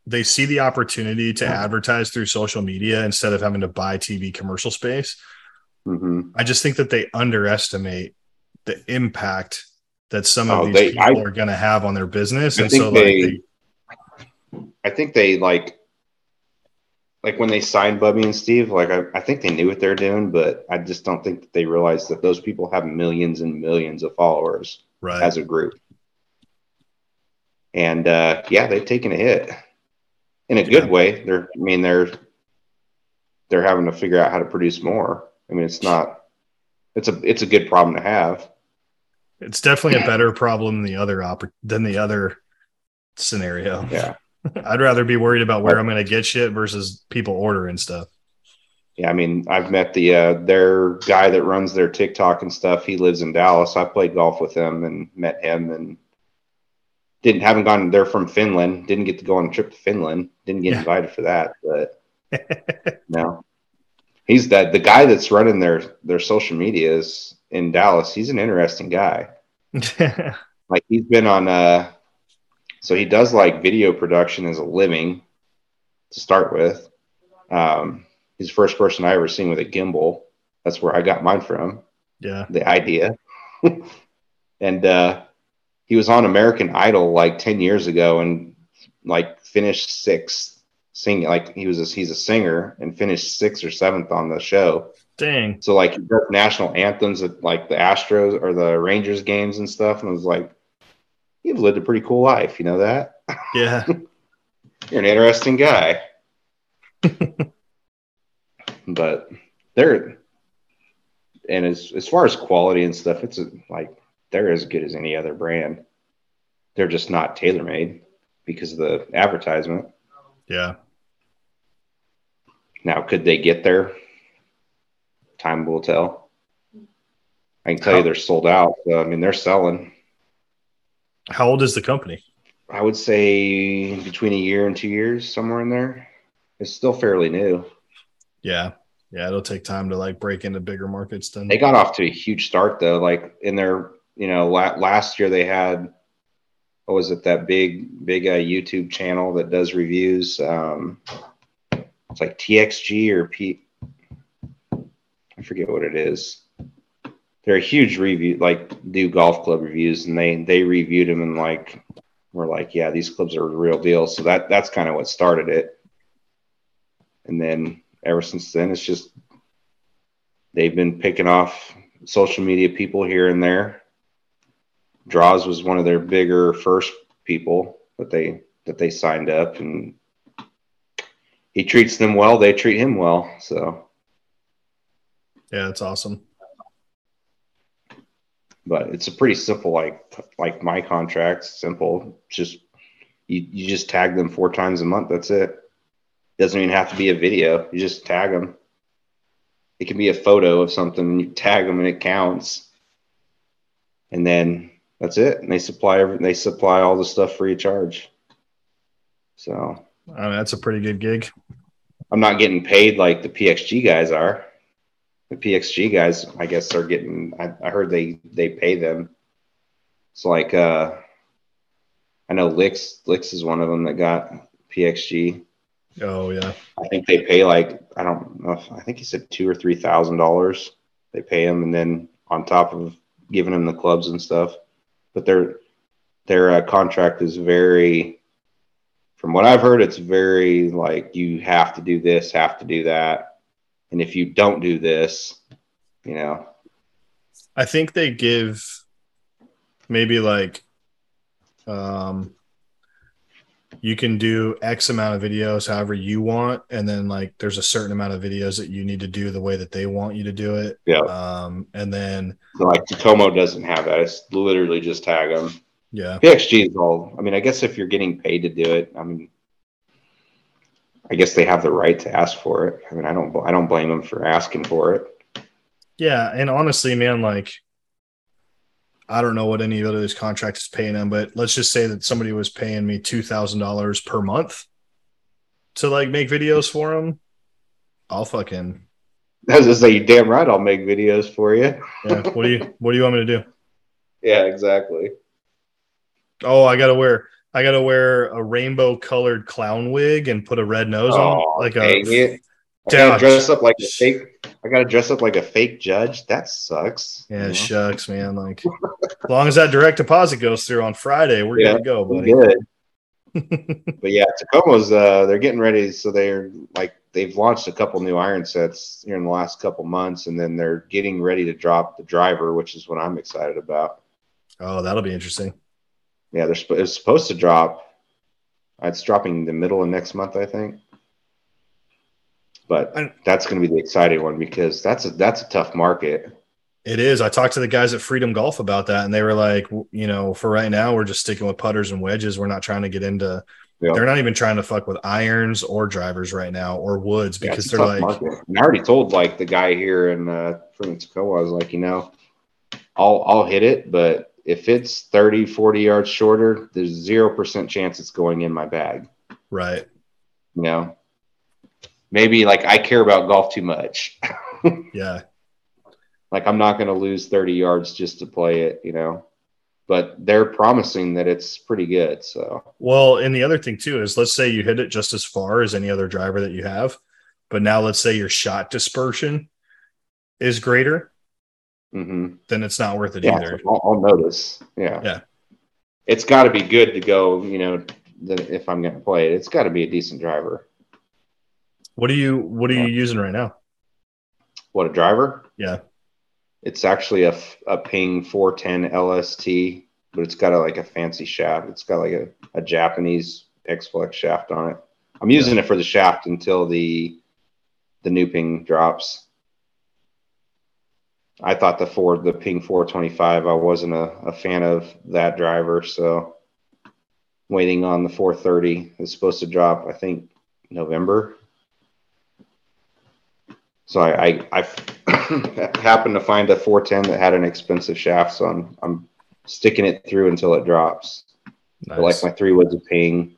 they see the opportunity to advertise through social media instead of having to buy TV commercial space. Mm-hmm. I just think that they underestimate the impact that some of oh, these they, people I, are going to have on their business. I and so, they, like, they, I think they like, like when they signed Bubbie and Steve, like I, I think they knew what they're doing, but I just don't think that they realize that those people have millions and millions of followers right. as a group and uh, yeah, they've taken a hit in a good way. They're, I mean, they're they're having to figure out how to produce more. I mean, it's not, it's a it's a good problem to have. It's definitely a better problem than the other oppor- than the other scenario. Yeah, I'd rather be worried about where I'm going to get shit versus people ordering stuff. Yeah, I mean, I've met the uh, their guy that runs their TikTok and stuff. He lives in Dallas. I played golf with him and met him, and didn't haven't gone there from Finland. Didn't get to go on a trip to Finland. Didn't get yeah. invited for that, but no. He's that the guy that's running their their social medias in Dallas. He's an interesting guy. like he's been on uh so he does like video production as a living to start with. Um he's the first person I ever seen with a gimbal. That's where I got mine from. Yeah. The idea. and uh he was on American Idol like 10 years ago and like finished sixth singing. Like he was, a, he's a singer and finished sixth or seventh on the show. Dang. So like national anthems at like the Astros or the Rangers games and stuff. And I was like, you've lived a pretty cool life. You know that? Yeah. You're an interesting guy. but they're, and as, as far as quality and stuff, it's a, like they're as good as any other brand. They're just not tailor made because of the advertisement. Yeah. Now, could they get there? Time will tell. I can tell How? you they're sold out. So, I mean, they're selling. How old is the company? I would say between a year and two years, somewhere in there. It's still fairly new. Yeah. Yeah, it'll take time to like break into bigger markets. Then they got off to a huge start though. Like in their you know, la- last year they had, what was it, that big, big uh, YouTube channel that does reviews. Um, it's like TXG or P, I forget what it is. They're a huge review, like do golf club reviews, and they they reviewed them and like we're like, yeah, these clubs are the real deal. So that that's kind of what started it. And then ever since then, it's just they've been picking off social media people here and there Draws was one of their bigger first people, but they that they signed up, and he treats them well. They treat him well. So yeah, it's awesome. But it's a pretty simple, like like my contract. Simple, just you, you just tag them four times a month. That's it. Doesn't even have to be a video. You just tag them. It can be a photo of something, and you tag them, and it counts. And then that's it. And they supply every, they supply all the stuff free of charge. So I mean, that's a pretty good gig. I'm not getting paid like the PXG guys are. The PXG guys, I guess, are getting. I, I heard they they pay them. It's like uh, I know Licks Licks is one of them that got PXG. Oh yeah. I think they pay like I don't know. If, I think he said two or three thousand dollars. They pay him, and then on top of giving him the clubs and stuff, but their their uh, contract is very from what I've heard, it's very like you have to do this, have to do that. And if you don't do this, you know. I think they give maybe like um you can do X amount of videos however you want, and then like there's a certain amount of videos that you need to do the way that they want you to do it. Yeah. Um, and then so like Takomo doesn't have that. It's literally just tag them. Yeah. PXG is all. I mean, I guess if you're getting paid to do it, I mean, I guess they have the right to ask for it. I mean, I don't. I don't blame them for asking for it. Yeah, and honestly, man, like, I don't know what any of those contracts is paying them, but let's just say that somebody was paying me two thousand dollars per month to like make videos for them. I'll fucking. I was just say, you damn right, I'll make videos for you. yeah. What do you What do you want me to do? Yeah, exactly. Oh, I gotta wear I gotta wear a rainbow colored clown wig and put a red nose oh, on like a it. I gotta dress up like a fake I gotta dress up like a fake judge. That sucks. Yeah, you know? shucks, man. Like as long as that direct deposit goes through on Friday, we're yeah, good to go, buddy. Good. but yeah, Takomo's uh they're getting ready, so they're like they've launched a couple new iron sets here in the last couple months, and then they're getting ready to drop the driver, which is what I'm excited about. Oh, that'll be interesting yeah, they're it's supposed to drop. It's dropping the middle of next month, I think. But that's going to be the exciting one because that's a that's a tough market. It is. I talked to the guys at Freedom Golf about that, and they were like, you know, for right now, we're just sticking with putters and wedges. We're not trying to get into. Yep. They're not even trying to fuck with irons or drivers right now or woods because yeah, they're like. Market. And I already told like the guy here in uh, Takomo, I was like, you know, I'll I'll hit it, but if it's 30, 40 yards shorter, there's 0% chance it's going in my bag. Right. You know, maybe like I care about golf too much. yeah. Like I'm not going to lose 30 yards just to play it, you know, but they're promising that it's pretty good. So, well, and the other thing too is let's say you hit it just as far as any other driver that you have, but now let's say your shot dispersion is greater mm-hmm. then it's not worth it yeah, either. I'll, I'll, notice. Yeah. Yeah. It's got to be good to go, you know, if I'm going to play it. It's got to be a decent driver. What are you What are you using right now? What a driver? Yeah. It's actually a, a Ping 410 LST, but it's got a, like a fancy shaft. It's got like a, a Japanese X Flex shaft on it. I'm using yeah. it for the shaft until the the new Ping drops. I thought the Ford, the Ping 425, I wasn't a, a fan of that driver. So waiting on the 430 is supposed to drop, I think, November. So I, I, I happened to find a 410 that had an expensive shaft. So I'm, I'm sticking it through until it drops. Nice. I like my three woods of Ping,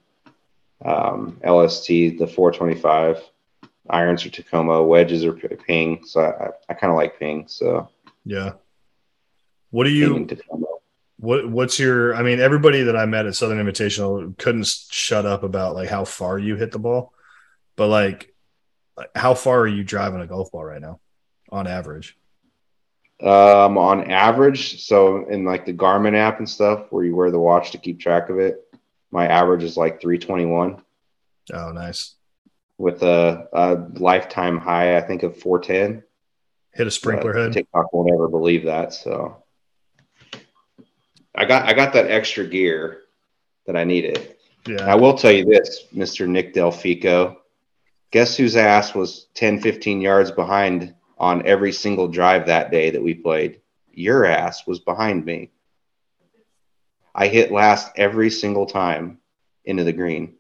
um, LST, the 425 irons are Takomo, wedges are Ping. So I, I kind of like Ping. So yeah. What do you? What What's your? I mean, everybody that I met at Southern Invitational couldn't shut up about like how far you hit the ball, but like, how far are you driving a golf ball right now, on average? Um, on average, so in like the Garmin app and stuff, where you wear the watch to keep track of it, my average is like 321. Oh, nice with a, a lifetime high, I think, of 410. Hit a sprinkler head. TikTok won't ever believe that. So I got I got that extra gear that I needed. Yeah. I will tell you this, Mr. Nick Delfico. Guess whose ass was 10, 15 yards behind on every single drive that day that we played? Your ass was behind me. I hit last every single time into the green.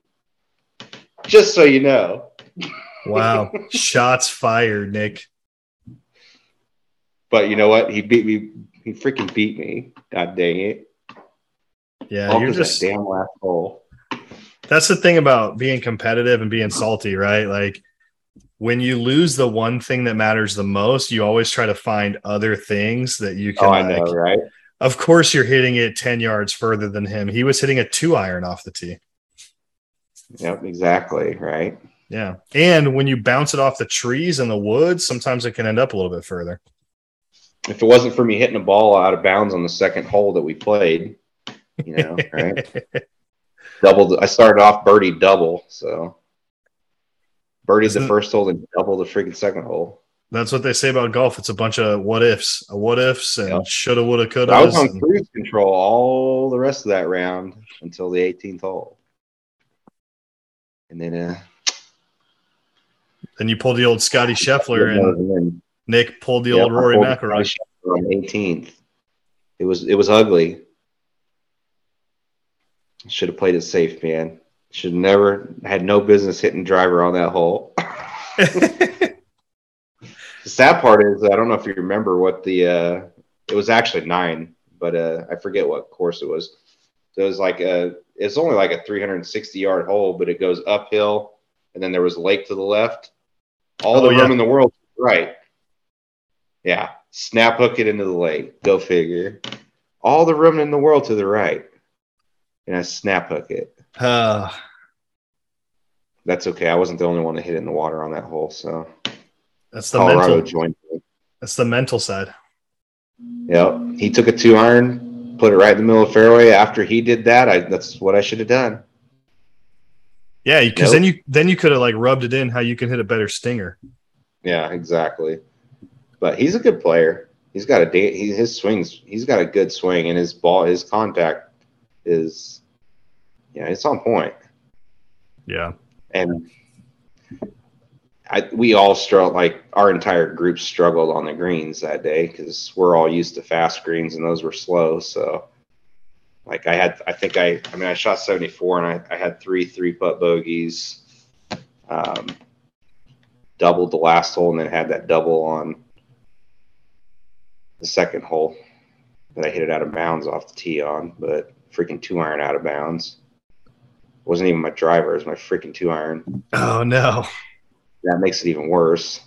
Just so you know. Wow. Shots fired, Nick. But you know what? He beat me. He freaking beat me. God dang it. Yeah, All you're just damn last hole. That's the thing about being competitive and being salty, right? Like when you lose the one thing that matters the most, you always try to find other things that you can Oh, I like. know, right? Of course, you're hitting it 10 yards further than him. He was hitting a two iron off the tee. Yep, exactly. Right. Yeah. And when you bounce it off the trees and the woods, sometimes it can end up a little bit further. If it wasn't for me hitting a ball out of bounds on the second hole that we played, you know, right? Doubled. I started off birdie double, so birdie the first hole and double the freaking second hole. That's what they say about golf. It's a bunch of what ifs, a what ifs, and Yeah. shoulda, woulda, coulda. I was on cruise control all the rest of that round until the 18th hole, and then uh, Then you pulled the old Scottie Scheffler, and Nick pulled the Yep, old Rory McIlroy. On 18th. It was it was ugly. Should have played it safe, man. Should never had no business hitting driver on that hole. The sad part is I don't know if you remember what the uh, it was actually nine, but uh, I forget what course it was. So it was like a it's only like a 360 yard hole, but it goes uphill, and then there was a lake to the left. All the Oh, yeah. room in the world, right. Yeah, snap hook it into the lake. Go figure. All the room in the world to the right, and I snap hook it. Uh, That's okay. I wasn't the only one that hit it in the water on that hole, so that's the Colorado mental. joined. me. That's the mental side. Yep. He took a two iron, put it right in the middle of the fairway. After he did that, I that's what I should have done. Yeah, because Nope. then you then you could have like rubbed it in how you can hit a better stinger. Yeah, exactly. But he's a good player. He's got a he, his swings. He's got a good swing, and his ball, his contact is, yeah, it's on point. Yeah. And I we all struggled. Like our entire group struggled on the greens that day because we're all used to fast greens, and those were slow. So, like I had, I think I, I mean, I shot seventy four, and I, I had three three putt bogeys. Um, doubled the last hole, and then had that double on the second hole that I hit it out of bounds off the tee on, but freaking two iron out of bounds. wasn't even my driver; it was my freaking two iron. Oh no. That makes it even worse.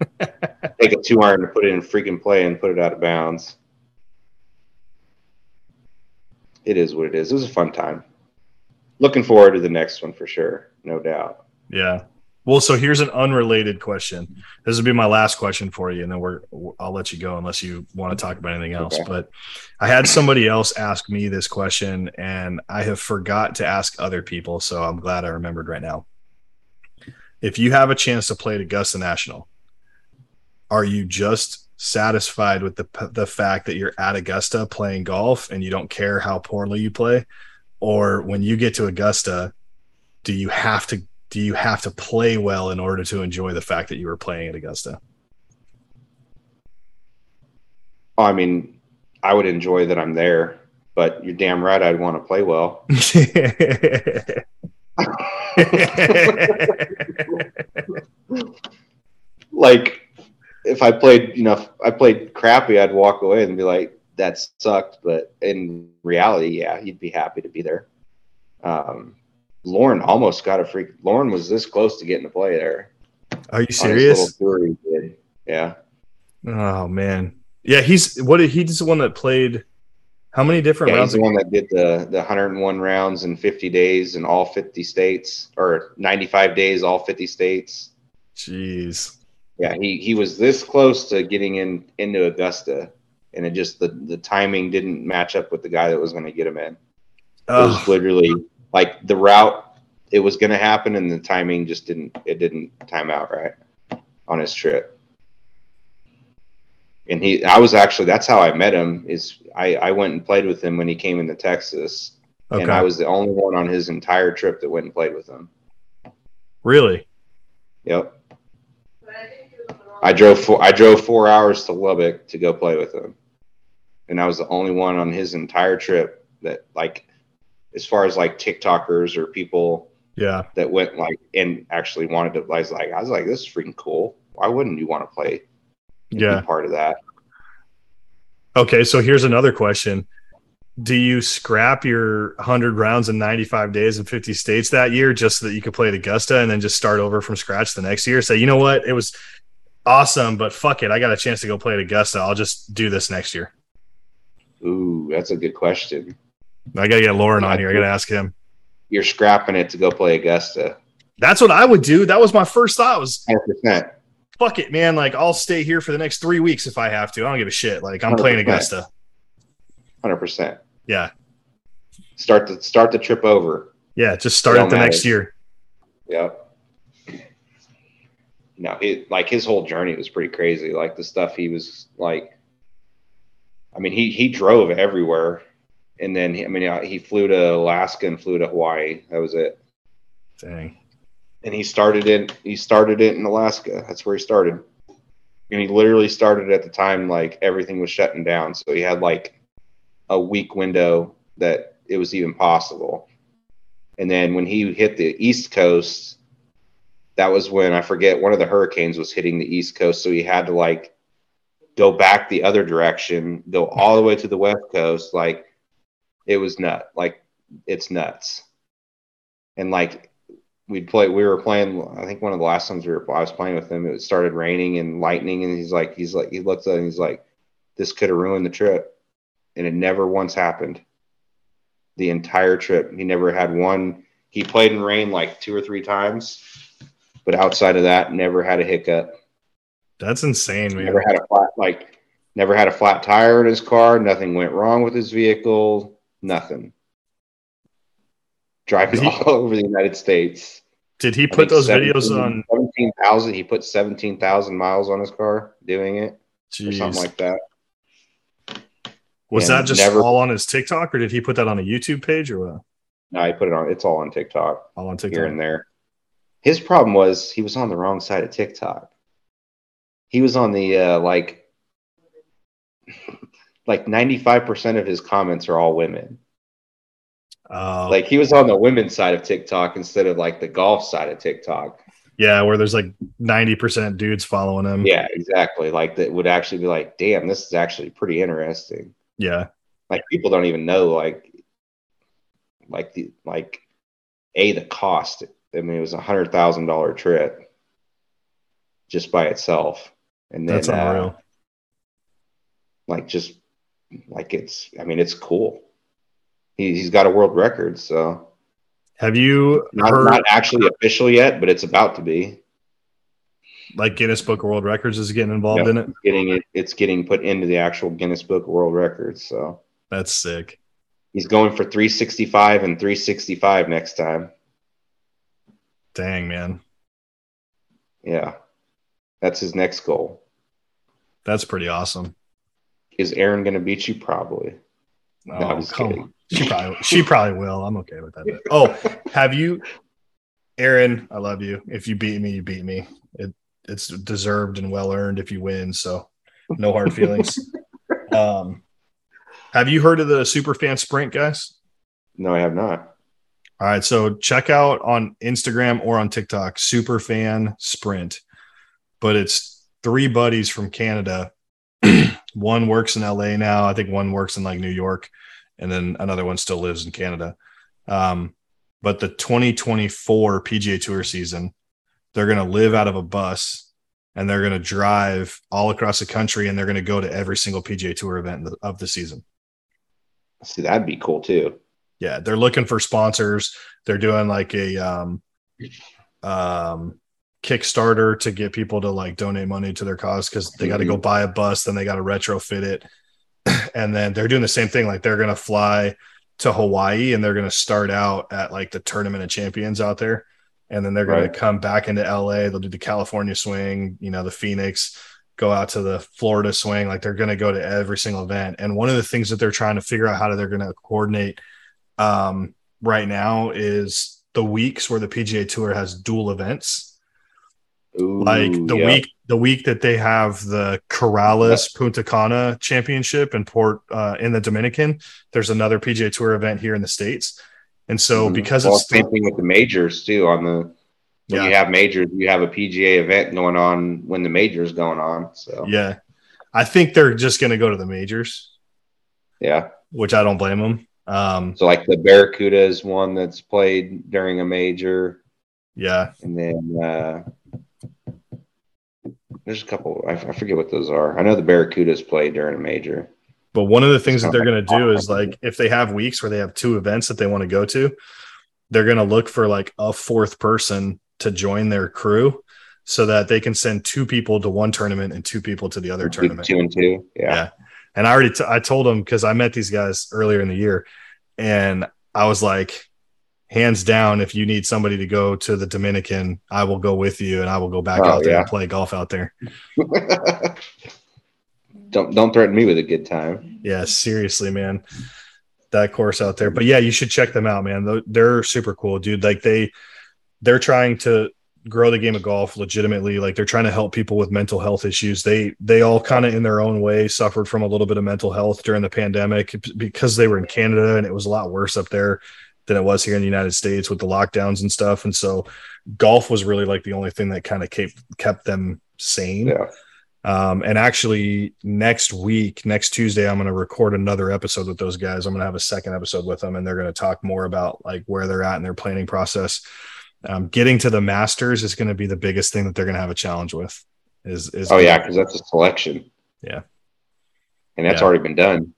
Take a two iron to put it in freaking play and put it out of bounds. It is what it is. It was a fun time. Looking forward to the next one for sure, no doubt. Yeah. Well, so here's an unrelated question. This would be my last question for you, and then we're I'll let you go unless you want to talk about anything else. Okay. But I had somebody else ask me this question, and I have forgot to ask other people, so I'm glad I remembered right now. If you have a chance to play at Augusta National, are you just satisfied with the the fact that you're at Augusta playing golf and you don't care how poorly you play, or when you get to Augusta, do you have to do you have to play well in order to enjoy the fact that you were playing at Augusta? I mean, I would enjoy that I'm there, but you're damn right I'd want to play well. like if I played you enough, I played crappy, I'd walk away and be like, that sucked. But in reality, yeah, you'd be happy to be there. Um, Lauren almost got a freak. Lauren was this close to getting to play there. Are you serious? little tour he did. Yeah. Oh man, yeah. He's what? did- He's the one that played. How many different Yeah, rounds? he's the one that did the, the 101 rounds in 50 days in all 50 states, or 95 days, all 50 states. Jeez. Yeah, he, he was this close to getting in into Augusta, and it just the, the timing didn't match up with the guy that was going to get him in. It was literally like the route it was going to happen, and the timing just didn't it didn't time out right on his trip. And he, I was actually that's how I met him. Is I I went and played with him when he came into Texas, Okay. And I was the only one on his entire trip that went and played with him. Really? Yep. I drove four, I drove four hours to Lubbock to go play with him, and I was the only one on his entire trip that like, as far as like TikTokers or people, yeah, that went like and actually wanted to. I was like, I was like, this is freaking cool. Why wouldn't you want to play? Yeah, part of that. Okay, so here's another question do you scrap your 100 rounds in 95 days in 50 states that year just so that you could play at Augusta and then just start over from scratch the next year? Say, you know what? It was awesome, but fuck it. I got a chance to go play at Augusta. I'll just do this next year. Ooh, that's a good question. I got to get Lauren on here. I got to ask him. You're scrapping it to go play Augusta. That's what I would do. That was my first thought was 100%. Fuck it, man. Like I'll stay here for the next three weeks if I have to. I don't give a shit. Like I'm 100%. playing Augusta. Hundred percent. Yeah. Start the start the trip over. Yeah, just start it the next year. Yep. No, it like his whole journey was pretty crazy. Like the stuff he was like, I mean, he he drove everywhere, and then I mean, uh, he flew to Alaska and flew to Hawaii. That was it. Dang. And he started it. he started it in Alaska. That's where he started. And he literally started at the time like everything was shutting down. So he had like a week window that it was even possible. And then when he hit the East Coast, that was when I forget one of the hurricanes was hitting the East Coast. So he had to like go back the other direction, go all the way to the West Coast. Like it was nut. Like it's nuts. And like we'd play, we were playing, I think one of the last times we were, I was playing with him, it started raining and lightning. And he's like, he's like, he looks at it and he's like, this could have ruined the trip and it never once happened. The entire trip, he never had one. He played in rain like two or three times, but outside of that, never had a hiccup. That's insane, man. Never had a flat like, never had a flat tire in his car. Nothing went wrong with his vehicle. Nothing. Driving he, all over the United States. Did he put those videos on seventeen thousand? He put seventeen thousand miles on his car doing it, Jeez. or something like that. Was that just never, all on his TikTok, or did he put that on a YouTube page, or what? No, he put it on. It's all on TikTok. All on TikTok here and there. His problem was he was on the wrong side of TikTok. He was on the uh, like, like ninety five percent of his comments are all women. Oh. Like he was on the women's side of TikTok instead of like the golf side of TikTok. Yeah, where there's like 90% dudes following him. Yeah, exactly. Like that would actually be like, damn, this is actually pretty interesting. Yeah. Like people don't even know like like the like a the cost. I mean, it was a hundred thousand dollar trip just by itself, and then, that's unreal. Uh, like just like it's. I mean, it's cool. He, he's got a world record, so. Have you not, heard, not actually official yet, but it's about to be like Guinness Book of World Records is getting involved yep, in it. Getting it, it's getting put into the actual Guinness Book of World Records. So that's sick. He's going for 365 and 365 next time. Dang man. Yeah, that's his next goal. That's pretty awesome. Is Aaron going to beat you? Probably. Oh, no, come kidding. on. She probably she probably will. I'm okay with that. Oh, have you, Aaron? I love you. If you beat me, you beat me. It it's deserved and well earned if you win. So no hard feelings. um, have you heard of the Superfan Sprint, guys? No, I have not. All right, so check out on Instagram or on TikTok, Superfan Sprint. But it's three buddies from Canada. One works in LA now. I think one works in like New York, and then another one still lives in Canada. Um, but the 2024 PGA Tour season they're going to live out of a bus and they're going to drive all across the country and they're going to go to every single PGA Tour event of the season. See, that'd be cool too. Yeah, they're looking for sponsors. They're doing like a um, um, Kickstarter to get people to like donate money to their cause because they got to go mm-hmm. buy a bus, then they got to retrofit it, and then they're doing the same thing. Like they're going to fly to Hawaii and they're going to start out at like the Tournament of Champions out there and then they're going right. to come back into LA. They'll do the California swing, you know, the Phoenix, go out to the Florida swing. Like they're going to go to every single event. And one of the things that they're trying to figure out how they're going to coordinate um, right now is the weeks where the PGA Tour has dual events. Ooh, like the yeah. week the week that they have the Corales Punta Cana Championship in Port uh, in the Dominican, there's another PGA Tour event here in the states, and so Mhm. because well, it's same thing with the majors too. On the when Yeah. you have majors, you have a PGA event going on when the majors going on. So yeah, I think they're just going to go to the majors, yeah. which I don't blame them. Um, So like the Barracuda is one that's played during a major, yeah, and then uh, there's a couple. I, I forget what those are. I know the Barracudas play during a major. But one of the things that they're going to do is like if they have weeks where they have two events that they want to go to, they're going to look for like a fourth person to join their crew so that they can send two people to one tournament and two people to the other tournament. two and two. Yeah. Yeah. And I already t- I told them because I met these guys earlier in the year and I was like, hands down, if you need somebody to go to the Dominican, I will go with you and I will go back Oh, out there yeah. and play golf out there. don't don't threaten me with a good time. Yeah, seriously, man. That course out there. But yeah, you should check them out, man. They're- They're super cool, dude. Like they they're trying to grow the game of golf legitimately. Like they're trying to help people with mental health issues. They they all kind of in their own way suffered from a little bit of mental health during the pandemic because they were in Canada and it was a lot worse up there than it was here in the United States with the lockdowns and stuff. And so golf was really like the only thing that kind of kept kept them sane. Yeah. Um, and actually, next week, next Tuesday, I'm going to record another episode with those guys. I'm going to have a second episode with them, and they're going to talk more about like where they're at in their planning process. Um, getting to the Masters is going to be the biggest thing that they're going to have a challenge with. Is is Oh yeah, because that's a selection. Yeah. And that's Yeah. already been done.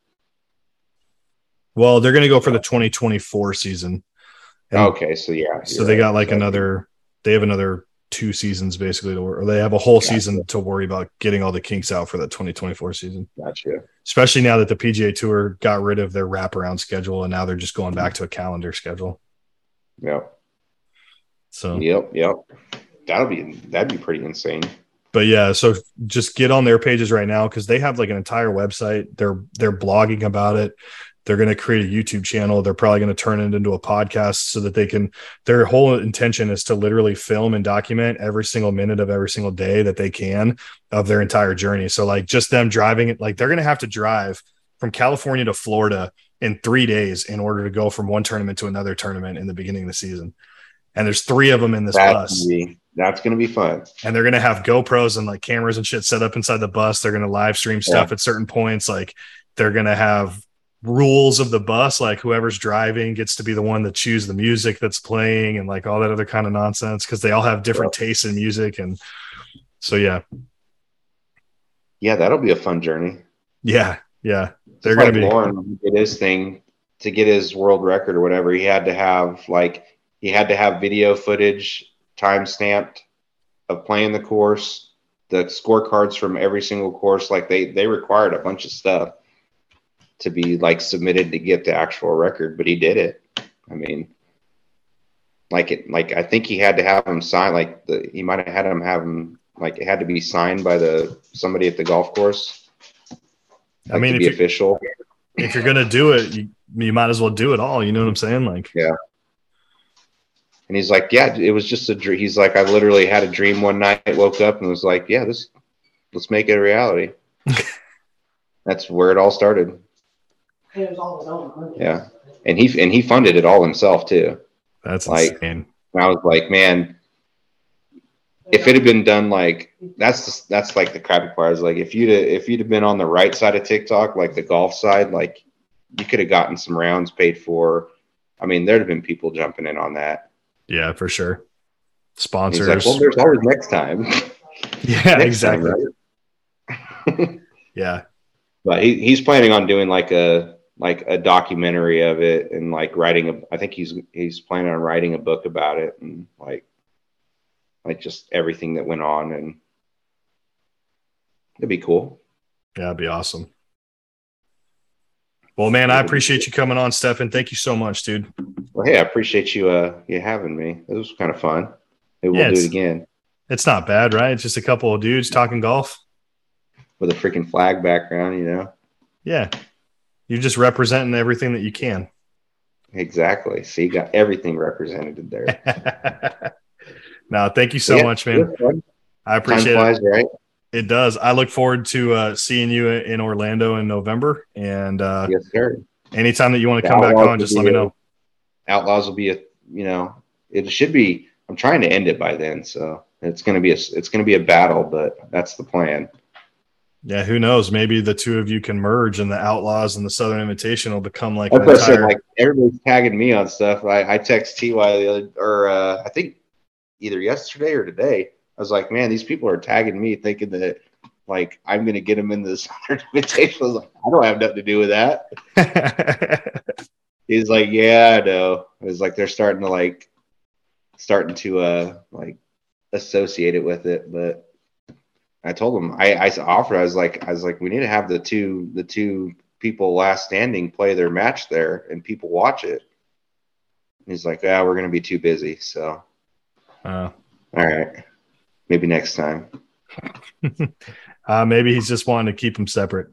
Well, they're going to go for the 2024 season. And okay, so yeah. so they right. got like So- another. They have another two seasons basically to work, or they have a whole Gotcha. season to worry about getting all the kinks out for the 2024 season. Gotcha. especially now that the PGA Tour got rid of their wraparound schedule and now they're just going back to a calendar schedule. Yep. So, Yep. Yep. That'll be that'd be pretty insane. but yeah, so just get on their pages right now because they have like an entire website. They're they're blogging about it. They're going to create a YouTube channel. They're probably going to turn it into a podcast so that they can. Their whole intention is to literally film and document every single minute of every single day that they can of their entire journey. So, like, just them driving it, like, they're going to have to drive from California to Florida in three days in order to go from one tournament to another tournament in the beginning of the season. And there's three of them in this That's bus gonna be that's gonna be fun. and they're gonna have GoPros and like cameras and shit set up inside the bus. They're gonna live stream stuff at certain points. Like they're gonna have rules of the bus. Like whoever's driving gets to be the one that choose the music that's playing and like all that other kind of nonsense because they all have different tastes in music. And so yeah, Yeah, that'll be a fun journey. yeah, yeah. They're Just gonna like be Lauren did his thing to get his world record or whatever. He had to have like he had to have video footage time stamped of playing the course, the scorecards from every single course. Like they they required a bunch of stuff to be like submitted to get the actual record, but he did it. I mean, like it like I think he had to have him sign like the he might have had him have him like it had to be signed by the somebody at the golf course. I mean, if be you- official. if you're gonna do it, you, you might as well do it all. You know what I'm saying? Like yeah. And he's like, yeah, it was just a dream. He's like, I literally had a dream one night, woke up and was like, yeah, this, let's make it a reality. That's where it all started. It was all his own money. Yeah. And he, and he funded it all himself too. that's Like- insane. And I was like, man, if it had been done like, that's, the, that's like the crappy part is like, if you'd, have, if you'd have been on the right side of TikTok, like the golf side, like you could have gotten some rounds paid for. I mean, there'd have been people jumping in on that. Yeah, for sure. And Sponsors. like, well, there's always next time. yeah, Next time, exactly. right? Yeah. but he, he's planning on doing like a like a documentary of it and like writing a i think he's he's planning on writing a book about it and like like just everything that went on and it'd be cool Yeah, that'd be awesome. Well, man, I appreciate you coming on, Stefan. Thank you so much, dude. well hey i appreciate you uh you having me it was kind of fun maybe we'll Yeah, do it again It's not bad, right? It's just a couple of dudes talking golf. with a freaking flag background you know Yeah. You're just representing everything that you can. Exactly. See, you got everything represented there. no, thank you so Yeah, much, man. I Time appreciate it. right? It does. I look forward to uh, seeing you in Orlando in November. And uh, Yes, sir. anytime that you want to The come back on, just let me a- know. Outlaws will be a you know it should be. I'm trying to end it by then, so it's gonna be a it's gonna be a battle, but that's the plan. Yeah, who knows? Maybe the two of you can merge, and the Outlaws and the Southern Invitation will become like That's what said. Like everybody's tagging me on stuff. I, I text Ty the other, or uh, I think either yesterday or today. I was like, man, these people are tagging me, thinking that like I'm gonna get them in the Southern Invitation. I was like, I don't have nothing to do with that. He's like, yeah, I know. It was like they're starting to like starting to uh like associate it with it, but I told him I, I offered. I was like, I was like, we need to have the two the two people last standing play their match there, and people watch it. And he's like, yeah, we're gonna be too busy. So, Uh, all right, maybe next time. uh, maybe he's just wanting to keep them separate.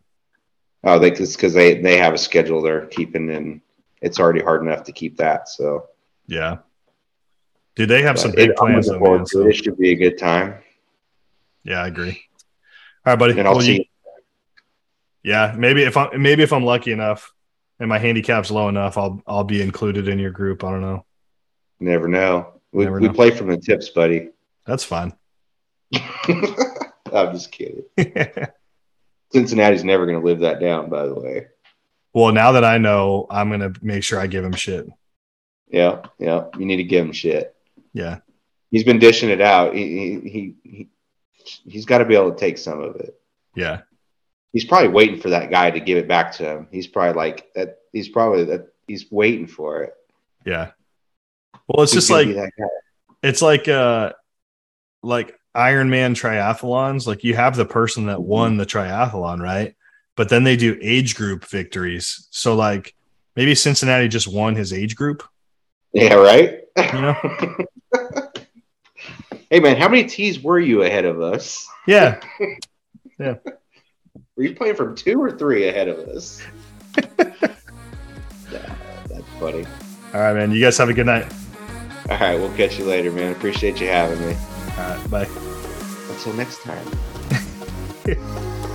Oh, they it's because they they have a schedule they're keeping, and it's already hard enough to keep that. So, Yeah. Do they have some big it- plans, though, man. So. It should be a good time, yeah, I agree. All right, buddy. and I'll Well, you- yeah, maybe if I'm maybe if I'm lucky enough and my handicap's low enough, I'll I'll be included in your group. I don't know. Never know. We, Never we play from the tips, buddy. That's fine. I'm just kidding. Cincinnati's never going to live that down, by the way. well, now that I know, I'm gonna make sure I give him shit. Yeah, yeah. You need to give him shit. Yeah, He's been dishing it out. He he, he he's got to be able to take some of it. yeah, He's probably waiting for that guy to give it back to him. He's probably like that. He's probably that. He's waiting for it. yeah. Well, it's Who's just like be that guy? it's like uh like Ironman triathlons. Like you have the person that won the triathlon, right? But then they do age group victories. So like maybe Cincinnati just won his age group. Yeah, right. You know? hey man, how many tees were you ahead of us? Yeah, yeah. Were you playing from two or three ahead of us? yeah, that's funny. All right, man. You guys have a good night. All right, we'll catch you later, man. Appreciate you having me. All right, bye. Until next time.